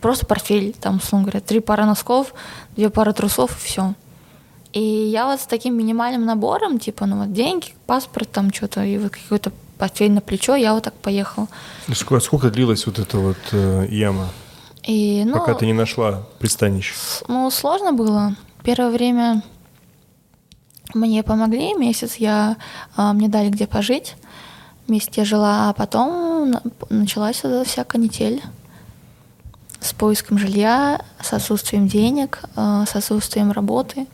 Просто портфель, там, условно говоря, три пары носков, две пары трусов и все. И я вот с таким минимальным набором, типа, ну вот деньги, паспорт, там что-то, и вот какой-то портфель на плечо, я вот так поехала. Ну, Сколько, сколько длилась вот эта вот э, яма, И, ну, пока ты не нашла пристанище? Ну, сложно было. Первое время мне помогли, месяц я, а, мне дали где пожить, месяц жила, а потом на- началась эта вся канитель с поиском жилья, с отсутствием денег, а, с отсутствием работы.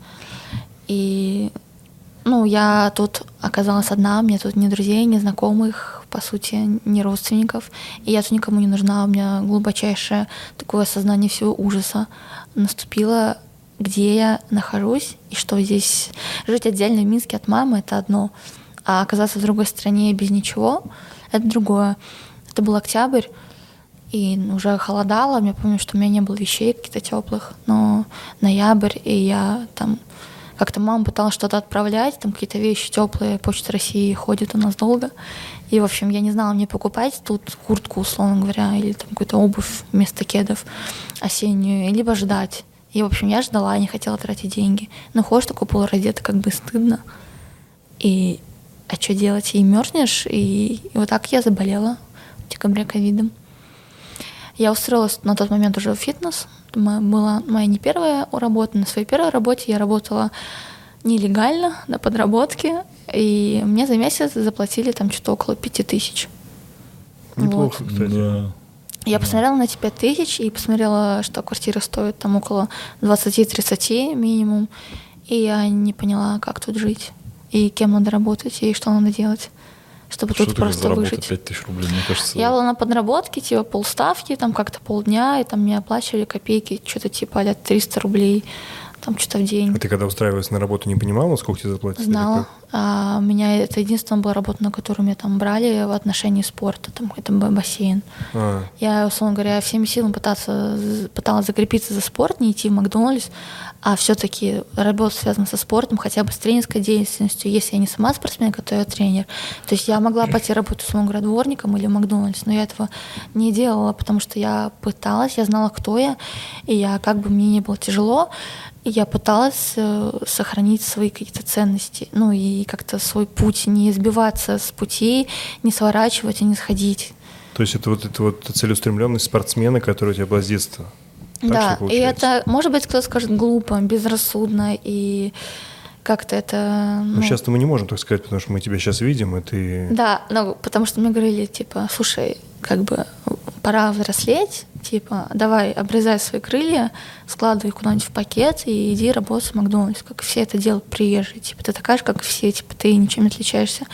И, ну, я тут оказалась одна, меня тут ни друзей, ни знакомых, по сути, ни родственников. И я тут никому не нужна, у меня глубочайшее такое осознание всего ужаса наступило, где я нахожусь, и что здесь жить отдельно в Минске от мамы — это одно, а оказаться в другой стране без ничего — это другое. Это был октябрь, и уже холодало. Я помню, что у меня не было вещей каких-то теплых, но ноябрь, и я там как-то мама пыталась что-то отправлять, там какие-то вещи теплые, Почта России ходит у нас долго. И, в общем, я не знала, мне покупать тут куртку, условно говоря, или там какую-то обувь вместо кедов осеннюю, либо ждать. И, в общем, я ждала, не хотела тратить деньги. Но ходишь такой полураздетый, как бы стыдно. И а что делать? И мерзнешь, и, и вот так я заболела в декабре ковидом. Я устроилась на тот момент уже в фитнес. Это была моя не первая работа. На своей первой работе я работала нелегально, на подработке. И мне за месяц заплатили там что-то около пяти тысяч. Неплохо, кстати. Да. Я посмотрела на эти пять тысяч и посмотрела, что квартира стоит там около 20-30 минимум. И я не поняла, как тут жить. И кем надо работать, и что надо делать, чтобы Что тут просто выжить. 5 тысяч рублей? Мне кажется, Я была на подработке, типа полставки, там как-то полдня, и там мне оплачивали копейки, что-то типа а 300 рублей. Там что-то в день. А ты когда устраивалась на работу, не понимала, сколько тебе заплатят? Знала. А, у меня это единственная была работа, на которую меня там брали в отношении спорта, там это был бассейн. А, Я, условно говоря, всеми силами пытаться, пыталась закрепиться за спорт, не идти в Макдональдс, а все-таки работа связана со спортом, хотя бы с тренерской деятельностью, если я не сама спортсменка, то я тренер. То есть я могла пойти работать, условно говоря, дворником или в Макдональдс, но я этого не делала, потому что я пыталась, я знала, кто я, и я, как бы мне не было тяжело, я пыталась э, сохранить свои какие-то ценности, ну и как-то свой путь, не сбиваться с пути, не сворачивать и не сходить. то есть это вот эта вот целеустремленность спортсмена, которая у тебя была с детства. Так да, и это, может быть, кто скажет глупо, безрассудно и как-то это... Ну, ну, сейчас мы не можем так сказать, потому что мы тебя сейчас видим, и ты... Да, ну, потому что мне говорили, типа, слушай, как бы пора взрослеть, типа, давай, обрезай свои крылья, складывай куда-нибудь в пакет и иди работать в Макдональдс, как все это делают приезжие. Типа, ты такая же, как все, типа, ты ничем не отличаешься.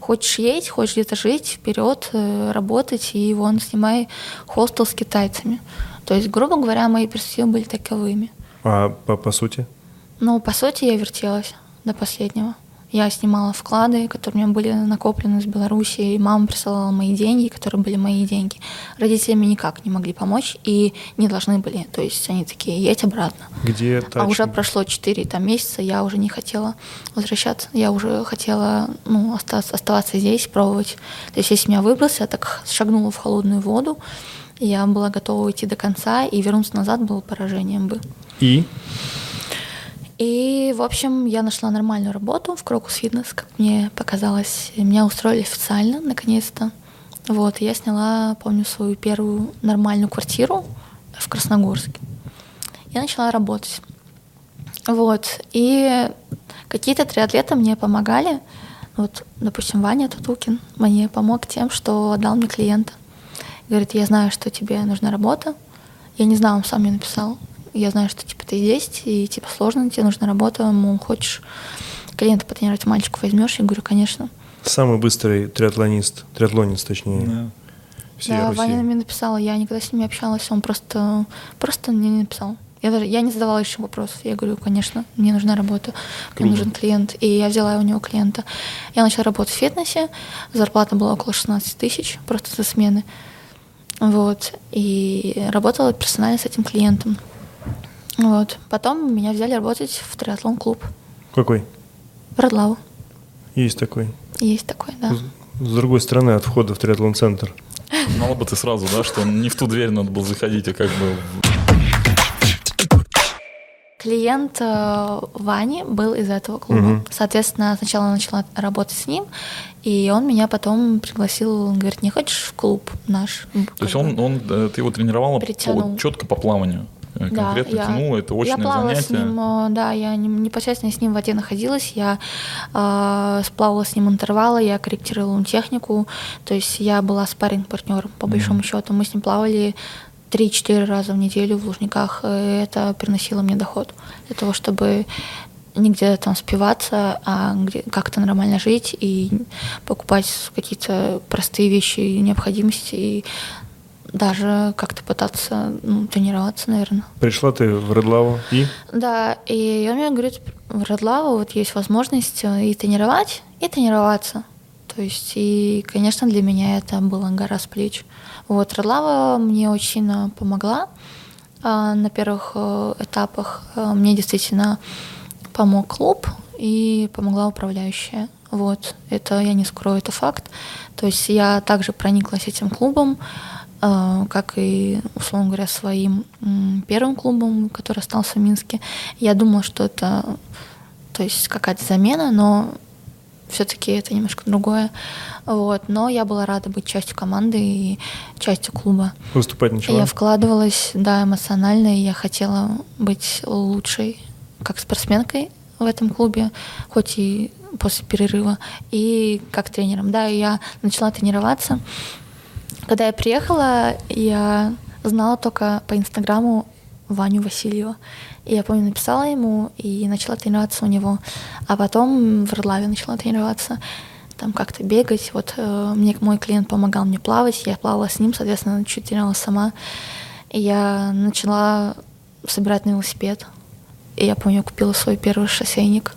Хочешь есть, хочешь где-то жить, вперед, э, работать, и вон, снимай хостел с китайцами. То есть, грубо говоря, мои перспективы были таковыми. А по, по сути? Ну, по сути, я вертелась до последнего. Я снимала вклады, которые у меня были накоплены из Беларуси, и мама присылала мои деньги, которые были мои деньги. Родители мне никак не могли помочь и не должны были. То есть они такие, едь обратно. Где А тачка? уже прошло 4 там, месяца, я уже не хотела возвращаться. Я уже хотела ну, остаться, оставаться здесь, пробовать. То есть если меня выбрался, я так шагнула в холодную воду, я была готова уйти до конца, и вернуться назад было поражением бы. И? И, в общем, я нашла нормальную работу в Крокус Фитнес, как мне показалось. Меня устроили официально, наконец-то. Вот, я сняла, помню, свою первую нормальную квартиру в Красногорске. Я начала работать. Вот, и какие-то триатлеты мне помогали. Вот, допустим, Ваня Татукин мне помог тем, что отдал мне клиента. Говорит, я знаю, что тебе нужна работа. Я не знаю, он сам мне написал. Я знаю, что типа ты здесь, и типа сложно, тебе нужна работа, мол, хочешь клиента потренировать, мальчик возьмешь? Я говорю, конечно. Самый быстрый триатлонист, триатлонец, точнее, Да. всей да, Руси. Ваня мне написала, я никогда с ним не общалась, он просто, просто мне не написал. Я, даже, я не задавала еще вопросов. Я говорю, конечно, мне нужна работа, мне нужен клиент. И я взяла у него клиента. Я начала работать в фитнесе. Зарплата была около 16 тысяч просто за смены. Вот. И работала персонально с этим клиентом. Вот. Потом меня взяли работать в триатлон-клуб Какой? в Родлаву. Есть такой. Есть такой, да. С другой стороны от входа в триатлон-центр. Знала бы ты сразу, да, что не в ту дверь надо было заходить, а как бы... Клиент э, Вани был из этого клуба. Мгм. Соответственно, сначала я начала работать с ним, и он меня потом пригласил, он говорит, не хочешь в клуб наш? То есть он, он, э, ты его тренировала Притянул. четко по плаванию? Э, Да, Конкретно я- это очное я плавала занятие. с ним, э, да, я не- непосредственно с ним в воде находилась, я э, сплавала с ним интервалы, я корректировала ему технику, то есть я была спарринг партнером по большому счету. Мы с ним плавали 3-4 раза в неделю в Лужниках, и это приносило мне доход для того, чтобы не где-то там спиваться, а как-то нормально жить и покупать какие-то простые вещи и необходимости, и даже как-то пытаться ну, тренироваться, наверное. Пришла ты в Редлаву и... Да, и он мне говорит, в Родлаву вот есть возможность э, и тренировать, и тренироваться. То есть, и, конечно, для меня это была гора с плеч. Вот, Родлава мне очень сильно помогла а, на первых э, этапах. Мне действительно помог клуб и помогла управляющая. Вот, это я не скрою, это факт. То есть я также прониклась этим клубом, э, как и, условно говоря, своим первым клубом, который остался в Минске. Я думала, что это то есть какая-то замена, но все-таки это немножко другое. Вот. Но я была рада быть частью команды и частью клуба. Выступать начала? Я вкладывалась, да, эмоционально, и я хотела быть лучшей как спортсменкой в этом клубе, хоть и после перерыва, и как тренером. Да, и я начала тренироваться. Когда я приехала, я знала только по Инстаграму Ваню Васильева. И я помню, написала ему и начала тренироваться у него. А потом в Родлаве начала тренироваться там как-то бегать. Вот э, мне мой клиент помогал мне плавать, я плавала с ним, соответственно, чуть тренировалась сама. И я начала собирать на велосипед. И я помню, купила свой первый шоссейник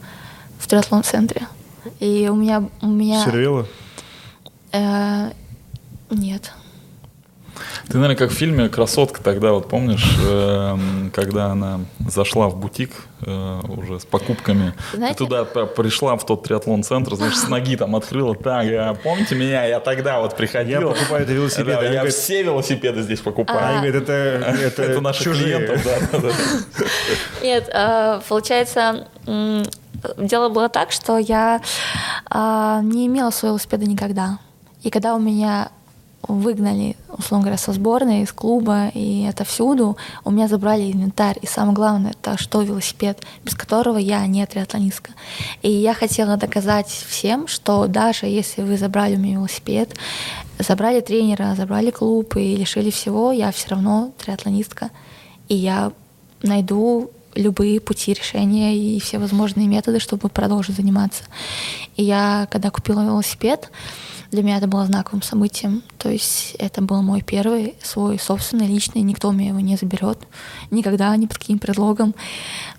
в триатлон-центре. И у меня... У меня Сервела? э, нет. Ты, наверное, как в фильме «Красотка» тогда, вот помнишь, эм, когда она зашла в бутик э, уже с покупками. Знаете- Ты туда п- пришла в тот триатлон-центр, знаешь, с ноги там открыла. Так, а помните меня? Я тогда вот приходил. Я покупаю это. Да, Она я говорит- все велосипеды здесь покупаю. Говорит, это, это, Это наших чужие. клиентов, да, да, да. Нет, э, получается, дело было так, что я а, не имела своего велосипеда никогда. И когда у меня выгнали, условно говоря, со сборной, из клуба и отовсюду, у меня забрали инвентарь. И самое главное, это что велосипед, без которого я не триатлонистка. И я хотела доказать всем, что даже если вы забрали у меня велосипед, забрали тренера, забрали клуб и лишили всего, я все равно триатлонистка. И я найду любые пути решения и все возможные методы, чтобы продолжить заниматься. И я, когда купила велосипед, для меня это было знаковым событием. То есть это был мой первый, свой собственный, личный, никто мне его не заберет. Никогда, ни под каким предлогом.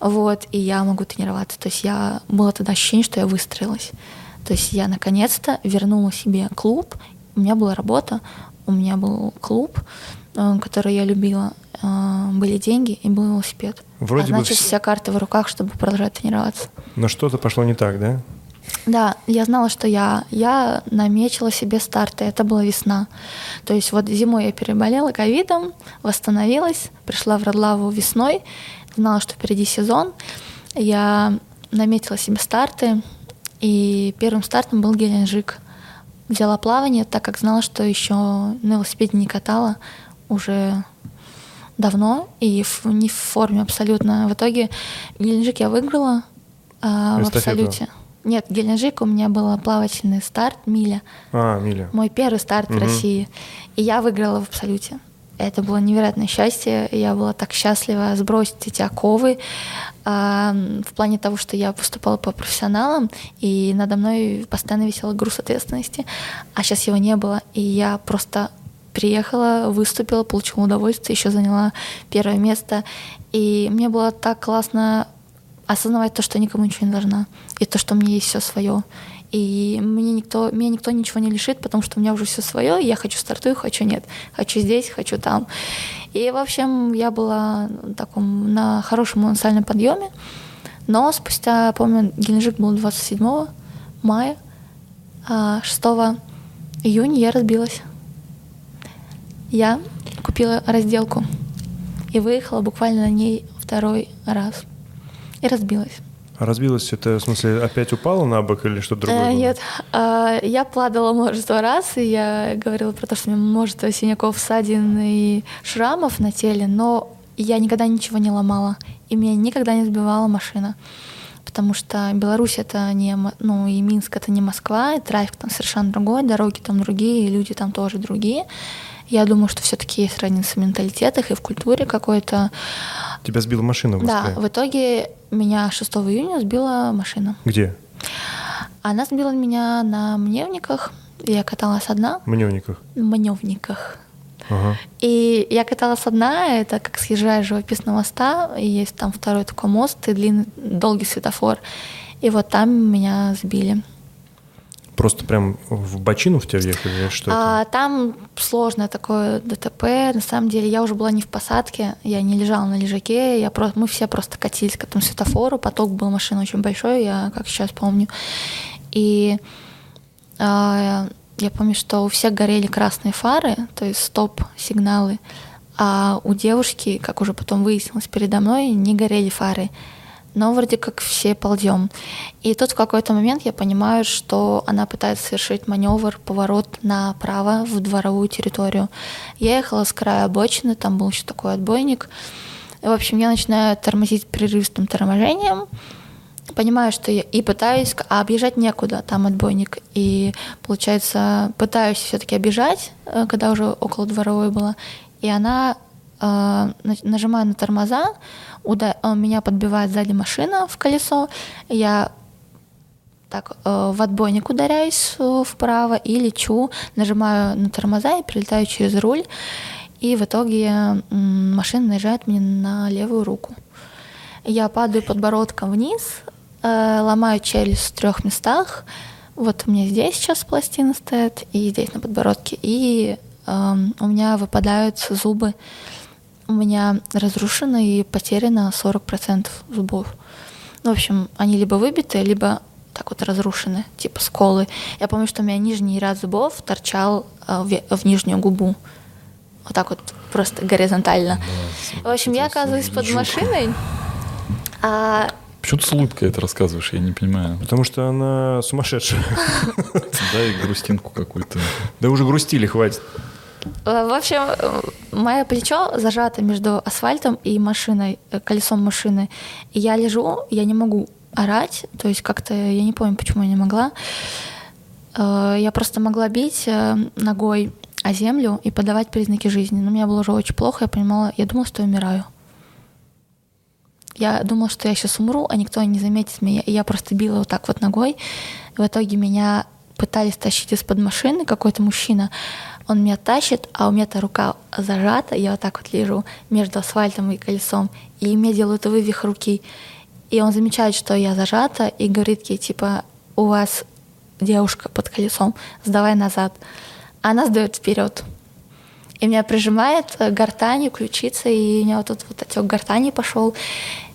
Вот, и я могу тренироваться. То есть я... Было тогда ощущение, что я выстроилась. То есть я наконец-то вернула себе клуб. У меня была работа, у меня был клуб, э, который я любила. Э, Были деньги и был велосипед. Вроде а бы значит, вс- вся карта в руках, чтобы продолжать тренироваться. Но что-то пошло не так, да? Да, я знала, что я, я наметила себе старты. Это была весна. То есть вот зимой я переболела ковидом, восстановилась, пришла в Родлаву весной, знала, что впереди сезон. Я наметила себе старты, и первым стартом был Геленджик. Взяла плавание, так как знала, что еще на велосипеде не катала уже давно и в- не в форме абсолютно. В итоге Геленджик я выиграла а, в абсолюте. Нет, Геленджик у меня был плавательный старт, миля. А, Миля. Мой первый старт в Мгм. России. И я выиграла в абсолюте. Это было невероятное счастье. Я была так счастлива сбросить эти оковы а, в плане того, что я поступала по профессионалам, и надо мной постоянно висел груз ответственности. А сейчас его не было. И я просто приехала, выступила, получила удовольствие, еще заняла первое место. И мне было так классно осознавать то, что никому ничего не должна, и то, что меня есть все свое. И мне никто, меня никто ничего не лишит, потому что у меня уже все свое, и я хочу стартую, хочу нет, хочу здесь, хочу там. И, в общем, я была таком, на хорошем эмоциональном подъеме, но спустя, помню, Геленджик был 27 мая, а 6 июня я разбилась. Я купила разделку и выехала буквально на ней второй раз. И разбилась. А разбилась это, в смысле, опять упала на бок или что-то другое? Э? Нет, А, я падала множество раз, и я говорила про то, что у меня множество синяков, ссадин и шрамов на теле, но я никогда ничего не ломала, и меня никогда не сбивала машина. Потому что Беларусь это не, ну и Минск это не Москва, и трафик там совершенно другой, дороги там другие, и люди там тоже другие. Я думаю, что все-таки есть разница в менталитетах и в культуре какой-то. Тебя сбила машина в Да, Москве? в итоге меня 6 июня сбила машина. Где? Она сбила меня на мневниках. Я каталась одна. Мневниках. Мневниках. Ага. И я каталась одна, это как съезжаешь живописного моста, и есть там второй такой мост и длинный, долгий светофор. И вот там меня сбили. Просто прям в бочину в тебя въехали или что А это? там сложное такое ДТП. На самом деле я уже была не в посадке, я не лежала на лежаке, я просто, мы все просто катились к этому светофору, поток был машин очень большой, я как сейчас помню. И а, я помню, что у всех горели красные фары, то есть стоп-сигналы, а у девушки, как уже потом выяснилось передо мной, не горели фары. Но вроде как все ползем. И тут в какой-то момент я понимаю, что она пытается совершить маневр, поворот направо в дворовую территорию. Я ехала с края обочины, там был еще такой отбойник. И, в общем, я начинаю тормозить прерывистым торможением, понимаю, что я и пытаюсь, а объезжать некуда, там отбойник. И, получается, пытаюсь все-таки обижать, э, когда уже около дворовой была. И она на- нажимаю на тормоза, уда- э, меня подбивает сзади машина в колесо, я так э, в отбойник ударяюсь э, вправо и лечу, нажимаю на тормоза и перелетаю через руль, и в итоге машина наезжает мне на левую руку. Я падаю подбородком вниз, э, ломаю челюсть в трех местах. Вот у меня здесь сейчас пластина стоит, и здесь на подбородке. И эм, у меня выпадают зубы. У меня разрушено и потеряно 40% зубов. Ну, в общем, они либо выбиты, либо так вот разрушены, типа сколы. Я помню, что у меня нижний ряд зубов торчал э, в, в нижнюю губу. Вот так вот, просто горизонтально. в общем, я оказываюсь под машиной. А Почему ты с улыбкой это рассказываешь, я не понимаю. Потому что она сумасшедшая. Дай грустинку какую-то. Да уже грустили, хватит. Э, В общем, э, мое плечо зажато между асфальтом и машиной, э, колесом машины. И я лежу, я не могу орать, то есть как-то, я не помню, почему я не могла. Я просто могла бить ногой о землю и подавать признаки жизни. Но мне было уже очень плохо, я понимала, я думала, что я умираю. Я думала, что я сейчас умру, а никто не заметит меня. И я просто била вот так вот ногой. В итоге меня пытались тащить из-под машины какой-то мужчина. Он меня тащит, а у меня-то рука зажата, я вот так вот лежу между асфальтом и колесом, и мне делают вывих руки. И он замечает, что я зажата, и говорит ей, типа, у вас девушка под колесом, сдавай назад. Она сдает вперед. И меня прижимает э, гортанью, ключицей, и у меня вот тут вот отек гортани пошел.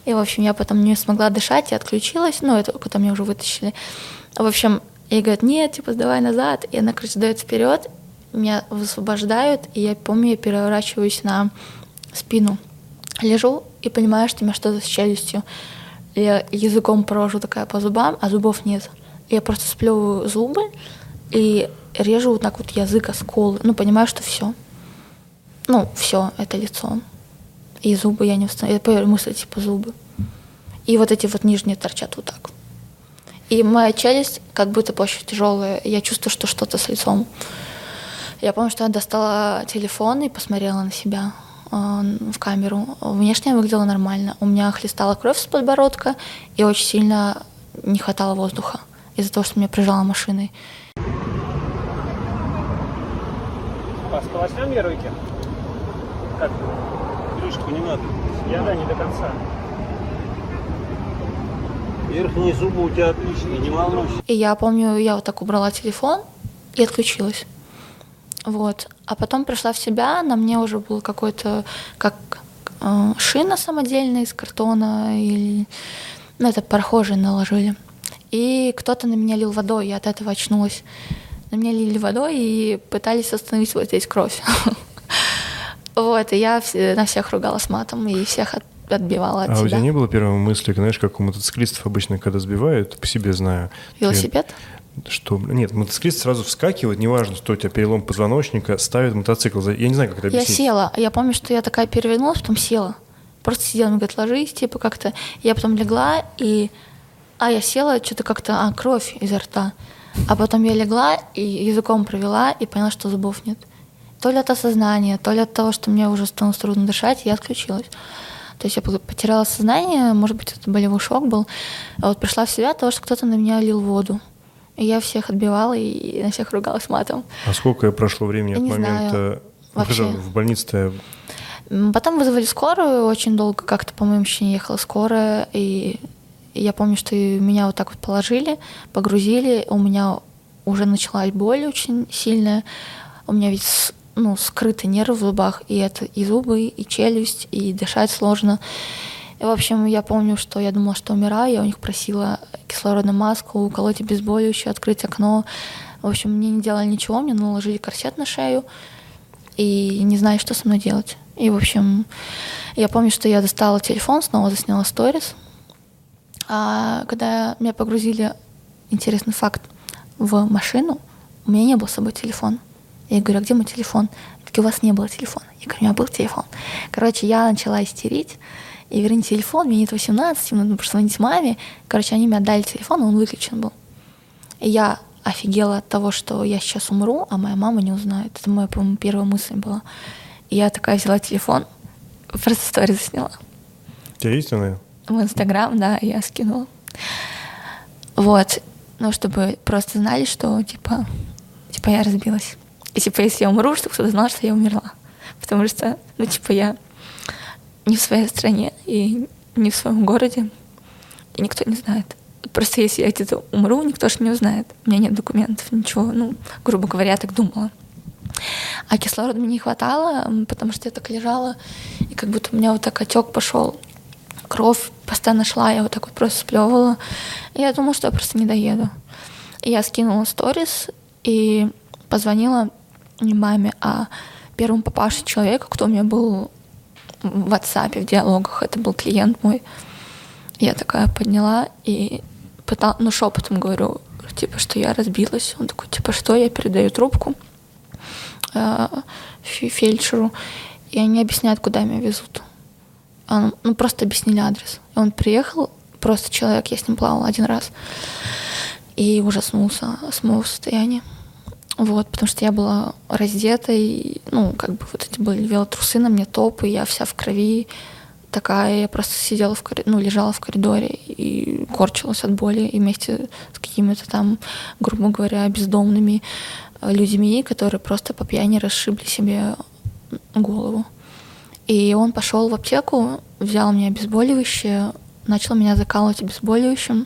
И, в общем, я потом не смогла дышать и отключилась. Ну, это когда меня уже вытащили. В общем, ей говорят, нет, типа, сдавай назад. И она, короче, сдает вперед, меня высвобождают, и я помню, я переворачиваюсь на спину. Лежу и понимаю, что у меня что-то с челюстью. Я языком провожу такая по зубам, а зубов нет. Я просто сплевываю зубы и режу вот так вот язык, осколы. Ну, понимаю, что все. Ну, все, это лицо. И зубы я не восстановлю. Это мысли типа зубы. И вот эти вот нижние торчат вот так. И моя челюсть как будто очень тяжелая. Я чувствую, что что-то с лицом. Я помню, что я достала телефон и посмотрела на себя э, в камеру. Внешне я выглядела нормально. У меня хлестала кровь с подбородка, и очень сильно не хватало воздуха из-за того, что меня прижала машиной. А с полоснями веруете? Как? Крышку не надо. Я да, не до конца. Верхние зубы у тебя отличные, не волнуйся. И я помню, я вот так убрала телефон и отключилась. Вот. А потом пришла в себя, на мне уже был какой-то, как э, шина самодельная из картона, или, ну, это прохожие наложили. И кто-то на меня лил водой, я от этого очнулась. На меня лили водой и пытались остановить вот здесь кровь. Вот, и я на всех ругалась матом и всех от- отбивала от А у тебя себя. не было первой мысли, знаешь, как у мотоциклистов обычно, когда сбивают, по себе знаю. Велосипед? Что, нет, мотоциклист сразу вскакивает, неважно, что у тебя перелом позвоночника, ставит мотоцикл. за- Я не знаю, как это Я объяснить. села. Я помню, что я такая перевернулась, потом села. Просто сидела, он говорит, ложись, типа как-то. Я потом легла, и... А, я села, что-то как-то... А, кровь изо рта. А потом я легла и языком провела, и поняла, что зубов нет. То ли от осознания, то ли от того, что мне уже становилось трудно дышать, я отключилась. То есть я потеряла сознание, может быть, это болевой шок был. А вот пришла в себя того, что кто-то на меня лил воду. И я всех отбивала и на всех ругалась матом. А сколько прошло времени Я от не момента... Ну, Вообще. в больнице М, Потом вызвали скорую, очень долго как-то, по моему ощущениям, ехала скорая, и я помню, что меня вот так вот положили, погрузили, у меня уже началась боль очень сильная, у меня ведь ну, скрыты нервы в зубах, и это и зубы, и челюсть, и дышать сложно. И, в общем, я помню, что я думала, что умираю, я у них просила кислородную маску, уколоть обезболивающее, открыть окно. В общем, мне не делали ничего, мне наложили корсет на шею, и не знаю, что со мной делать. И, в общем, я помню, что я достала телефон, снова засняла сторис. А когда меня погрузили, интересный факт, в машину, у меня не был с собой телефон. Я говорю, а где мой телефон? Так у вас не было телефона. Я говорю, у меня был телефон. Короче, я начала истерить. И верни телефон, мне нет 18, мне нужно позвонить маме. Короче, они мне отдали телефон, он выключен был. И я офигела от того, что я сейчас умру, а моя мама не узнает. Это моя, по-моему, первая мысль была. И я такая взяла телефон, просто сторис сняла. У тебя есть она? В Инстаграм, да, я скинула. Вот. Ну, чтобы просто знали, что, типа, типа, я разбилась. И, типа, если я умру, чтобы кто-то знал, что я умерла. Потому что, ну, типа, я не в своей стране, и не в своем городе, и никто не знает. Просто если я где-то умру, никто же не узнает. У меня нет документов, ничего. Ну, грубо говоря, я так думала. А кислорода мне не хватало, потому что я так лежала, и как будто у меня вот так отек пошел. Кровь постоянно шла, я вот так вот просто сплевывала. И я думала, что я просто не доеду. И я скинула сторис и позвонила не маме, а первому папаше человеку, кто у меня был в WhatsApp, в диалогах. Это был клиент мой. Я такая подняла и пытала, ну, шепотом говорю, типа, что я разбилась. Он такой, типа, что? Я передаю трубку э, фе- фельдшеру, и они объясняют, куда меня везут. А, ну, просто объяснили адрес. И он приехал, просто человек, я с ним плавала один раз, и ужаснулся с моего состояния. Вот, потому что я была раздета, и, ну, как бы вот эти были велотрусы на мне, топы, я вся в крови, такая, я просто сидела в коридоре, ну, лежала в коридоре и корчилась от боли, и вместе с какими-то там, грубо говоря, бездомными э, людьми, которые просто по пьяни расшибли себе голову. И он пошел в аптеку, взял мне обезболивающее, начал меня закалывать обезболивающим.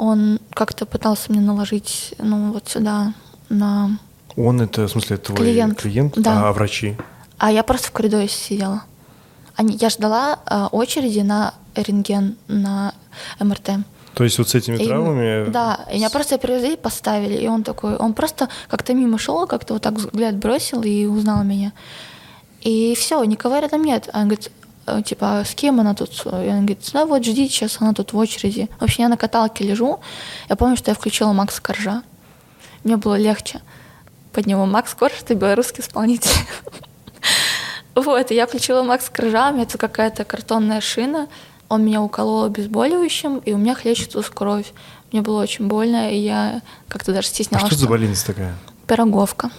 Он как-то пытался мне наложить, ну, вот сюда, на... Он это, в смысле, твой Клиент. клиент, Да. а врачи? А я просто в коридоре сидела. Они, я ждала э, очереди на рентген, на МРТ. То есть вот с этими И, травмами... Да, и меня просто привезли, поставили, и он такой, он просто как-то мимо шел, как-то вот так взгляд бросил и узнал меня. И все, никого рядом нет. Он говорит, типа, «А с кем она тут? И он говорит, да вот ждите, сейчас она тут в очереди. В общем, я на каталке лежу. Я помню, что я включила Макса Коржа. Мне было легче. Под него Макс Корж — это белорусский исполнитель. Вот, и я включила Макс Коржа, у меня это какая-то картонная шина. Он меня уколол обезболивающим, и у меня хлещет кровь. Мне было очень больно, и я как-то даже А стеснялась. что за болезнь такая? Пироговка.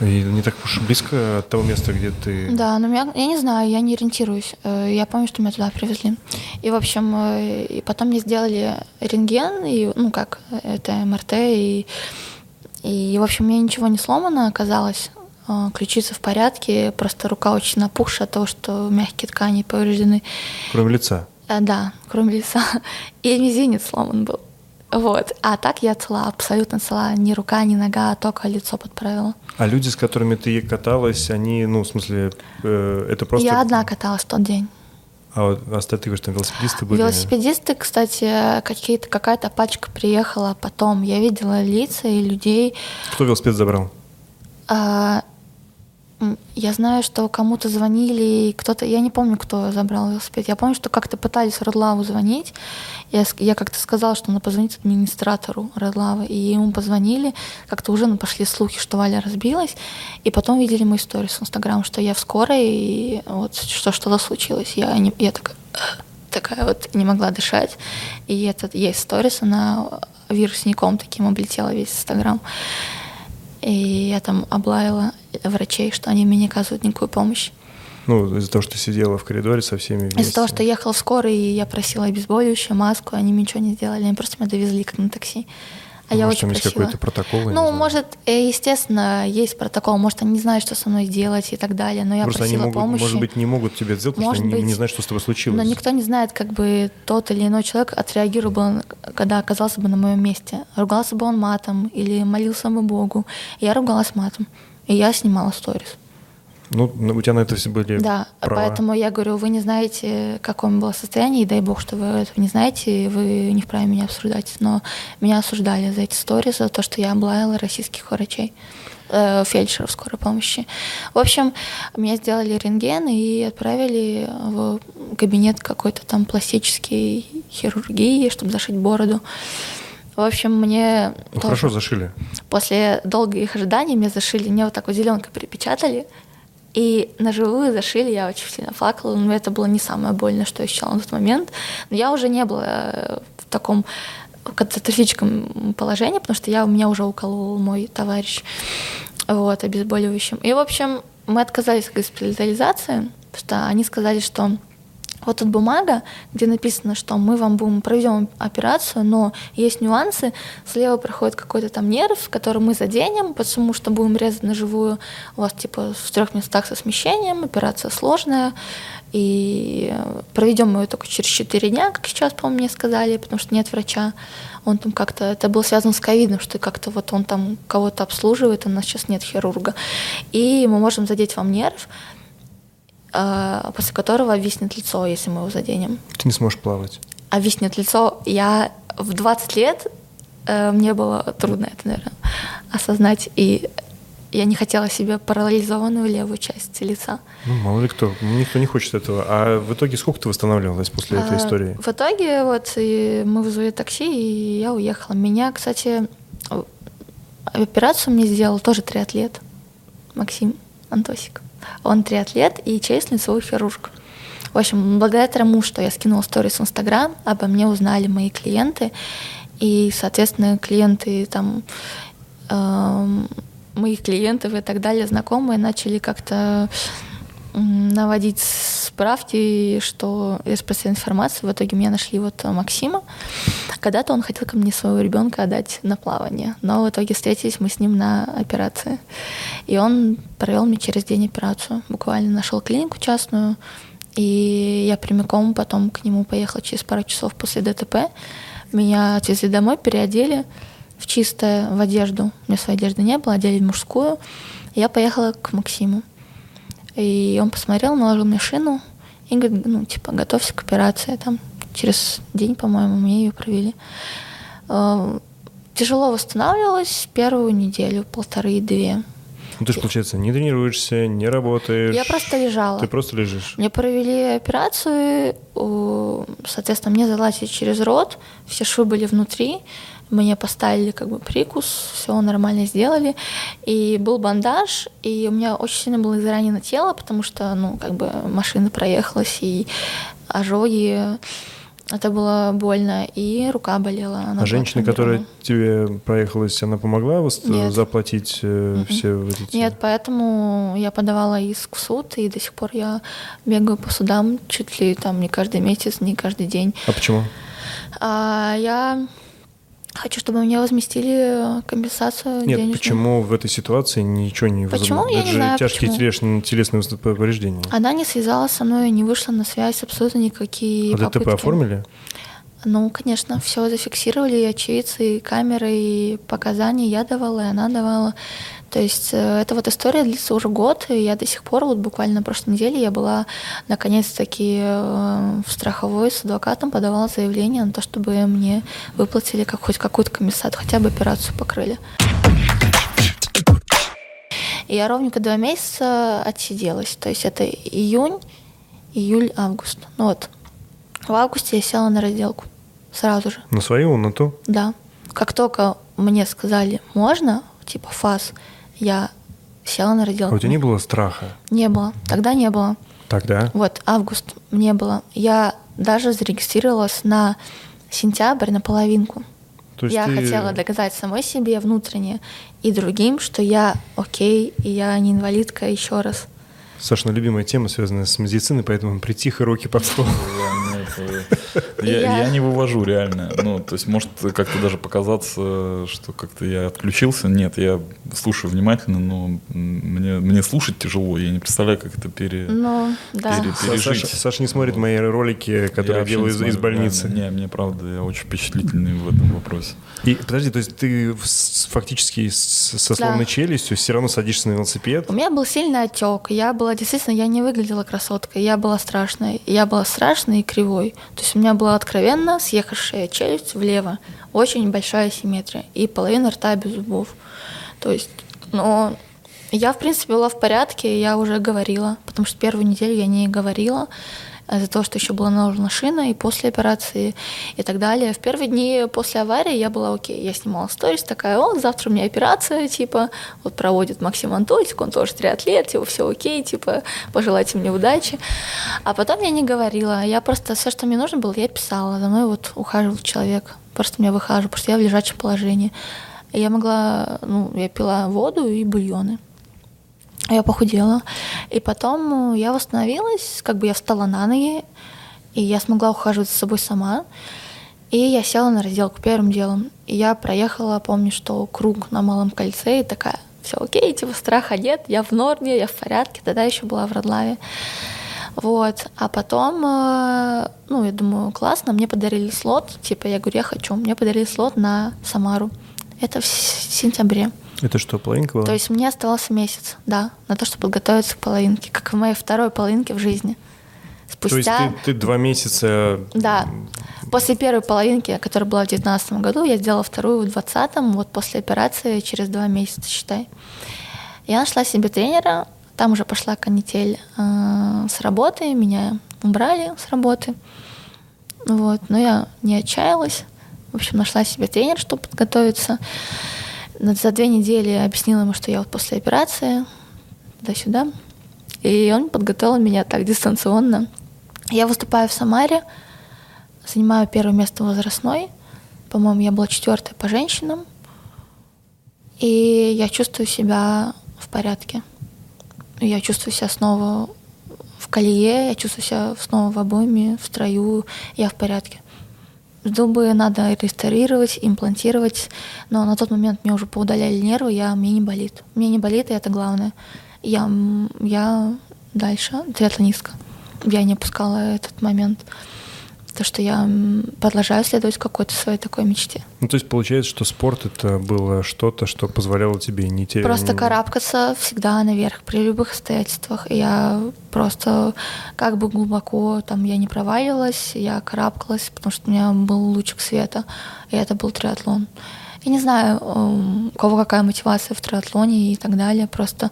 И не так уж близко от того места, где ты... Да, но меня, я не знаю, я не ориентируюсь. Э, Я помню, что меня туда привезли. И, в общем, э, и потом мне сделали рентген, и, ну, как, это МРТ, и, и, в общем, мне ничего не сломано оказалось. Э, Ключица в порядке, просто рука очень напухшая от того, что мягкие ткани повреждены. Кроме лица. Да, кроме лица. И мизинец сломан был. Вот. А так я цела, абсолютно цела. Ни рука, ни нога, только лицо подправила. А люди, с которыми ты каталась, они, ну, в смысле, э, это просто... Я одна каталась в тот день. А вот остальные, ты говоришь, там велосипедисты были? Велосипедисты, кстати, какие-то, какая-то пачка приехала потом. Я видела лица и людей. Кто велосипед забрал? А, я знаю, что кому-то звонили, кто-то, я не помню, кто забрал велосипед. Я помню, что как-то пытались Родлаву звонить. Я, я как-то сказала, что надо позвонить администратору Родлавы, и ему позвонили. Как-то уже пошли слухи, что Валя разбилась. И потом видели мой сторис в Инстаграм, что я в скорой, и вот что что-то случилось. Я, не, я такая, такая вот не могла дышать. И этот есть сторис, она вирусником таким облетела весь Инстаграм. И я там облаяла врачей, что они мне не оказывают никакую помощь. Ну, из-за того, что сидела в коридоре со всеми вместе. Из-за того, что я ехала в скорой, и я просила обезболивающее, маску, они мне ничего не сделали, они просто меня довезли как на такси. А я Может, очень там есть какой-то протокол? я Ну, может, э, естественно, есть протокол, может, они не знают, что со мной сделать и так далее, но я Просто они просила могут, помощи. может быть, не могут тебе сделать, потому что Может они не- не быть. знают, что с тобой случилось. Но никто не знает, как бы тот или иной человек отреагировал бы, он, когда оказался бы на моем месте. Ругался бы он матом или молился бы Богу. Я ругалась матом. И я снимала сторис. Ну, у тебя на это все были Да, права. поэтому я говорю, вы не знаете, какое было состояние, и дай бог, что вы этого не знаете, и вы не вправе меня обсуждать. Но меня осуждали за эти сторис, за то, что я облаяла российских врачей, э, фельдшеров скорой помощи. В общем, меня сделали рентген и отправили в кабинет какой-то там пластической хирургии, чтобы зашить бороду. В общем, мне Ну, тоже- хорошо зашили. После долгих ожиданий меня зашили, мне вот так вот зеленкой припечатали, и на живую зашили, я очень сильно плакала, но это было не самое больное, что я ощущала на тот момент. Но я уже не была э, в таком катастрофическом положении, потому что я, меня уже уколол мой товарищ вот, обезболивающим. И, в общем, мы отказались от госпитализации, потому что они сказали, что вот тут бумага, где написано, что мы вам будем проведем операцию, но есть нюансы. Слева проходит какой-то там нерв, который мы заденем, потому что будем резать на живую. У вас типа в трех местах со смещением, операция сложная. И проведем мы ее только через 4 дня, как сейчас, по-моему, мне сказали, потому что нет врача. Он там как-то, это было связано с ковидом, что как-то вот он там кого-то обслуживает, у нас сейчас нет хирурга. И мы можем задеть вам нерв, после которого виснет лицо, если мы его заденем. Ты не сможешь плавать. А виснет лицо, я в 20 лет, э, мне было трудно это, наверное, осознать. И я не хотела себе парализованную левую часть лица. Ну, мало ли кто. Никто не хочет этого. А в итоге сколько ты восстанавливалась после этой А, истории? В итоге вот и мы вызвали такси, и я уехала. Меня, кстати, э, операцию мне сделал тоже триатлет Максим Антосик. Он триатлет и честный лицевой хирург. В общем, благодаря тому, что я скинула сторис в Инстаграм, обо мне узнали мои клиенты, и, соответственно, клиенты там эм, моих клиентов и так далее, знакомые, начали как-то наводить справки, что распространять информацию. В итоге меня нашли вот Максима. Когда-то он хотел ко мне своего ребенка отдать на плавание, но в итоге встретились мы с ним на операции. И он провел мне через день операцию. Буквально нашел клинику частную, и я прямиком потом к нему поехала через пару часов после ДТП. Меня отвезли домой, переодели в чистое, в одежду. У меня своей одежды не было, одели в мужскую. Я поехала к Максиму. И он посмотрел, наложил мне шину и говорит, ну, типа, готовься к операции. Там через день, по-моему, мне ее провели. Э, Тяжело восстанавливалась первую неделю, полторы-две. Ну, ты же, получается, не тренируешься, не работаешь. Я просто лежала. Ты просто лежишь. Мне провели операцию, соответственно, мне залазили через рот, все швы были внутри, мне поставили как бы прикус, все нормально сделали, и был бандаж, и у меня очень сильно было изранено тело, потому что, ну, как бы машина проехалась, и ожоги, это было больно, и рука болела. она А женщина, которая травмирована. тебе проехалась, она помогла вос- Нет. заплатить э, все вот эти... Нет, поэтому я подавала иск в суд, и до сих пор я бегаю по судам чуть ли там не каждый месяц, не каждый день. А почему? А я хочу, чтобы мне возместили компенсацию Нет, денежную. почему в этой ситуации ничего не Почему? возобновилось? Я Это не же знаю, тяжкие почему. телесные, телесные повреждения. Она не связалась со мной, не вышла на связь, абсолютно никакие А ДТП попытки. оформили? Ну, конечно, все зафиксировали, и очевидцы, и камеры, и показания я давала, и она давала. То есть э, эта вот история длится уже год, и я до сих пор, вот буквально на прошлой неделе, я была наконец-таки э, в страховой с адвокатом, подавала заявление на то, чтобы мне выплатили как, хоть какую-то компенсацию, хотя бы операцию покрыли. И я ровненько два месяца отсиделась. То есть это июнь, июль, август. Ну вот, в августе я села на разделку. Сразу же. На свою, на ту? Да. Как только мне сказали можно, типа фаз, я села на А разделку. у тебя не было страха Не было. Тогда не было. тогда? Вот, август не было. Я даже зарегистрировалась на сентябрь на половинку. То есть я ты- хотела доказать самой себе внутренне и другим, что я окей, и я не инвалидка еще раз. Сашина любимая тема, связанная с медициной, поэтому притих и руки под стол. Я- я не вывожу реально. Ну, то есть может как-то даже показаться, что как-то я отключился. Нет, я слушаю внимательно, но мне, мне слушать тяжело. Я не представляю, как это пере... Ну, да. пере- Саша, пережить. Саша не смотрит мои ролики, которые я делаю не из, из больницы. реально. Не, мне правда, я очень впечатлительный в этом вопросе. И подожди, то есть ты фактически со сломанной Да. челюстью все равно садишься на велосипед? У меня был сильный отек. Я была действительно, я не выглядела красоткой. Я была страшной. Я была страшной и кривой. То есть у меня была откровенно съехавшая челюсть влево. Очень большая симметрия. И половина рта без зубов. То есть, но я, в принципе, была в порядке, я уже говорила. Потому что первую неделю я не говорила из-за того, что еще была наложена шина и после операции и так далее. В первые дни после аварии я была окей. Я снимала сторис, такая, о, завтра у меня операция, типа, вот проводит Максим Антольцик, он тоже триатлет, типа, все окей, типа, пожелайте мне удачи. А потом я не говорила, я просто все, что мне нужно было, я писала. За мной вот ухаживал человек, просто меня выхаживал, что я в лежачем положении. Я могла, ну, я пила воду и бульоны. Я похудела. И потом э, я восстановилась, как бы я встала на ноги, и я смогла ухаживать за собой сама. И я села на разделку первым делом. И я проехала, помню, что круг на Малом кольце, и такая, все окей, типа страха нет, я в норме, я в порядке. Тогда еще была в Родлаве. Вот. А потом, э, ну, я думаю, классно, мне подарили слот. Типа, я говорю, я хочу. Мне подарили слот на Самару. Это в сентябре. Это что, половинка была? То есть мне оставался месяц, да, на то, чтобы подготовиться к половинке, как в моей второй половинке в жизни. То есть Спустя, ты, ты два месяца... да, после первой половинки, которая была в девятнадцатом году, я сделала вторую в двадцатом, вот после операции через два месяца, считай. Я нашла себе тренера, там уже пошла канитель э, с работы, меня убрали с работы. Вот, но я не отчаялась. В общем, нашла себе тренера, чтобы подготовиться. За две недели объяснила ему, что я вот после операции, туда-сюда. И он подготовил меня так дистанционно. Я выступаю в Самаре, занимаю первое место возрастной. По-моему, я была четвертая по женщинам. И я чувствую себя в порядке. Я чувствую себя снова в колее, я чувствую себя снова в обойме, в строю, я в порядке. Зубы надо реставрировать, имплантировать, но на тот момент мне уже поудаляли нервы, я, мне не болит. Мне не болит, и это главное. Я, я дальше триатлонистка. Я не опускала этот момент. То, что я продолжаю следовать какой-то своей такой мечте. Ну, то есть получается, что спорт это было что-то, что позволяло тебе не терять... Просто карабкаться всегда наверх при любых обстоятельствах. И Я просто как бы глубоко там я не провалилась, я карабкалась, потому что у меня был лучик света, и это был триатлон. Я не знаю, эм, у кого какая мотивация в триатлоне и так далее. Просто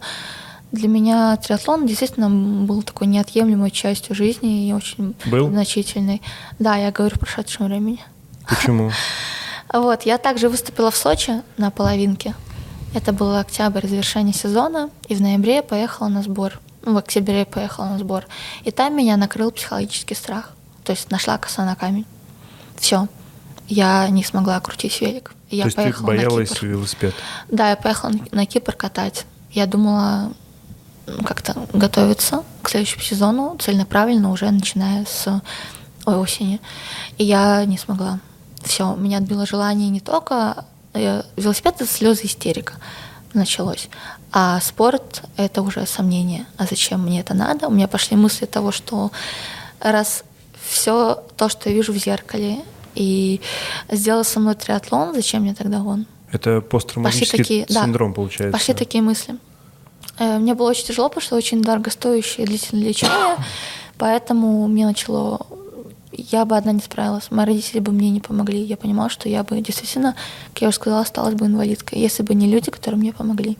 для меня триатлон действительно был такой неотъемлемой частью жизни и очень Был? значительной. Да, я говорю в прошедшем времени. Почему? Вот, я также выступила в Сочи на половинке. Это был октябрь, завершение сезона, и в ноябре я поехала на сбор. Ну, в октябре я поехала на сбор. И там меня накрыл психологический страх. То есть нашла коса на камень. Все. Я не смогла крутить велик. Я то есть ты поехала на боялась Кипр. велосипед? Да, я поехала на- на Кипр катать. Я думала как-то готовиться к следующему сезону целенаправленно, уже начиная с осени. И я не смогла. Все, меня отбило желание не только... э, Велосипед — это слезы истерика началось. А спорт — это уже сомнение. А зачем мне это надо? У меня пошли мысли того, что раз все то, что я вижу в зеркале, и сделал со мной триатлон, зачем мне тогда он? Это посттравматический такие, да. синдром, получается. Пошли такие мысли. Э, Мне было очень тяжело, потому что очень дорогостоящее длительное лечение, поэтому мне начало... Я бы одна не справилась, мои родители бы мне не помогли. Я понимала, что я бы действительно, как я уже сказала, осталась бы инвалидкой, если бы не люди, которые мне помогли.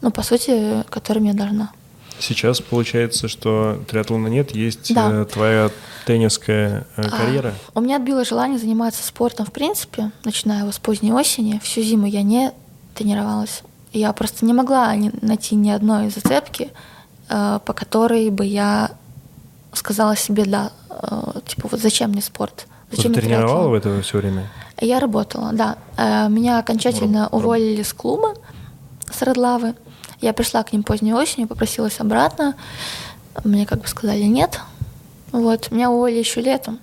Ну, по сути, которым я должна. Сейчас получается, что триатлона нет, есть Да. э, твоя теннисская э, А, карьера. У меня отбило желание заниматься спортом в принципе, начиная его с поздней осени. Всю зиму я не тренировалась. Я просто не могла найти ни одной зацепки, э, по которой бы я сказала себе, да, э, типа, вот зачем мне спорт? Зачем ты тренировала триатлон?» в это все время? Я работала, да. Э, Меня окончательно Раб- уволили с клуба, с Родлавы. Я пришла к ним поздней осенью, попросилась обратно. Мне как бы сказали нет. Вот. Меня уволили еще летом.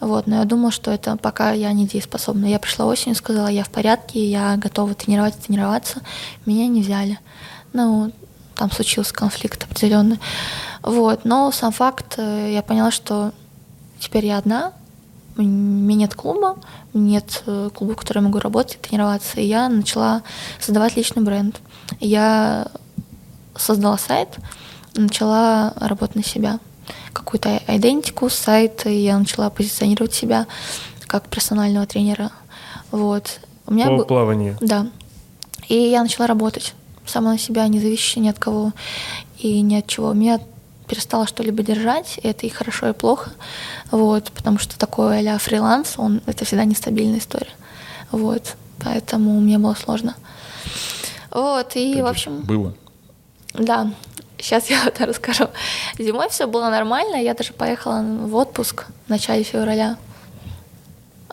Вот, но я думала, что это пока я не дееспособна. Я пришла осенью, сказала, я в порядке, я готова тренировать, тренироваться. Меня не взяли. Ну, там случился конфликт определенный. Вот, но сам факт, э, я поняла, что теперь я одна, у меня нет клуба, нет э, клуба, в котором я могу работать, тренироваться. И я начала создавать личный бренд. Я создала сайт, начала работать на себя. Какую-то идентику, сайт, и я начала позиционировать себя как персонального тренера. Вот. У меня По был- плаванию. да. И я начала работать сама на себя, не зависящая ни от кого и ни от чего. Меня перестало что-либо держать, и это и хорошо, и плохо. Вот, потому что такой а фриланс, он, это всегда нестабильная история. Вот, поэтому мне было сложно. Вот, и, в общем, Было. да, сейчас я это расскажу. Зимой все было нормально, я даже поехала в отпуск в начале февраля.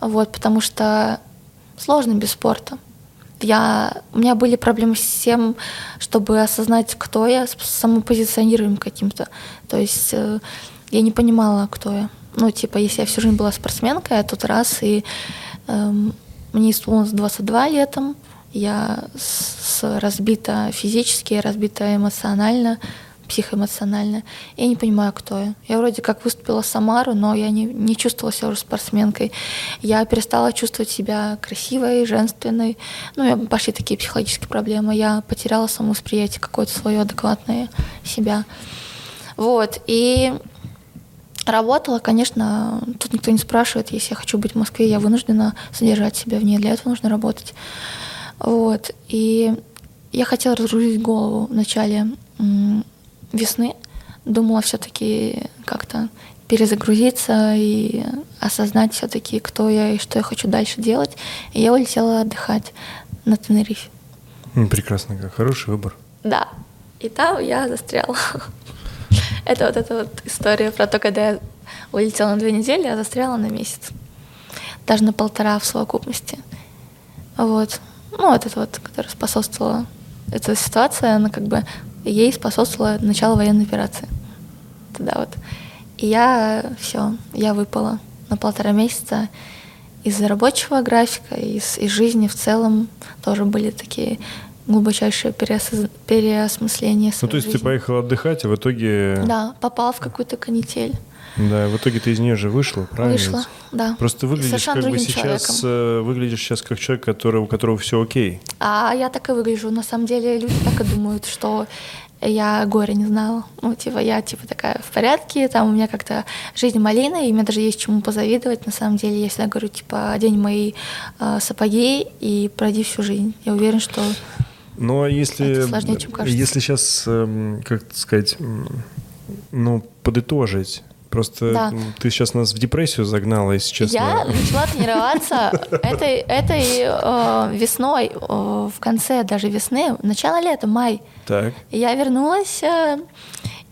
Вот, потому что сложно без спорта. Я, у меня были проблемы с тем, чтобы осознать, кто я, с самопозиционированием каким-то. То есть э, я не понимала, кто я. ну, типа, если я всю жизнь была спортсменкой, а тут раз, и эм, мне исполнилось 22 летом, я с, разбита физически, разбита эмоционально, психоэмоционально. Я не понимаю, кто я. Я вроде как выступила Самару, но я не, не чувствовала себя уже спортсменкой. Я перестала чувствовать себя красивой, женственной. Ну, я- пошли такие психологические проблемы. Я потеряла самовосприятие какое-то свое адекватное себя. Вот. И работала, конечно, тут никто не спрашивает, если я хочу быть в Москве, я вынуждена содержать себя в ней, для этого нужно работать. Вот. И я хотела разгрузить голову в начале весны. Думала все-таки как-то перезагрузиться и осознать все-таки, кто я и что я хочу дальше делать. И я улетела отдыхать на Тенерифе. Прекрасно, как хороший выбор. Да. И там я застряла. Это вот эта вот история про то, когда я улетела на две недели, я застряла на месяц. Даже на полтора в совокупности. Вот. Ну, вот это вот, которая способствовала. Эта ситуация, она как бы ей способствовала начало военной операции. Тогда вот. И я все, я выпала на полтора месяца из рабочего графика, из, из жизни в целом тоже были такие глубочайшие переосоз- переосмысления Ну, то есть ты жизни. поехала отдыхать, а в итоге... Да, попала в какую-то канитель. Да, в итоге ты из нее же вышла, правильно? Вышла, да. Просто выглядишь совершенно как бы сейчас, э, выглядишь сейчас как человек, который, у которого все окей. А я так и выгляжу. На самом деле люди так и думают, что я горе не знала. Ну, типа, я типа такая в порядке, там у меня как-то жизнь малина, и мне даже есть чему позавидовать. На самом деле, я всегда говорю, типа, одень мои э, сапоги и пройди всю жизнь. Я уверен, что Но если, Это сложнее, чем кажется. если сейчас, эм, как сказать, ну, подытожить, просто Да. ты сейчас нас в депрессию загнала, если честно. Я начала тренироваться этой, этой э, весной, э, в конце даже весны, начало лета, май. Так. Я вернулась э,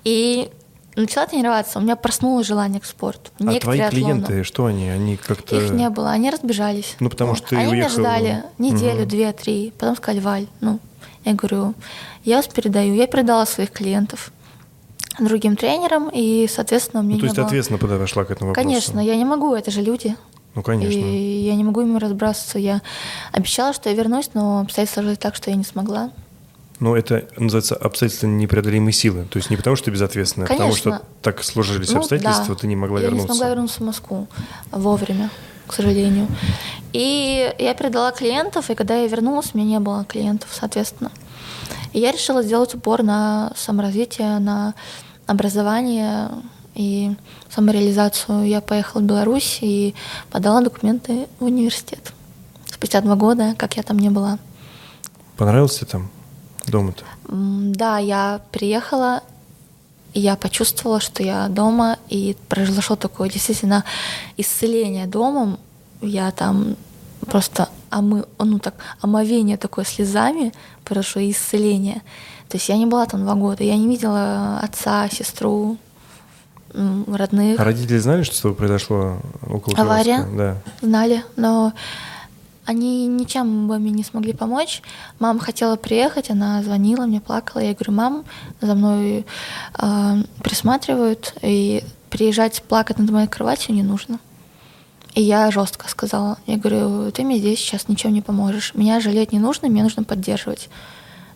и начала тренироваться. У меня проснулось желание к спорту. А к твои клиенты, что они? Они как-то... Их не было, они разбежались. Ну, потому что ты Они меня уехала. ждали неделю, Мгм. две, три. Потом сказали, Валь, ну, я говорю, я вас передаю. Я передала своих клиентов другим тренерам, и, соответственно, у меня Ну, то есть было... ответственно подошла к этому вопросу. Конечно, я не могу, это же люди. Ну, конечно. И я не могу ими разбрасываться. Я обещала, что я вернусь, но обстоятельства сложились так, что я не смогла. Но это называется обстоятельства непреодолимой силы. То есть не потому, что ты безответственная, а потому что Конечно. так сложились Ну, обстоятельства, да. ты не могла я вернуться. не смогла вернуться в Москву вовремя, к сожалению. И я передала клиентов, и когда я вернулась, у меня не было клиентов, соответственно. И я решила сделать упор на саморазвитие, на образование и самореализацию. Я поехала в Беларусь и подала документы в университет. Спустя два года, как я там не была. Понравилось тебе там дома-то? Да, я приехала, и я почувствовала, что я дома, и произошло такое действительно исцеление домом. Я там просто омы, ну так, омовение такое слезами произошло, и исцеление. То есть я не была там два года, я не видела отца, сестру, родных. А родители знали, что с тобой произошло около Авария? Кировска? Да. знали, но они ничем бы мне не смогли помочь. Мама хотела приехать, она звонила мне, плакала. Я говорю, мам, за мной э, присматривают, и приезжать плакать над моей кроватью не нужно. И я жестко сказала, я говорю, ты мне здесь сейчас ничем не поможешь. Меня жалеть не нужно, мне нужно поддерживать.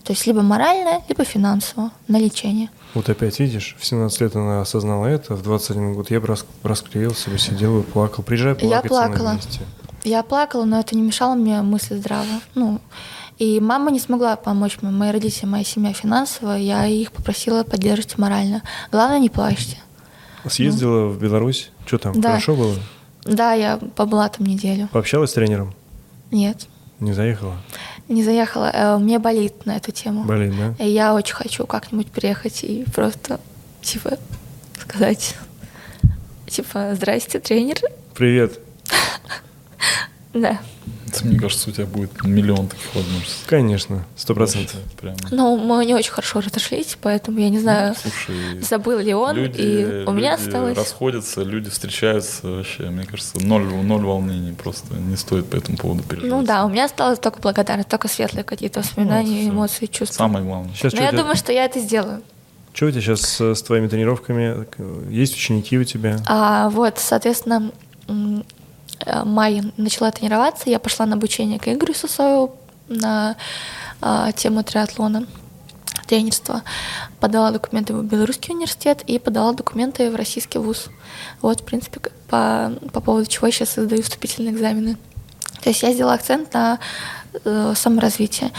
То есть либо морально, либо финансово на лечение. Вот опять видишь, в 17 лет она осознала это, в 21 год я бы рас- расклеился бы, сидел и плакал. Приезжай Я плакать мной плакала. Я плакала, но это не мешало мне мысли здраво. Ну, и мама не смогла помочь мне, мои родители, моя семья финансово. Я их попросила поддерживать морально. Главное, не плачьте. Съездила в Беларусь, что там, Да. хорошо было? Да, я побыла там неделю. Пообщалась с тренером? Нет, Не заехала? Не заехала. Э, Мне болит на эту тему. Болит, да? И я очень хочу как-нибудь приехать и просто, типа, сказать, типа, здрасте, тренер. Привет. Да. Это, Мне кажется, у тебя будет миллион таких возможностей. Конечно, сто процентов. Ну, мы не очень хорошо разошлись, поэтому я не знаю, Слушай, забыл ли он, люди, и у меня люди осталось... расходятся, люди встречаются вообще. Мне кажется, ноль, ноль волнений просто не стоит по этому поводу переживать. Ну да, у меня осталось только благодарность, только светлые какие-то воспоминания, Вот, всё. эмоции, чувства. Самое главное. Сейчас Но что я тебя- думаю, что я это сделаю. Что у тебя сейчас с твоими тренировками? Есть ученики у тебя? А, вот, соответственно, э, май начала тренироваться, я пошла на обучение к Игорю Сусоеву на а, тему триатлона, тренерства. Подала документы в Белорусский университет и подала документы в российский вуз. Вот, в принципе, по, по поводу чего я сейчас сдаю вступительные экзамены. То есть я сделала акцент на э, саморазвитие.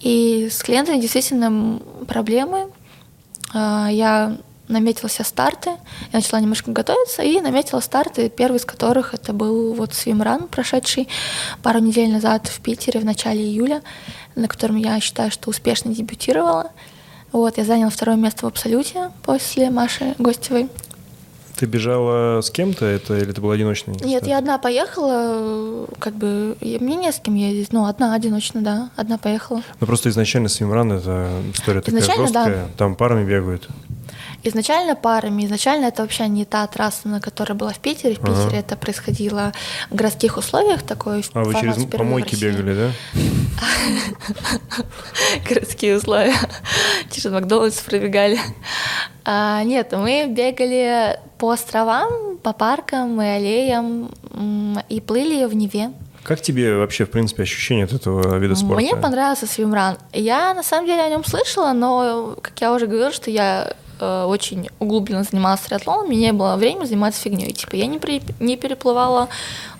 И с клиентами действительно проблемы. А, Я наметила себе старты, я начала немножко готовиться и наметила старты, первый из которых это был вот свимран, прошедший пару недель назад в Питере в начале июля, на котором я считаю, что успешно дебютировала. Вот, я заняла второе место в абсолюте после Маши Гостевой. Ты бежала с кем-то это или это был одиночный? Нет, старт? я одна поехала, как бы, мне не с кем ездить, ну, одна, одиночно, да, одна поехала. Ну просто изначально свимран это история такая Изначально, да. жесткая, там парами бегают. Изначально парами, изначально это вообще не та трасса, на которой была в Питере. В Ага. Питере это происходило в городских условиях, такой А вы через помойки бегали, да? городские условия. Через Макдональдс пробегали. А, нет, мы бегали по островам, по паркам и аллеям и плыли в Неве. Как тебе вообще, в принципе, ощущение от этого вида спорта? Мне понравился свимран. Я на самом деле о нем слышала, но, как я уже говорила, что я очень углубленно занималась триатлоном, мне не было времени заниматься фигней. Типа я не, при- не переплывала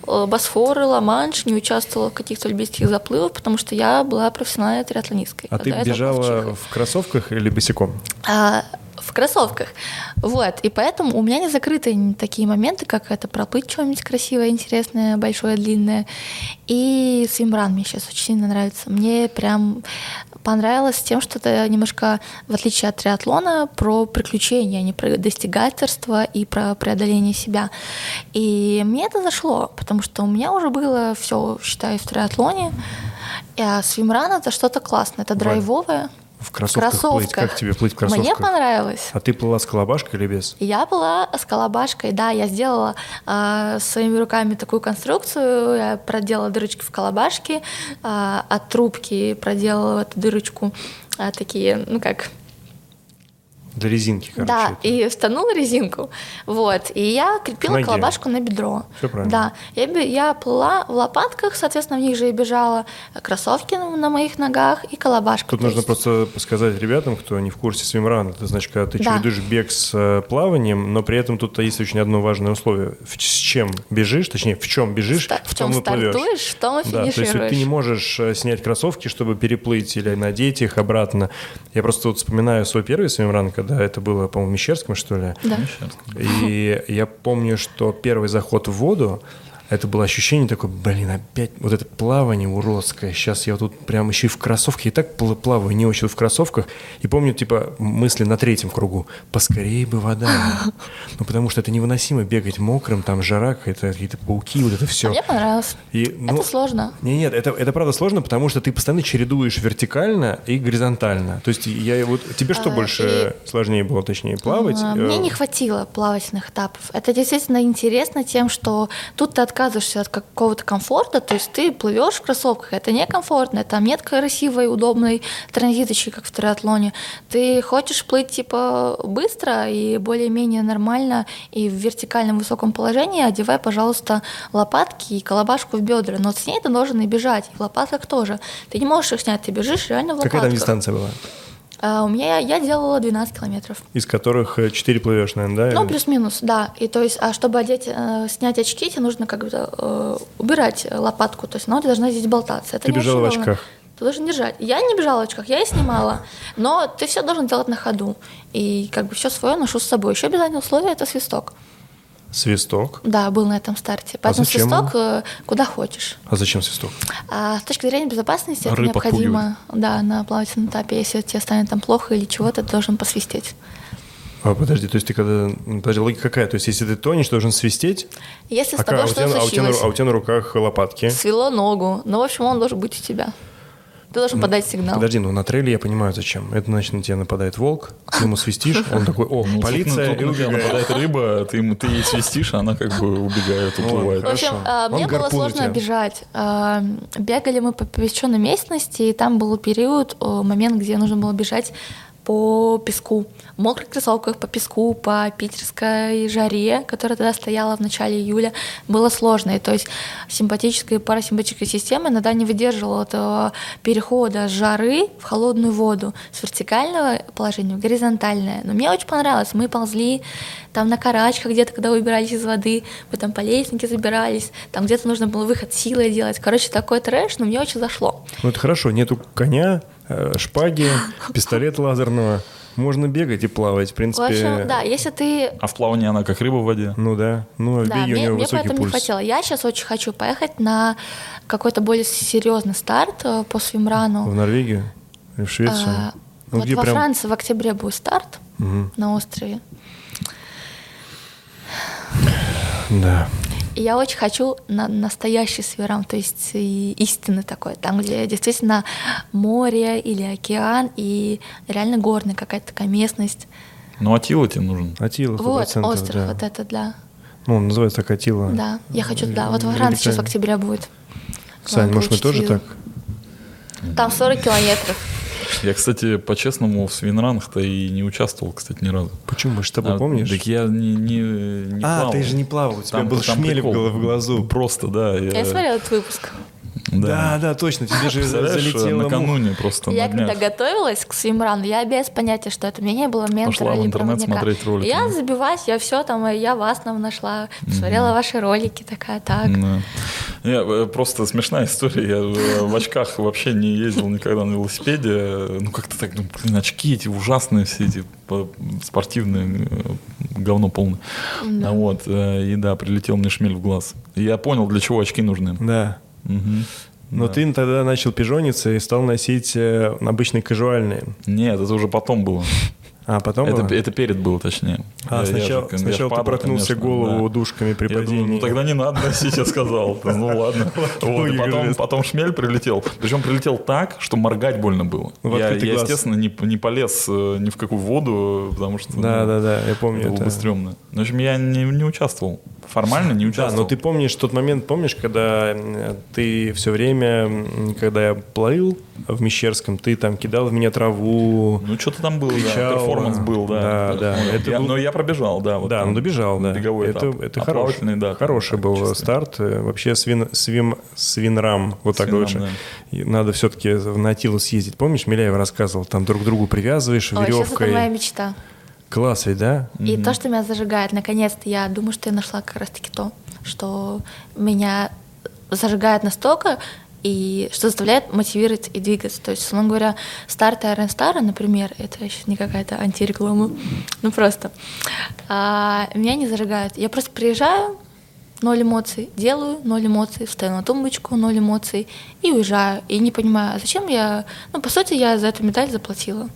э, Босфоры, Ла-Манш, не участвовала в каких-то любительских заплывах, потому что я была профессиональной триатлонисткой. А ты бежала в кроссовках или босиком? А, в кроссовках. Вот, и поэтому у меня не закрыты такие моменты, как это проплыть что-нибудь красивое, интересное, большое, длинное. И свимран мне сейчас очень сильно нравится. Мне прям понравилось тем, что это немножко, в отличие от триатлона, про приключения, а не про достигательство и про преодоление себя. И мне это зашло, потому что у меня уже было все, считаю, в триатлоне. А свимран это что-то классное, это драйвовое. В кроссовках, плыть. Как тебе плыть в кроссовках? Мне понравилось. А ты плыла с колобашкой или без? Я была с колобашкой, да, я сделала а, своими руками такую конструкцию, я проделала дырочки в колобашке, а, от трубки проделала в эту дырочку а, такие, ну как, Для резинки, короче. да, это. и встанула резинку, вот, и я крепила колобашку на бедро. Всё правильно. Да, я, я плыла в лопатках, соответственно, в них же и бежала кроссовки на, на моих ногах и колобашка. Тут нужно есть- просто сказать ребятам, кто не в курсе swimrun, это значит, когда ты Да. чередуешь бег с э, плаванием, но при этом тут есть очень одно важное условие. В- с чем бежишь, точнее, в чем бежишь, Ста- в, в том чем и плывешь. стартуешь, в том и Да, то есть вот финишируешь. ты не можешь э, снять кроссовки, чтобы переплыть или надеть их обратно. Я просто вот вспоминаю свой первый swimrun, когда это было, по-моему, Мещерском, что ли. Да. И я помню, что первый заход в воду, это было ощущение такое, блин, опять вот это плавание уродское. Сейчас я тут прям еще и в кроссовках, и так пла- плаваю, не очень в кроссовках. И помню, типа, мысли на третьем кругу, поскорее бы вода. Ну, потому что это невыносимо бегать мокрым, там жара какая-то, какие-то пауки, вот это все. А мне понравилось. И, ну, Это сложно. Не, нет, это, это правда сложно, потому что ты постоянно чередуешь вертикально и горизонтально. То есть я вот тебе что А, больше сложнее было, точнее, плавать? А, Мне Э, не хватило плавательных этапов. Это действительно интересно тем, что тут ты отказываешься от какого-то комфорта, то есть ты плывешь в кроссовках, это некомфортно, там нет красивой, удобной транзиточки, как в триатлоне. Ты хочешь плыть типа быстро и более-менее нормально и в вертикальном высоком положении, одевай, пожалуйста, лопатки и колобашку в бедра. Но с ней ты должен и бежать, и в лопатках тоже. Ты не можешь их снять, ты бежишь реально в лопатках. Какая там дистанция была? А, у меня я делала 12 километров. Из которых 4 плывешь, наверное, да? Ну, плюс-минус, да. И то есть, а чтобы одеть, э, снять очки, тебе нужно как бы э, убирать лопатку. То есть она должна здесь болтаться. Это Ты бежала в очках? Ты должен держать. Я не бежала в очках, я и снимала. Но ты все должен делать на ходу. И как бы все свое ношу с собой. Еще обязательное условие это свисток. Свисток. Да, был на этом старте. Поэтому зачем свисток э, куда хочешь. А зачем свисток? А с точки зрения безопасности это Рыб необходимо да, на плавательном этапе. Если тебе станет там плохо или чего-то, ты должен посвистеть. А, подожди, то есть ты когда... Подожди, логика какая? То есть если ты тонешь, ты должен свистеть? Если с а, тобой ка- а что-то а, у тебя, случилось, а у тебя на руках лопатки? свело ногу, ну, в общем, он должен быть у тебя. Ты должен подать сигнал. Подожди, ну на трейле я понимаю, зачем. Это значит, на тебя нападает волк, ты ему свистишь, он такой, о, полиция, и нападает рыба, ты, ему- ты ей свистишь, а она как бы убегает, уплывает. В общем, а, мне было сложно бежать. А, Бегали мы по посвященной местности, и там был период, момент, где нужно было бежать по песку, в мокрых кроссовках по песку, по питерской жаре, которая тогда стояла в начале июля, было сложно. И то есть симпатическая и парасимпатическая система иногда не выдерживала этого перехода с жары в холодную воду, с вертикального положения в горизонтальное. Но мне очень понравилось. Мы ползли там на карачках где-то, когда выбирались из воды, мы там по лестнике забирались, там где-то нужно было выход силой делать. Короче, такой трэш, но мне очень зашло. Ну это хорошо, нету коня, шпаги, пистолета лазерного. Можно бегать и плавать, в В принципе. общем, да, если ты А в плавании она как рыба в воде. Ну да, ну а в Да, беге у мне, него мне высокий поэтому пульс. не хватило. Я сейчас очень хочу поехать на какой-то более серьезный старт э, по свимрану. В Норвегию или в Швецию? А, Ну, вот где во прям- Франции в октябре будет старт Мгм. на острове. Да. И я очень хочу на настоящий свирам, то есть и истинный такой, там, где действительно море или океан и реально горная какая-то такая местность. Ну, Атила тебе нужен. Атила, вот 100%, остров да. вот это, да. Ну, он называется так Атила. Да, я хочу туда. Э, Вот во Франции сейчас в октябре будет. Сань, может, мы тоже так? Там 40 километров. Я, кстати, по-честному в свинранах-то и не участвовал, кстати, ни разу. Почему? Мы же с тобой А, помнишь? Так я не, не, не А, плавал. ты же не плавал, у тебя Там- был там шмель в прикол. в глазу. Просто, да. Я, Я смотрела этот выпуск. Да, да, точно, тебе же залетело. накануне просто Я на когда готовилась к свимрану, я без понятия, что это. У меня не было ментора Пошла в интернет смотреть ролики, Я да? забиваюсь, я все там, и я вас там нашла, посмотрела ваши ролики, такая, так. Да. Не, э, просто смешная история. Я э, в очках вообще не ездил никогда на велосипеде. Ну, как-то так, ну, блин, очки эти ужасные, все эти по- спортивные, э, говно полное. Да. А Вот, и да, прилетел мне шмель в глаз. И Я понял, для чего очки нужны. Да. Но Да. ты тогда начал пижониться и стал носить э, обычные кажуальные. Нет, это уже потом было. А потом Это, было? это перед было, точнее. А, Я- я сначала, я сначала же ты падал, проткнулся конечно, голову да. душками при Я думаю, ну тогда не надо носить, я сказал. Ну ладно. Вот, и потом, потом шмель прилетел. Причем прилетел так, что моргать больно было. Ну, в Я, я, естественно, не, не полез э, ни в какую воду, потому что Да, ну, да, да, я помню это было это. бы стрёмно. Ну, В общем, я не, не участвовал. Формально не Да, участвовал. но ты помнишь тот момент, помнишь, когда ты все время, когда я плыл в Мещерском, ты там кидал в меня траву. Ну, что-то там было, да, кричал. перформанс был, да. Да, да, это Я- был- Но я пробежал, да. вот да, ну добежал, да. Беговой это этап. это А да. хороший был чисто. старт. Э, Вообще свин, свим, свинрам, вот так лучше. да. И Надо все-таки на Атилу съездить. Помнишь, Миляев рассказывал, там друг к другу привязываешь Ой, сейчас это моя веревкой. мечта. Класс ведь, да? И то, что меня зажигает, наконец-то, я думаю, что я нашла как раз-таки то, что меня зажигает настолько, и что заставляет мотивировать и двигаться. То есть, условно говоря, старт Iron Star, например, это сейчас не какая-то антиреклама, ну просто, а, меня не зажигает. Я просто приезжаю, ноль эмоций, делаю ноль эмоций, встаю на тумбочку, ноль эмоций и уезжаю. И не понимаю, а зачем я... Ну, по сути, я за эту медаль заплатила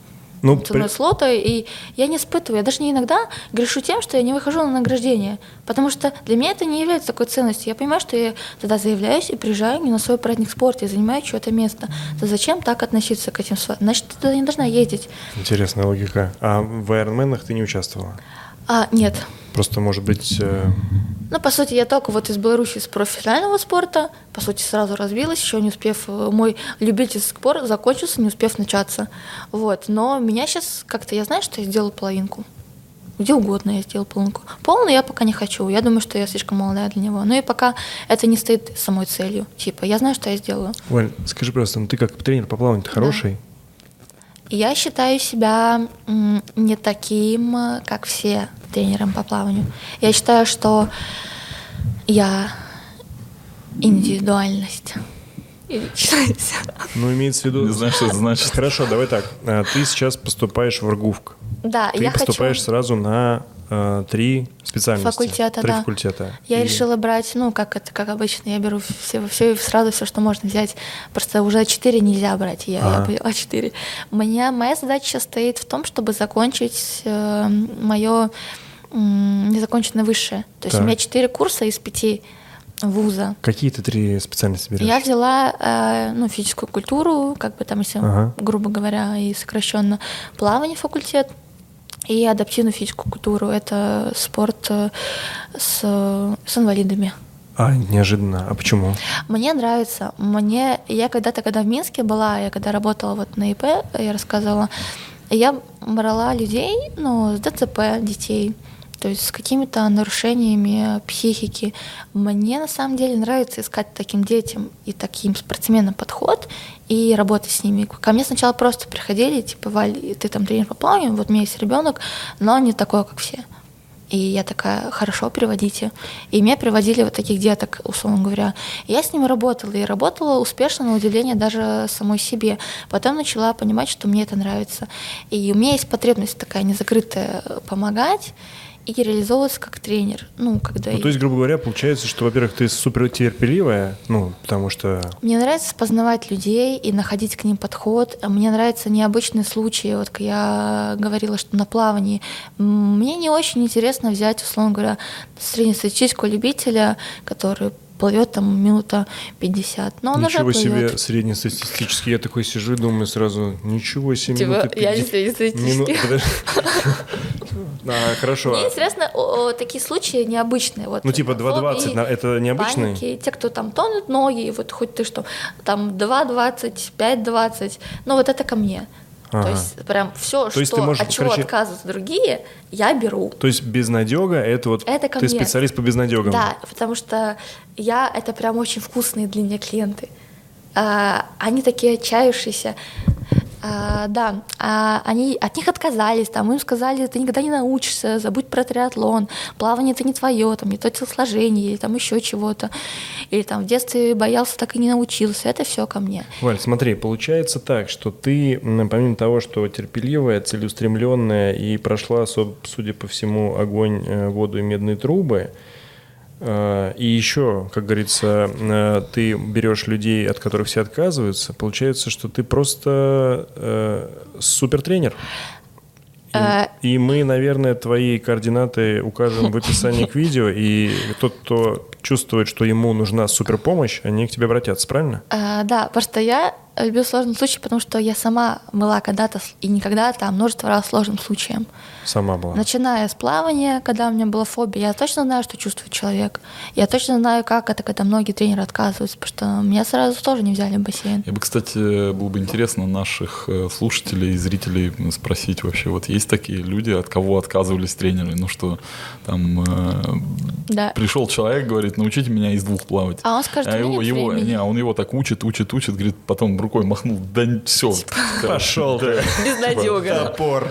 Ну, ценой при- слота, и я не испытываю, я даже не иногда грешу тем, что я не выхожу на награждение, потому что для меня это не является такой ценностью. Я понимаю, что я тогда заявляюсь и приезжаю не на свой праздник спорта, и занимаю чье-то место. То зачем так относиться к этим сва- Значит, ты туда не должна ездить. Интересная логика. А в Айронменах ты не участвовала? А, нет. Просто, может быть, э, Ну, по сути, я только вот из Беларуси с профессионального спорта, по сути, сразу развилась, еще не успев, э, мой любительский спорт закончился, не успев начаться. Вот, но меня сейчас как-то, я знаю, что я сделала половинку. Где угодно я сделала половинку. Полную я пока не хочу, я думаю, что я слишком молодая для него. Ну и пока это не стоит самой целью. Типа, я знаю, что я сделаю. Валь, скажи, пожалуйста, ну ты как тренер по плаванию ты хороший? И Я считаю себя не таким, э, как все тренером по плаванию. Я считаю, что я индивидуальность. Ну, имеется в виду... Не знаю, что это значит. Хорошо, давай так. А, Ты сейчас поступаешь в РГУФК. Да, Ты я поступаешь хочу... сразу на э, три специальности. Факультета, Три да. факультета. Я И- решила брать, ну, как это, как обычно, я беру все, все сразу все, что можно взять. Просто уже четыре нельзя брать, я, я Ага. поняла четыре. Моя, моя задача стоит в том, чтобы закончить мое незаконченное высшее. То есть Так. у меня четыре курса из пяти вуза. Какие ты три специальности берешь? Я взяла э, ну, физическую культуру, как бы там, если, Ага. грубо говоря, и сокращенно плавание факультет, и адаптивную физическую культуру. Это спорт э, с, с инвалидами. А, неожиданно. А почему? Мне нравится. Мне я когда-то, когда в Минске была, я когда работала вот на ИП, я рассказывала, я брала людей, ну, с ДЦП детей, то есть с какими-то нарушениями психики. Мне на самом деле нравится искать таким детям и таким спортсменам подход и работать с ними. Ко мне сначала просто приходили, типа, Валь, ты там тренер по плаванию, вот у меня есть ребенок, но не такой, как все. И я такая, хорошо, приводите. И меня приводили вот таких деток, условно говоря. Я с ними работала, и работала успешно, на удивление, даже самой себе. Потом начала понимать, что мне это нравится. И у меня есть потребность такая незакрытая помогать и реализовываться как тренер. Ну, когда Ну, то есть, грубо говоря, получается, что, во-первых, ты супер терпеливая, ну, потому что... Мне нравится познавать людей и находить к ним подход. Мне нравятся необычные случаи. Вот я говорила, что на плавании мне не очень интересно взять, условно говоря, среднестатистического любителя, который плывет там минута 50. Но он ничего уже себе плывет. среднестатистический. Я такой сижу и думаю сразу, ничего себе. Типа, минута я не 50. среднестатистический. А, Хорошо. Мне интересно о, о, такие случаи необычные. Вот, Ну, типа фобии, 2.20, на- это необычный? паники, те, кто там тонут ноги, и вот хоть ты что, там 2.20, 5.20, ну вот это ко мне. Ага. То есть прям все, То есть ты что, можешь, от чего короче- отказываются другие, я беру. То есть безнадега это вот Это ко ты мне. специалист по безнадегам. Да, потому что я это прям очень вкусные для меня клиенты. А, они такие отчаявшиеся. А, да, а они от них отказались, там им сказали, ты никогда не научишься, забудь про триатлон, плавание это не твое, там не то телосложение, или там еще чего-то, или там в детстве боялся, так и не научился, это все ко мне. Валь, смотри, получается так, что ты, помимо того, что терпеливая, целеустремленная и прошла, су- судя по всему, огонь, э, воду и медные трубы, и еще, как говорится, э, ты берешь людей, от которых все отказываются, получается, что ты просто э, супертренер. И, Э. и мы, наверное, твои координаты укажем в описании к видео, и тот, кто чувствует, что ему нужна суперпомощь, они к тебе обратятся, правильно? А, да, просто я люблю сложные случаи, потому что я сама была когда-то и никогда там множество раз сложным случаем. Сама была. Начиная с плавания, когда у меня была фобия, я точно знаю, что чувствует человек. Я точно знаю, как это, когда многие тренеры отказываются, потому что меня сразу тоже не взяли в бассейн. Я бы, кстати, было бы интересно наших э, слушателей и зрителей спросить вообще, вот есть такие люди, от кого отказывались тренеры? Ну что, там э, Да. пришел человек, говорит, научите меня из двух плавать. А он скажет, А его, его, времени. не, а он его так учит, учит, учит, говорит, потом рукой махнул, да все. Пошел ты. Безнадега. Топор.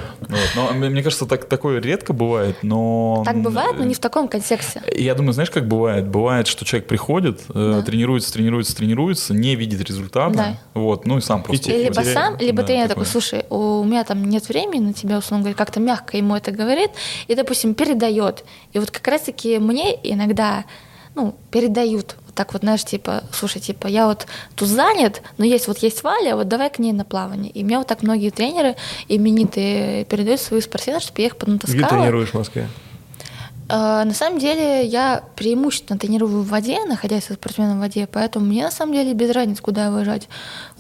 Но мне кажется, так, такое редко бывает, но... Так бывает, но не в таком контексте. Я думаю, знаешь, как бывает? Бывает, что человек приходит, э, тренируется, тренируется, тренируется, не видит результата, Да. вот, ну и сам просто... Либо сам, либо тренер такой, слушай, у меня там нет времени на тебя, условно говоря, как-то мягко ему это говорит, и, допустим, передает. И вот как раз-таки мне иногда, ну, передают вот так вот, знаешь, типа, слушай, типа, я вот тут занят, но есть вот есть Валя, вот давай к ней на плавание. И мне вот так многие тренеры именитые передают своих спортсменов, чтобы я их Где поднатаскала. тренируешь в Москве? Э, На самом деле я преимущественно тренирую в воде, находясь со спортсменом в воде, поэтому мне на самом деле без разницы, куда выезжать.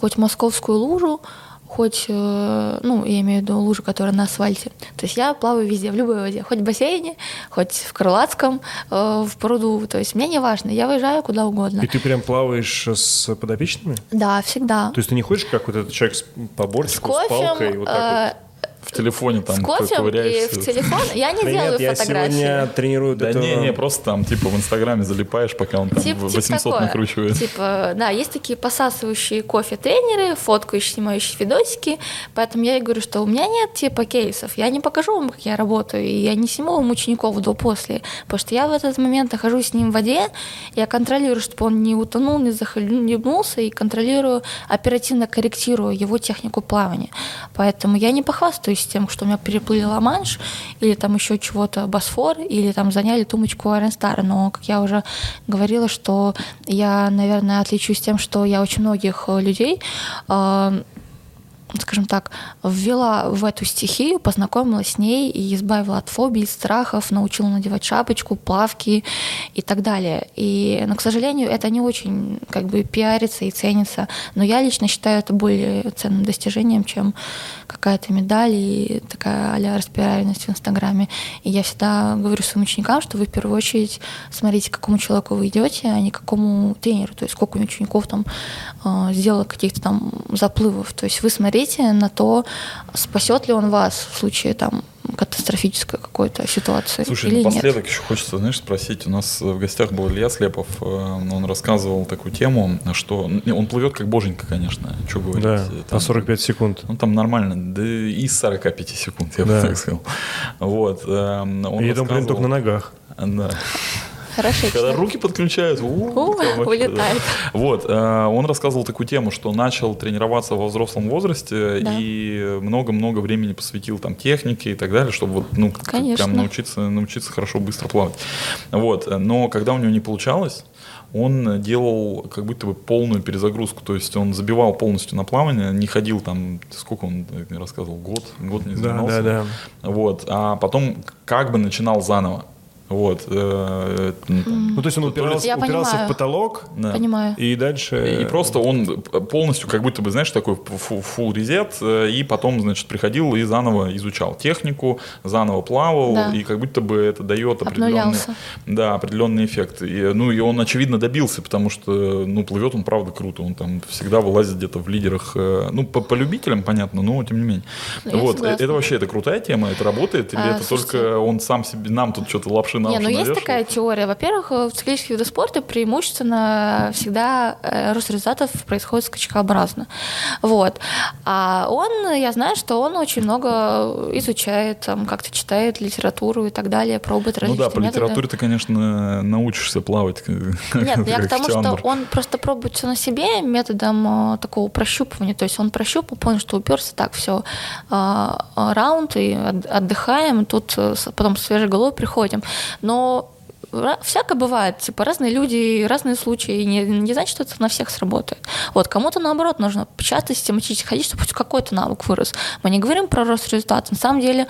Хоть московскую лужу, хоть, э, ну, я имею в виду лужу, которая на асфальте. То есть я плаваю везде, в любой воде, хоть в бассейне, хоть в Крылатском, э, в пруду. То есть мне не важно, я выезжаю куда угодно. И ты прям плаваешь с подопечными? Да, всегда. То есть ты не ходишь, как вот этот человек с- по С бортику, с, кофем, палкой, вот так э, В телефоне там с кофем и в телефон. Я не делаю Нет, я фотографии. сегодня тренирую Да этого- не, не, просто там типа в Инстаграме залипаешь, пока он там Тип- в тип 800 такое. накручивает. Типа, да, есть такие посасывающие кофе тренеры, фоткающие, снимающие видосики, поэтому я и говорю, что у меня нет типа кейсов, я не покажу вам, как я работаю, и я не сниму вам учеников до-после, потому что я в этот момент нахожусь с ним в воде, я контролирую, чтобы он не утонул, не захлебнулся, и контролирую, оперативно корректирую его технику плавания. Поэтому я не похвастаюсь тем, что у меня переплыли Ла-Манш, или там еще чего-то Босфор, или там заняли тумочку Star. Но, как я уже говорила, что я, наверное, отличусь тем, что я очень многих э, людей э, скажем так, ввела в эту стихию, познакомилась с ней и избавила от фобий, страхов, научила надевать шапочку, плавки и так далее. И, но, к сожалению, это не очень как бы пиарится и ценится. Но я лично считаю это более ценным достижением, чем какая-то медаль и такая а-ля распиаренность в Инстаграме. И я всегда говорю своим ученикам, что вы в первую очередь смотрите, какому человеку вы идете, а не какому тренеру. То есть сколько у учеников там э, сделало каких-то там заплывов. То есть вы смотрите посмотрите на то, спасет ли он вас в случае там катастрофической какой-то ситуации Слушай, или нет. напоследок еще хочется, знаешь, спросить. У нас в гостях был Илья Слепов, э, он рассказывал такую тему, что он плывет как боженька, конечно, что говорить. Да, э, по 45 секунд. Ну, там нормально, да и с 45 секунд, я бы Да. так сказал. Вот. э, Он И это, блин, только на ногах. Да. Хороший Когда руки подключают, у, У, там вообще, вылетает. да. Вот, э, он рассказывал такую тему, что начал тренироваться во взрослом возрасте Да. и много-много времени посвятил там технике и так далее, чтобы вот, ну, прям научиться, научиться хорошо быстро плавать. Вот, но когда у него не получалось, он делал как будто бы полную перезагрузку, то есть он забивал полностью на плавание, не ходил там, сколько он рассказывал, год, год не Да, занимался. да, да. Вот, а потом как бы начинал заново. Вот. э, Ну, то есть он упирался, Я упирался понимаю. в потолок, да. Понимаю. и дальше... И просто он полностью, как будто бы, знаешь, такой full резет, э, и потом, значит, приходил и заново изучал технику, заново плавал, Да. и как будто бы это дает определенный, да, определенный эффект. И, ну, и он, очевидно, добился, потому что, ну, плывет он, правда, круто. Он там всегда вылазит где-то в лидерах, э, ну, по, по любителям, понятно, но тем не менее. Ну, вот, э, согласна. это вообще, это крутая тема, это работает, или А, это слушайте. только он сам себе, нам тут что-то лапши на Не, уши ну есть такая теория. Во-первых, в циклических видах спорта преимущественно всегда э, рост результатов происходит скачкообразно. Вот. А он, я знаю, что он очень много изучает, там, как-то читает литературу и так далее, пробует Ну различные да, по методы. литературе ты, конечно, научишься плавать. Нет, я как к тому, что он просто пробует все на себе методом э, такого прощупывания. То есть он прощупал, понял, что уперся, так, все, раунд, и от- отдыхаем, тут э, потом свежей головой приходим. Но всякое бывает, типа разные люди, разные случаи, не, не значит, что это на всех сработает. Вот, кому-то наоборот нужно часто систематически ходить, чтобы хоть какой-то навык вырос. Мы не говорим про рост результата. На самом деле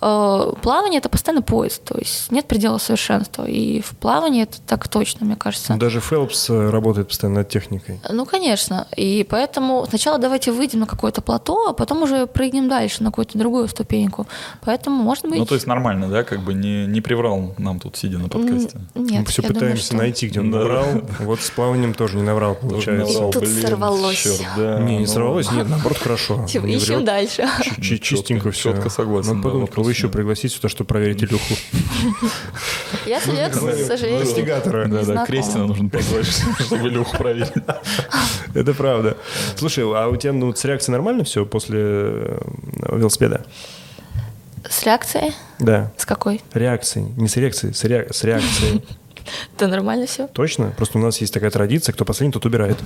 э, плавание это постоянный поиск, то есть нет предела совершенства. И в плавании это так точно, мне кажется. Даже Фелпс э, работает постоянно над техникой. Ну, конечно. И поэтому сначала давайте выйдем на какое-то плато, а потом уже прыгнем дальше на какую-то другую ступеньку. Поэтому, может быть... Ну, то есть нормально, да, как бы не, не приврал нам тут, сидя на м, Нет, Мы все думаю, пытаемся что- найти, где он Да. наврал. Вот с плаванием тоже не наврал, получается. наврал, тут блин, сорвалось. чёрт, да, Не, не ну, сорвалось, нет, наоборот, хорошо. Не ищем врет. дальше. Чи- Чистенько все. Четко согласен, Ну, да, подумать, кого еще пригласить сюда, чтобы проверить Илюху. Я с Ильей, к сожалению, Достигатора. Да, да, знакома. Крестина нужно позвать, чтобы Илюху проверить. Это правда. Слушай, а у тебя ну, с реакцией нормально все после э, велосипеда? С реакцией? Да. С какой? Реакцией. Не с реакцией, с, ре- с реакцией. Да нормально все. Точно? Просто у нас есть такая традиция, кто последний, тот убирает.